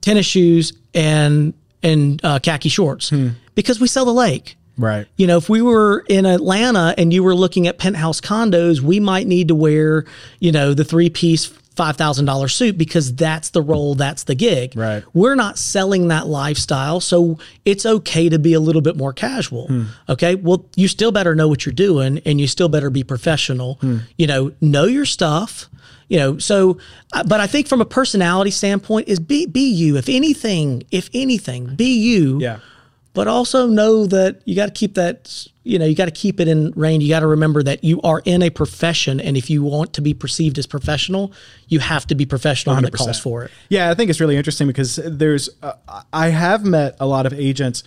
tennis shoes and and uh, khaki shorts because we sell the lake. Right. you know, if we were in Atlanta and you were looking at penthouse condos, we might need to wear, you know, the three piece $5,000 suit because that's the role, that's the gig. Right. We're not selling that lifestyle. So it's okay to be a little bit more casual. Okay. Well, you still better know what you're doing and you still better be professional. You know, know your stuff. You know, so, uh, but I think from a personality standpoint, is be be you. If anything, if anything, be you Yeah. But also know that you got to keep that you know you got to keep it in rein you got to remember that you are in a profession and if you want to be perceived as professional you have to be professional when it calls 100%. for it Yeah, I think it's really interesting because there's, uh, I have met a lot of agents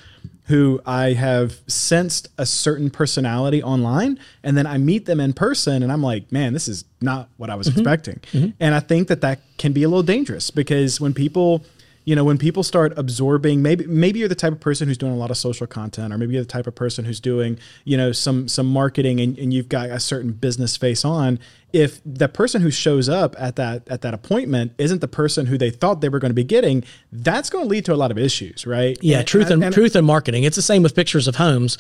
who I have sensed a certain personality online, and then I meet them in person, and I'm like, man, this is not what I was expecting. And I think that that can be a little dangerous because when people, you know, when people start absorbing, maybe maybe you're the type of person who's doing a lot of social content, or maybe you're the type of person who's doing, you know, some some marketing, and, and you've got a certain business face on. If the person who shows up at that at that appointment isn't the person who they thought they were going to be getting, that's going to lead to a lot of issues, right? yeah truth and, truth and marketing it's the same with pictures of homes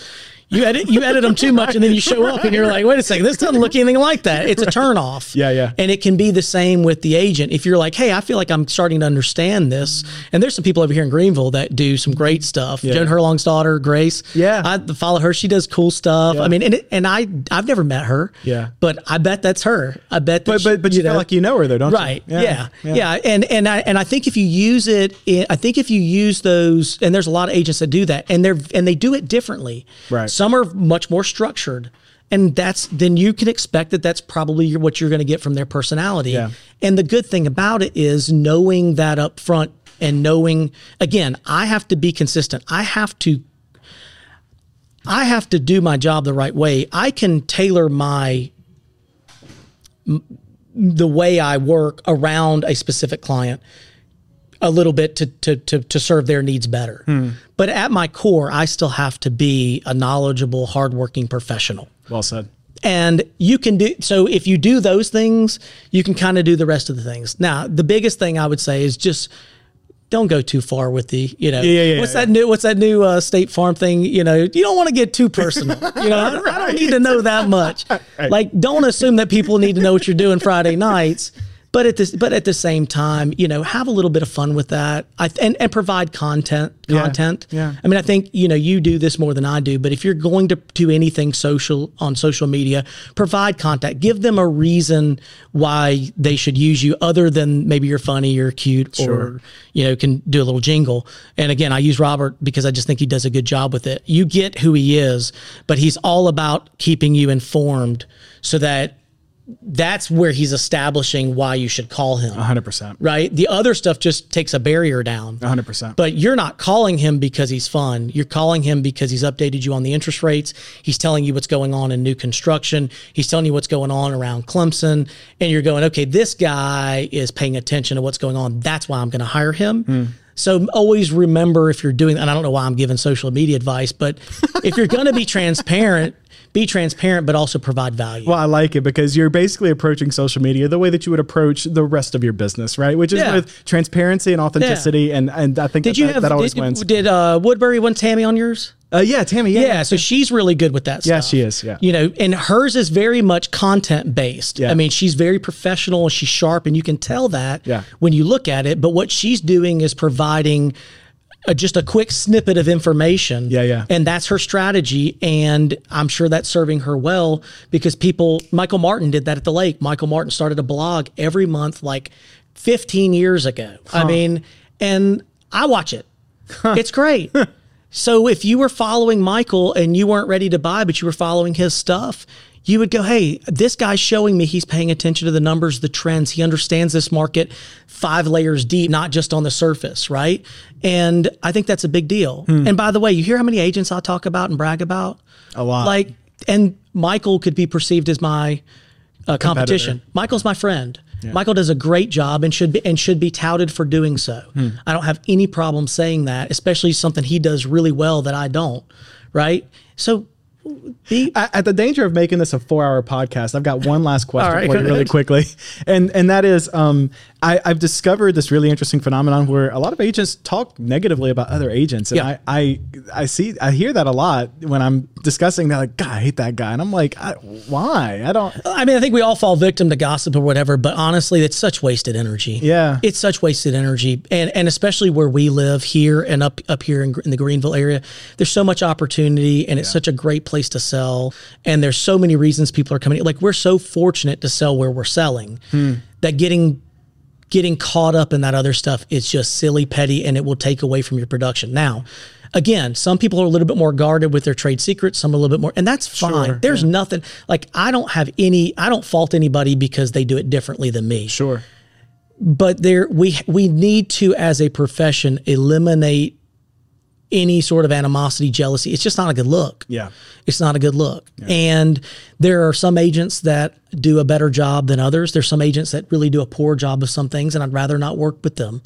you edit you edit them too much and then you show up and you're like wait a second this doesn't look anything like that it's a turn off Yeah, yeah. and it can be the same with the agent if you're like hey i feel like i'm starting to understand this and there's some people over here in greenville that do some great stuff joan herlong's daughter grace Yeah. i follow her she does cool stuff i mean and, it, and i i've never met her Yeah. but i bet that's her i bet But she- but but you, feel know- like you know her though, don't right you? Right. Yeah. yeah and and i and i think if you use it in, i think if you use those and there's a lot of agents that do that and they're and they do it differently Right. Some are much more structured and that's then you can expect that that's probably your- what you're going to get from their personality. Yeah. and the good thing about it is knowing that up front and knowing again i have to be consistent. I have to i have to do my job the right way. I can tailor my the way I work around a specific client a little bit to to to, to serve their needs better. But at my core, I still have to be a knowledgeable, hardworking professional. Well said. And you can do so if you do those things, you can kind of do the rest of the things. Now, the biggest thing I would say is just don't go too far with the, you know, yeah, yeah, what's yeah. that new, what's that new uh, State Farm thing? You know, you don't want to get too personal. You know, I, I don't need to know that much. Like, don't assume that people need to know what you're doing Friday nights. But at this, but at the same time, you know, have a little bit of fun with that, I, and and provide content. Content. yeah. I mean, I think you know you do this more than I do. But if you're going to do anything social on social media, provide content. Give them a reason why they should use you, other than maybe you're funny, you're cute, or you know can do a little jingle. And again, I use Robert because I just think he does a good job with it. You get who he is, but he's all about keeping you informed so that that's where he's establishing why you should call him. 100%. Right? The other stuff just takes a barrier down. 100%. But you're not calling him because he's fun. You're calling him because he's updated you on the interest rates. He's telling you what's going on in new construction. He's telling you what's going on around Clemson. And you're going, okay, this guy is paying attention to what's going on. That's why I'm going to hire him. So always remember if you're doing, and I don't know why I'm giving social media advice, but if you're going to be transparent, be transparent, but also provide value. Well, I like it because you're basically approaching social media the way that you would approach the rest of your business, right? Which is Yeah. with transparency and authenticity, and and I think did that, you that, have, that always did, wins. did uh, Woodbury want Tammy on yours? Uh, yeah, Tammy. Yeah, Yeah, so she's really good with that stuff. Yeah, she is, yeah. You know, and hers is very much content based. Yeah. I mean, she's very professional and she's sharp, and you can tell that Yeah. when you look at it. But what she's doing is providing a, just a quick snippet of information. Yeah, yeah. And that's her strategy. And I'm sure that's serving her well because people, Michael Martin did that at the lake. Michael Martin started a blog every month like 15 years ago. I mean, and I watch it. It's great. So if you were following Michael and you weren't ready to buy, but you were following his stuff, you would go, Hey, this guy's showing me he's paying attention to the numbers, the trends. He understands this market five layers deep, not just on the surface, right? And I think that's a big deal. And by the way, you hear how many agents I talk about and brag about? A lot. Like, and Michael could be perceived as my uh, competition. Michael's my friend. Michael does a great job and should be and should be touted for doing so. I don't have any problem saying that, especially something he does really well that I don't. Right? So be At the danger of making this a four-hour podcast, I've got one last question right, for you, really quickly, and and that is, um, I, I've discovered this really interesting phenomenon where a lot of agents talk negatively about other agents, and Yeah. I, I I see I hear that a lot when I'm discussing. They're like, "God, I hate that guy," and I'm like, I, "Why? I don't." I mean, I think we all fall victim to gossip or whatever, but honestly, it's such wasted energy. Yeah. it's such wasted energy, and and especially where we live here and up up here in, in the Greenville area, there's so much opportunity, and it's such a great place to sell, and there's so many reasons people are coming. Like we're so fortunate to sell where we're selling that getting getting caught up in that other stuff is just silly, petty, and it will take away from your production. Now, again, some people are a little bit more guarded with their trade secrets, some a little bit more, and that's fine. Sure, There's nothing like I don't have any, I don't fault anybody because they do it differently than me. Sure. But there, we we need to, as a profession, eliminate any sort of animosity, jealousy. It's just not a good look Yeah. it's not a good look. And there are some agents that do a better job than others. There's some agents that really do a poor job of some things, and I'd rather not work with them.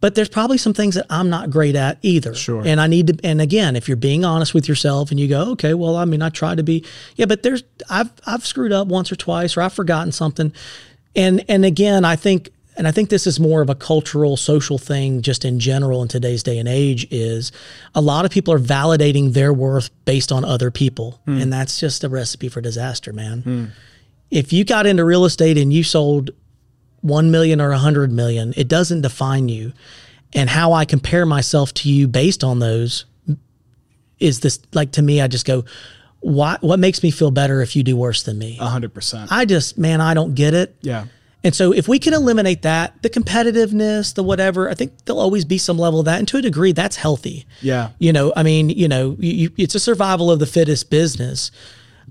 But there's probably some things that I'm not great at either. Sure. And I need to, and again, if you're being honest with yourself and you go, okay, well, I mean, I try to be, yeah, but there's, I've, I've screwed up once or twice or I've forgotten something. And, and again, I think, and I think this is more of a cultural, social thing just in general in today's day and age is a lot of people are validating their worth based on other people. Hmm. And that's just a recipe for disaster, man. Hmm. If you got into real estate and you sold 1 million or 100 million, it doesn't define you. And how I compare myself to you based on those is this like to me, I just go, what, what makes me feel better if you do worse than me? A hundred percent. I just, man, I don't get it. Yeah. And so if we can eliminate that, the competitiveness, the whatever, I think there'll always be some level of that. And to a degree, that's healthy. Yeah. You know, I mean, you know, you, it's a survival of the fittest business.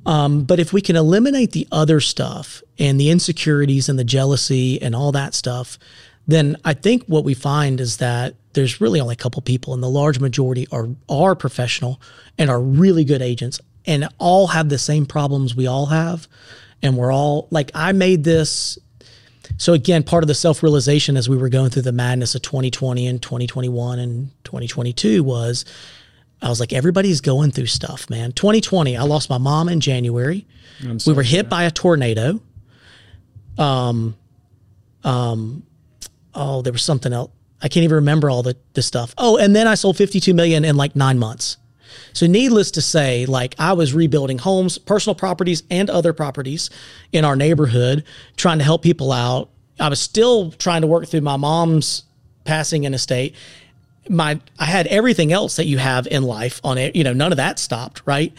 Um, but if we can eliminate the other stuff and the insecurities and the jealousy and all that stuff, then I think what we find is that there's really only a couple people, and the large majority are are professional and are really good agents, and all have the same problems we all have, and we're all like I made this so again, part of the self realization as we were going through the madness of 2020 and 2021 and 2022 was I was like, everybody's going through stuff, man. 2020, I lost my mom in January. we were hit by a tornado. Um, um, oh, there was something else. I can't even remember all the, the stuff. Oh, and then I sold 52 million in like nine months. So needless to say, like I was rebuilding homes, personal properties and other properties in our neighborhood, trying to help people out. I was still trying to work through my mom's passing in estate. My I had everything else that you have in life on it, you know, none of that stopped, right?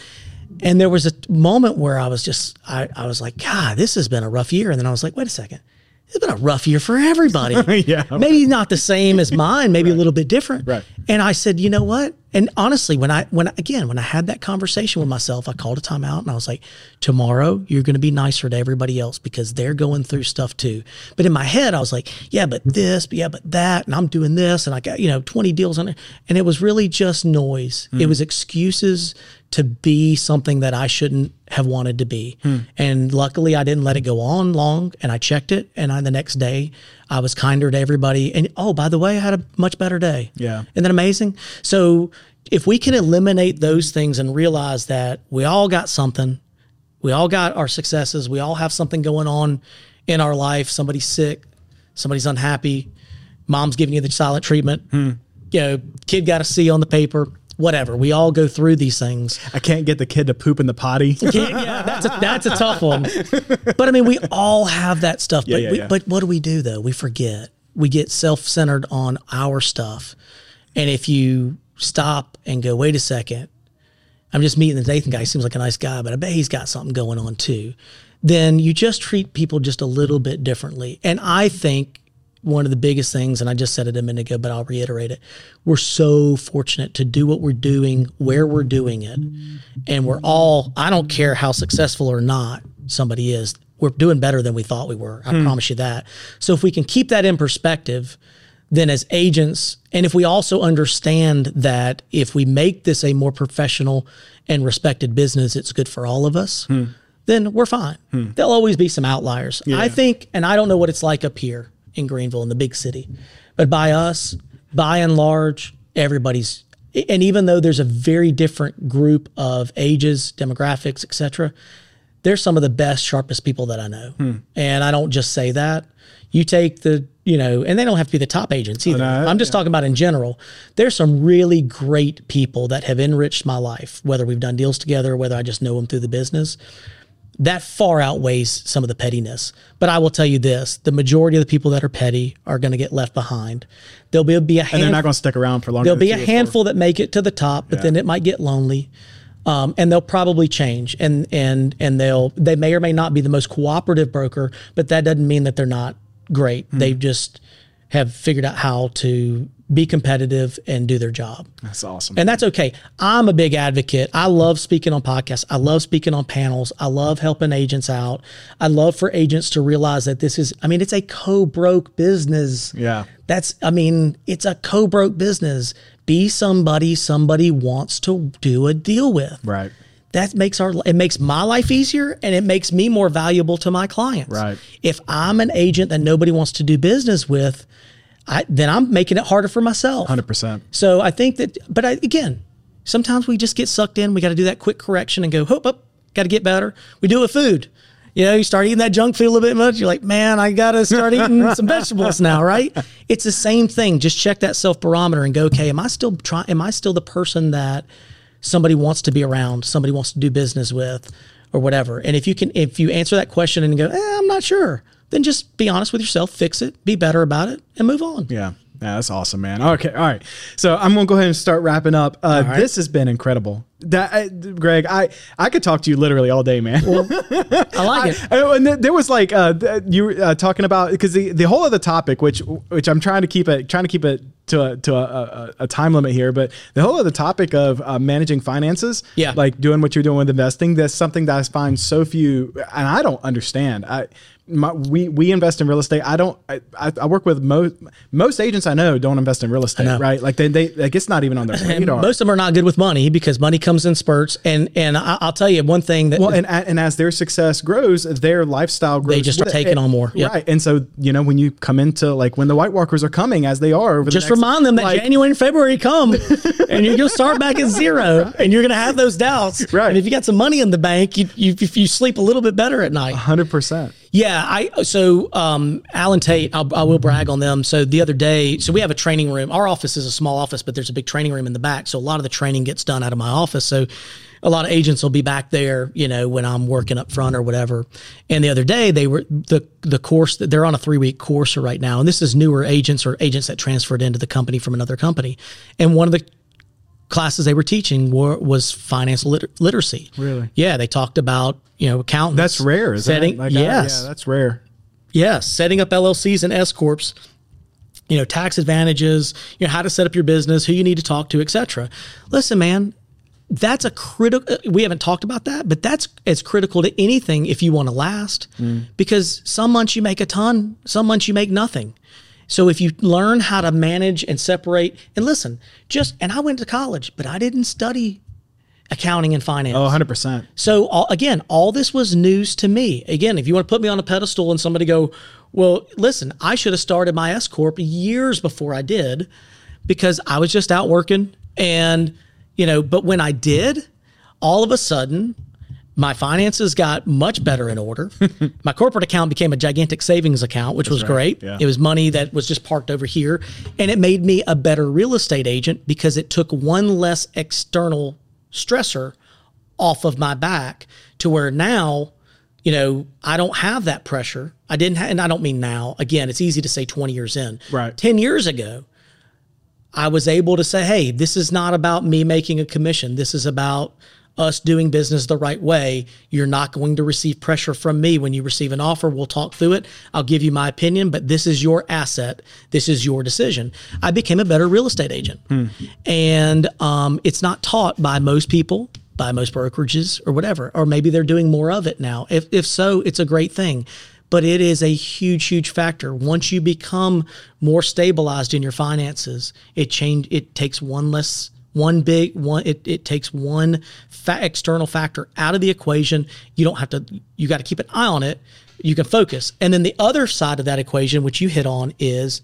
And there was a moment where I was just I, I was like, God, this has been a rough year. And then I was like, wait a second. It's been a rough year for everybody. Yeah. Maybe not the same as mine, maybe a little bit different. Right. And I said, you know what? And honestly, when I when again when I had that conversation with myself, I called a timeout and I was like, tomorrow you're going to be nicer to everybody else because they're going through stuff too. But in my head, I was like, yeah, but this, but yeah, but that, and I'm doing this, and I got you know 20 deals on it, and it was really just noise. It hmm. was excuses to be something that I shouldn't have wanted to be. Hmm. And luckily, I didn't let it go on long, and I checked it, and I, the next day, I was kinder to everybody. And oh, by the way, I had a much better day. Yeah. Isn't that amazing? So if we can eliminate those things and realize that we all got something, we all got our successes, we all have something going on in our life. Somebody's sick, somebody's unhappy, mom's giving you the silent treatment, hmm. you know, kid got a C on the paper, whatever. We all go through these things. I can't get the kid to poop in the potty. Yeah, yeah, that's a, that's a tough one. But I mean, we all have that stuff. But, yeah, we, yeah. but what do we do though? We forget. We get self centered on our stuff. And if you stop and go, wait a second, I'm just meeting the Nathan guy. He seems like a nice guy, but I bet he's got something going on too. Then you just treat people just a little bit differently. And I think one of the biggest things, and I just said it a minute ago, but I'll reiterate it. We're so fortunate to do what we're doing where we're doing it. And we're all, I don't care how successful or not somebody is, we're doing better than we thought we were. I hmm. promise you that. So if we can keep that in perspective, then as agents, and if we also understand that if we make this a more professional and respected business, it's good for all of us, hmm. then we're fine. Hmm. There'll always be some outliers. I think, and I don't know what it's like up here in Greenville in the big city, but by us, by and large, everybody's. And even though there's a very different group of ages, demographics, etc., they're some of the best, sharpest people that I know. Hmm. And I don't just say that. You take the, you know, and they don't have to be the top agents either. no, I'm just talking about in general. There's some really great people that have enriched my life, whether we've done deals together, whether I just know them through the business. That far outweighs some of the pettiness. But I will tell you this the majority of the people that are petty are going to get left behind. There'll be, be a And they're not going to stick around for long. There'll be a two or four. handful that make it to the top, but then it might get lonely. Um, and they'll probably change and and and they'll they may or may not be the most cooperative broker, but that doesn't mean that they're not great. Hmm. They just have figured out how to be competitive and do their job. That's awesome. And that's okay. I'm a big advocate. I love speaking on podcasts. I love speaking on panels. I love helping agents out. I love for agents to realize that this is, I mean, it's a co broke business. Yeah. That's, I mean, it's a co broke business. Be somebody somebody wants to do a deal with. right. That makes our it makes my life easier and it makes me more valuable to my clients. Right. If I'm an agent that nobody wants to do business with, I, then I'm making it harder for myself. 100%. So I think that, but I, again, sometimes we just get sucked in. We got to do that quick correction and go, hope up, got to get better. We do it with food. You know, you start eating that junk food a little bit much. You're like, man, I got to start eating some vegetables now, right? It's the same thing. Just check that self barometer and go, okay, am I still trying? Am I still the person that somebody wants to be around, somebody wants to do business with, or whatever? And if you can, if you answer that question and go, eh, I'm not sure, then just be honest with yourself, fix it, be better about it, and move on. Yeah. Yeah, that's awesome, man. Okay, all right. So I'm gonna go ahead and start wrapping up. Uh, right. This has been incredible. That, I, Greg, I I could talk to you literally all day, man. I like it. Oh, and th- there was like uh, you were uh, talking about because the, the whole other topic, which which I'm trying to keep it trying to keep it to a, to a, a, a time limit here, but the whole other topic of uh, managing finances, Yeah. like doing what you're doing with investing, that's something that I find so few, and I don't understand. I my, we we invest in real estate. I don't. I, I work with most most agents I know don't invest in real estate, right? Like they they like it's not even on their radar. most of them are not good with money because money comes in spurts. And and I, I'll tell you one thing that Well, and and as their success grows, their lifestyle grows. They just with start it. taking on more. Yep. right? And so you know when you come into like when the White Walkers are coming as they are, over just the next, remind them that like, January and February come, and you're gonna start back at zero, and you're gonna have those doubts. Right. And if you got some money in the bank, you, you if you sleep a little bit better at night. hundred percent. Yeah, I so um, Allen Tate, I'll, I will brag on them. So the other day, so we have a training room. Our office is a small office, but there's a big training room in the back. So a lot of the training gets done out of my office. So a lot of agents will be back there, you know, when I'm working up front or whatever. And the other day, they were the the course that they're on a three week course right now, and this is newer agents or agents that transferred into the company from another company. And one of the classes they were teaching were, was financial liter- literacy. Really? Yeah, they talked about you know accountants. That's rare, isn't setting, it? Like, yes, yeah, that's rare. Yes, setting up LLCs and S corps, you know, tax advantages, you know, how to set up your business, who you need to talk to, etc. Listen, man, that's a critical. We haven't talked about that, but that's as critical to anything if you want to last, mm. because some months you make a ton, some months you make nothing. So if you learn how to manage and separate, and listen, just and I went to college, but I didn't study accounting and finance. Oh, 100 percent. So all, again, all this was news to me. Again, if you want to put me on a pedestal and somebody go, well, listen, I should have started my S corp years before I did, because I was just out working, and you know. But when I did, all of a sudden, my finances got much better in order. my corporate account became a gigantic savings account, which was great. yeah. It was money that was just parked over here, and it made me a better real estate agent because it took one less external stressor off of my back to where now, you know, I don't have that pressure. I didn't, ha- and I don't mean now. Again, it's easy to say 20 years in. Right. 10 years ago, I was able to say, hey, this is not about me making a commission. This is about us doing business the right way. You're not going to receive pressure from me when you receive an offer. We'll talk through it. I'll give you my opinion, but this is your asset. This is your decision. I became a better real estate agent. And um, it's not taught by most people, by most brokerages or whatever, or maybe they're doing more of it now. If, if so, it's a great thing. But it is a huge, huge factor. Once you become more stabilized in your finances, it change. It takes one less One big one, it, it takes one fa- external factor out of the equation. You don't have to, you got to keep an eye on it. You can focus. And then the other side of that equation, which you hit on, is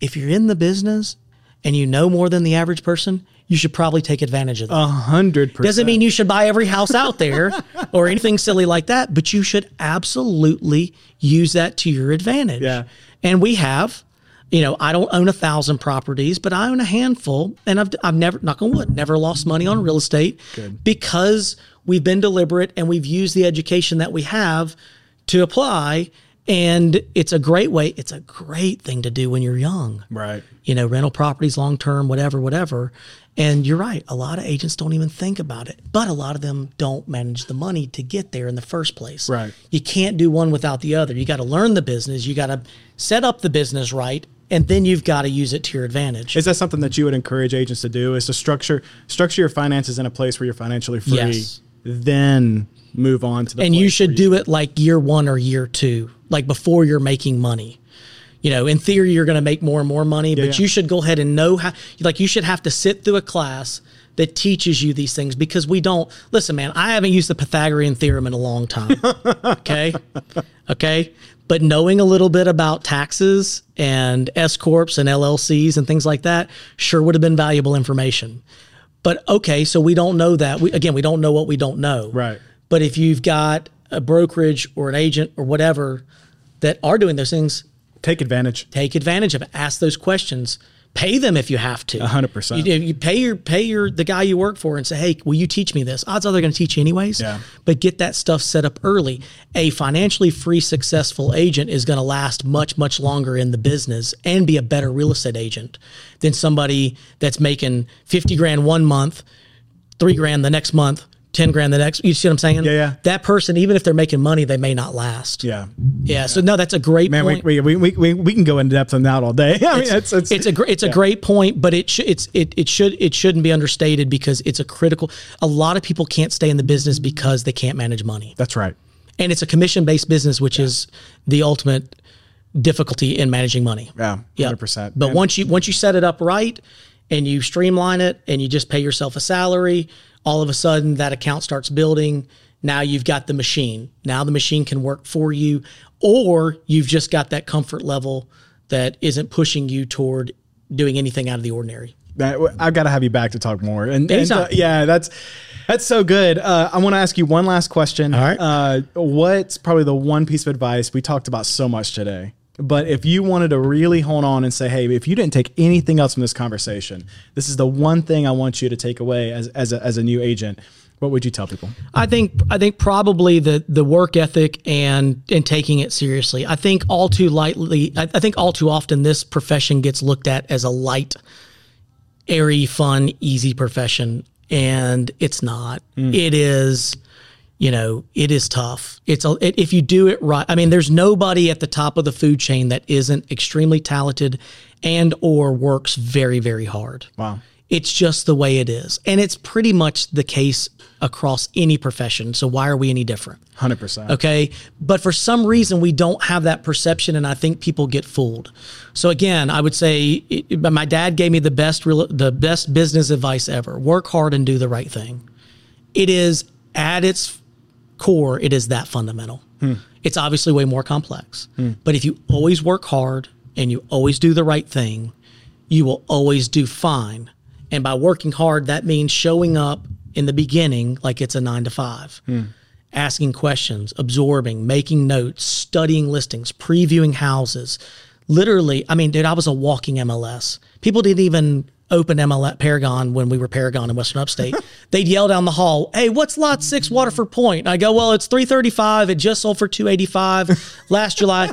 if you're in the business and you know more than the average person, you should probably take advantage of that. A hundred percent. Doesn't mean you should buy every house out there or anything silly like that, but you should absolutely use that to your advantage. Yeah. And we have, you know, I don't own a thousand properties, but I own a handful, and I've I've never, knock on wood, never lost money on real estate because we've been deliberate and we've used the education that we have to apply. And it's a great way. It's a great thing to do when you're young Right. you know, rental properties, long term, whatever, whatever. And you're right. A lot of agents don't even think about it, but a lot of them don't manage the money to get there in the first place. Right. You can't do one without the other. You got to learn the business. You got to set up the business right, and then you've got to use it to your advantage. Is that something that you would encourage agents to do? Is to structure structure your finances in a place where you're financially free, Yes. then move on to the. and you should do it like year one or year two, like before you're making money. You know, in theory, you're going to make more and more money, but yeah. you should go ahead and know how, like, you should have to sit through a class that teaches you these things because we don't, listen, man, I haven't used the Pythagorean theorem in a long time. okay. Okay. But knowing a little bit about taxes and S Corps and LLCs and things like that sure would have been valuable information. But okay, so we don't know that. We, again, we don't know what we don't know. Right. But if you've got a brokerage or an agent or whatever that are doing those things, take advantage. take advantage of it. Ask those questions. Pay them if you have to. Hundred percent. You, you pay your pay your the guy you work for and say, hey, will you teach me this? Odds are they're going to teach you anyways. Yeah. But get that stuff set up early. A financially free, successful agent is going to last much much longer in the business and be a better real estate agent than somebody that's making fifty grand one month, three grand the next month. 10 grand the next, you see what I'm saying? Yeah, yeah. That person, even if they're making money, they may not last. Yeah. Yeah. So, no, that's a great Man, point. we, we, we, we, we can go in depth on that all day. I mean, it's, it's, it's a gr- it's a great point, but it sh- it's it it should it shouldn't be understated because it's a critical. A lot of people can't stay in the business because they can't manage money, that's right. and it's a commission based business, which is the ultimate difficulty in managing money. Yeah. Yeah. 100%. But once you once you set it up right and you streamline it and you just pay yourself a salary, all of a sudden that account starts building. Now you've got the machine. Now the machine can work for you, or you've just got that comfort level that isn't pushing you toward doing anything out of the ordinary. I've got to have you back to talk more. And, and uh, yeah, that's that's so good. Uh, I want to ask you one last question. All right. Uh, what's probably the one piece of advice we talked about so much today? But if you wanted to really hold on and say, hey, if you didn't take anything else from this conversation, this is the one thing I want you to take away as as a, as a new agent. What would you tell people? I think I think probably the the work ethic and and taking it seriously. I think all too lightly. I, I think all too often this profession gets looked at as a light, airy, fun, easy profession, and it's not. Mm. It is. You know, it is tough. It's a, it, if you do it right. I mean, there's nobody at the top of the food chain that isn't extremely talented and or works very very hard. Wow. It's just the way it is. And it's pretty much the case across any profession. So why are we any different? Hundred percent. Okay. But for some reason, we don't have that perception. And I think people get fooled. So again, I would say it, my dad gave me the best, real, the best business advice ever work hard and do the right thing. It is at its core, it is that fundamental. Hmm. It's obviously way more complex. Hmm. But if you always work hard and you always do the right thing, you will always do fine. And by working hard, that means showing up in the beginning like it's a nine to five, hmm. asking questions, absorbing, making notes, studying listings, previewing houses. Literally, I mean, dude, I was a walking MLS. People didn't even open MLS Paragon when we were Paragon in Western Upstate. They'd yell down the hall, "Hey, what's lot six Waterford Point?" And I go, "Well, it's three thirty-five. It just sold for two eighty-five last July."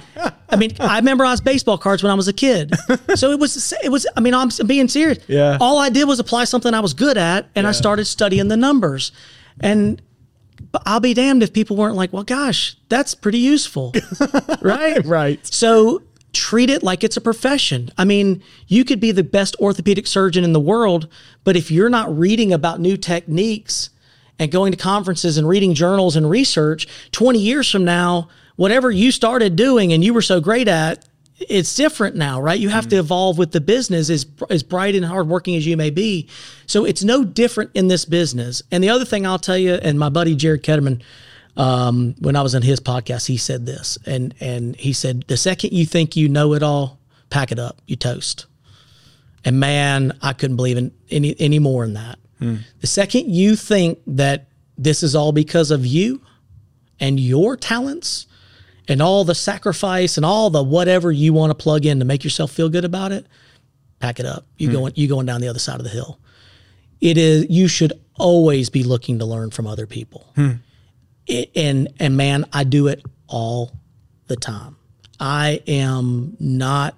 I mean, I memorized baseball cards when I was a kid, so it was it was. I mean, I'm being serious. Yeah. All I did was apply something I was good at, and I started studying the numbers, and. But I'll be damned if people weren't like, well, gosh, that's pretty useful. right? Right. So treat it like it's a profession. I mean, you could be the best orthopedic surgeon in the world, but if you're not reading about new techniques and going to conferences and reading journals and research, 20 years from now, whatever you started doing and you were so great at, it's different now, right? You have to mm-hmm. evolve with the business as as bright and hardworking as you may be. So it's no different in this business. And the other thing I'll tell you, and my buddy Jared Ketterman, um, when I was on his podcast, he said this, and and he said the second you think you know it all, pack it up, you toast. And man, I couldn't believe in any any more in that. Hmm. The second you think that this is all because of you and your talents and all the sacrifice and all the whatever you want to plug in to make yourself feel good about it, pack it up. You hmm. going you going down the other side of the hill. It is you should always be looking to learn from other people. It- and and man, I do it all the time. I am not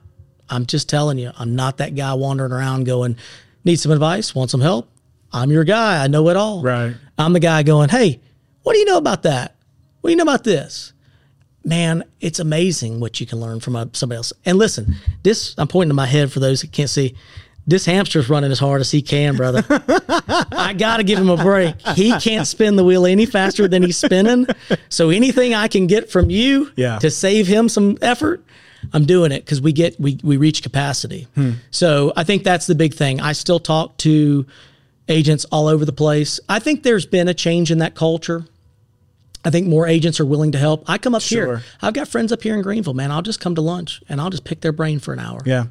I'm just telling you, I'm not that guy wandering around going, need some advice, want some help? I'm your guy. I know it all. Right. I'm the guy going, hey, what do you know about that? What do you know about this? Man, it's amazing what you can learn from uh, somebody else. And listen, this, I'm pointing to my head for those that can't see. This hamster's running as hard as he can, brother. I got to give him a break. He can't spin the wheel any faster than he's spinning. So anything I can get from you Yeah. to save him some effort, I'm doing it because we get we we reach capacity. Hmm. So I think that's the big thing. I still talk to agents all over the place. I think there's been a change in that culture. I think more agents are willing to help. I come up Sure. here. I've got friends up here in Greenville, man. I'll just come to lunch and I'll just pick their brain for an hour. Yeah.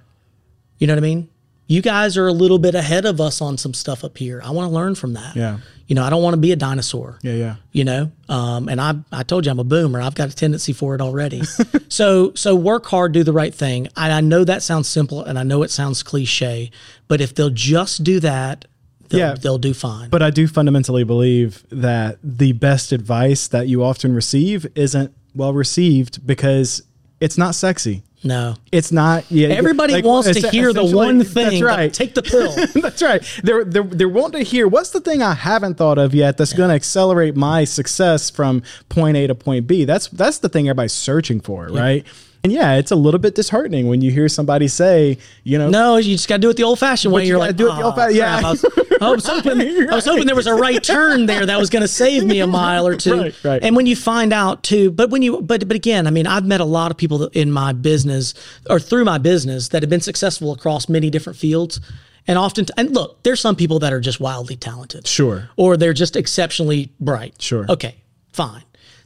You know what I mean? You guys are a little bit ahead of us on some stuff up here. I want to learn from that. Yeah. You know, I don't want to be a dinosaur. Yeah. Yeah. You know, um, and I I told you I'm a boomer. I've got a tendency for it already. so so work hard, do the right thing. I, I know that sounds simple, and I know it sounds cliche, but if they'll just do that, they'll, Yeah. they'll do fine. But I do fundamentally believe that the best advice that you often receive isn't well received because it's not sexy. No, It's not. Yeah. everybody like, wants to hear the one thing. That's right. Take the pill. That's right. They're, they're, they're wanting to hear what's the thing I haven't thought of yet that's going to accelerate my success from point A to point B. That's that's the thing everybody's searching for, right? And yeah, it's a little bit disheartening when you hear somebody say, you know, No, you just got to do it the old-fashioned way. you You're like, do it the "Oh, old-fashioned- yeah." I was, I was hoping, I was hoping there was a right turn there that was going to save me a mile or two. Right, right. And when you find out too, but when you, but but again, I mean, I've met a lot of people in my business or through my business that have been successful across many different fields. And often, and look, there's some people that are just wildly talented. Sure. Or they're just exceptionally bright. Sure. Okay, fine.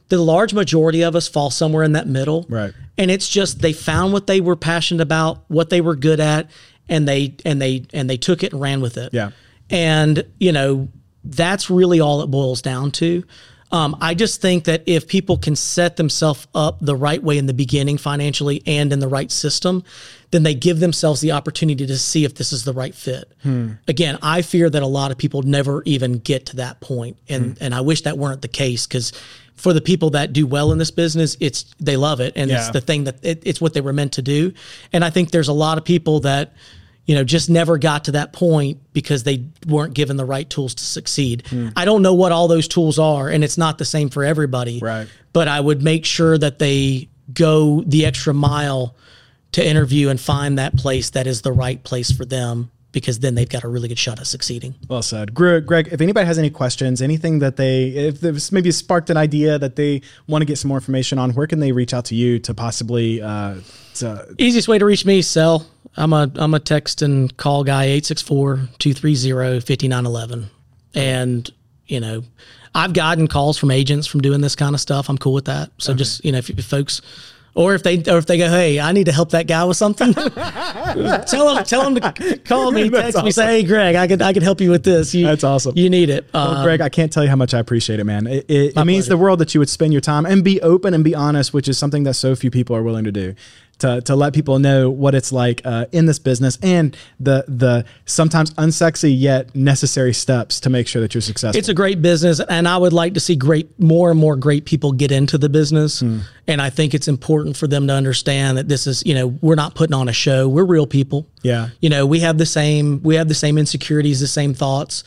The large majority of us fall somewhere in that middle. Right. And it's just they found what they were passionate about, what they were good at, and they and they and they took it and ran with it. Yeah. And you know, that's really all it boils down to. Um, I just think that if people can set themselves up the right way in the beginning financially and in the right system, then they give themselves the opportunity to see if this is the right fit. Again, I fear that a lot of people never even get to that point, and and I wish that weren't the case because for the people that do well in this business, it's they love it and it's the thing that it, it's what they were meant to do. And I think there's a lot of people that you know just never got to that point because they weren't given the right tools to succeed. Hmm. I don't know what all those tools are, and it's not the same for everybody. Right. But I would make sure that they go the extra mile to interview and find that place that is the right place for them because then they've got a really good shot at succeeding. Well said, Gre- Greg. If anybody has any questions, anything that they, if there's maybe sparked an idea that they want to get some more information on, where can they reach out to you to possibly? Uh, to, Easiest way to reach me, cell. I'm a I'm a text and call guy 864-230-5911. And, you know, I've gotten calls from agents from doing this kind of stuff. I'm cool with that. So just, you know, if, if folks or if they or if they go, hey, I need to help that guy with something, tell him, tell him to call me, That's text me, say, hey, Greg, I could I could help you with this. You, That's awesome. You need it. Well, Um, Greg, I can't tell you how much I appreciate it, man. It, it, it means pleasure. the world that you would spend your time and be open and be honest, which is something that so few people are willing to do. To, to let people know what it's like uh, in this business and the the sometimes unsexy yet necessary steps to make sure that you're successful. It's a great business, and I would like to see great more and more great people get into the business. Hmm. And I think it's important for them to understand that this is, you know, we're not putting on a show. We're real people. Yeah. You know, we have the same we have the same insecurities, the same thoughts.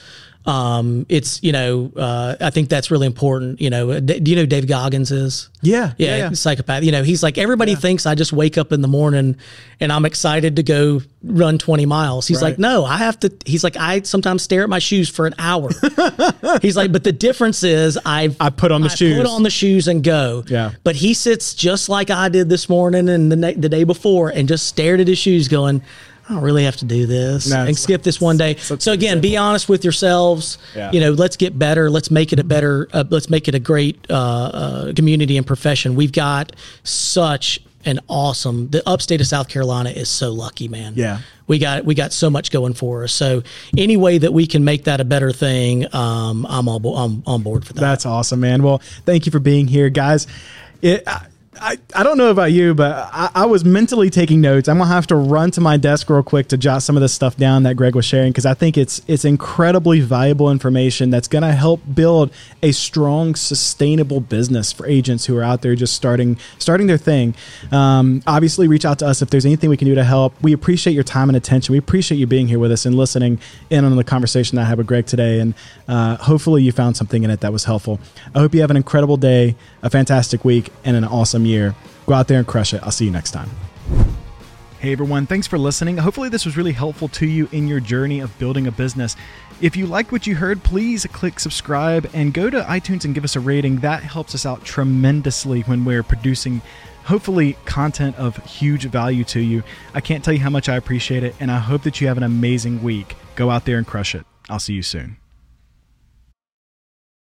Um, it's you know, uh, I think that's really important. You know, D- do you know Dave Goggins is? Yeah, yeah, yeah, yeah. psychopath. You know, he's like everybody thinks I just wake up in the morning and I'm excited to go run 20 miles. He's Right. like, no, I have to. He's like, I sometimes stare at my shoes for an hour. he's like, but the difference is I've I put on the I shoes. put on the shoes and go. Yeah. But he sits just like I did this morning and the ne- the day before and just stared at his shoes, going. I don't really have to do this No, and skip this one day. So again, be honest with yourselves. Yeah. You know, let's get better. Let's make it a better. Uh, let's make it a great uh, uh, community and profession. We've got such an awesome. The upstate of South Carolina is so lucky, man. Yeah. we got we got so much going for us. So any way that we can make that a better thing, um, I'm all bo- I'm on board for that. That's awesome, man. Well, thank you for being here, guys. It, I, I, I don't know about you, but I, I was mentally taking notes. I'm gonna have to run to my desk real quick to jot some of this stuff down that Greg was sharing because I think it's it's incredibly valuable information that's gonna help build a strong, sustainable business for agents who are out there just starting starting their thing. Um, obviously, reach out to us if there's anything we can do to help. We appreciate your time and attention. We appreciate you being here with us and listening in on the conversation I had with Greg today. And uh, hopefully, you found something in it that was helpful. I hope you have an incredible day, a fantastic week, and an awesome year. Go out there and crush it. I'll see you next time. Hey everyone, thanks for listening. Hopefully, this was really helpful to you in your journey of building a business. If you like what you heard, please click subscribe and go to iTunes and give us a rating. That helps us out tremendously when we're producing, hopefully, content of huge value to you. I can't tell you how much I appreciate it, and I hope that you have an amazing week. Go out there and crush it. I'll see you soon.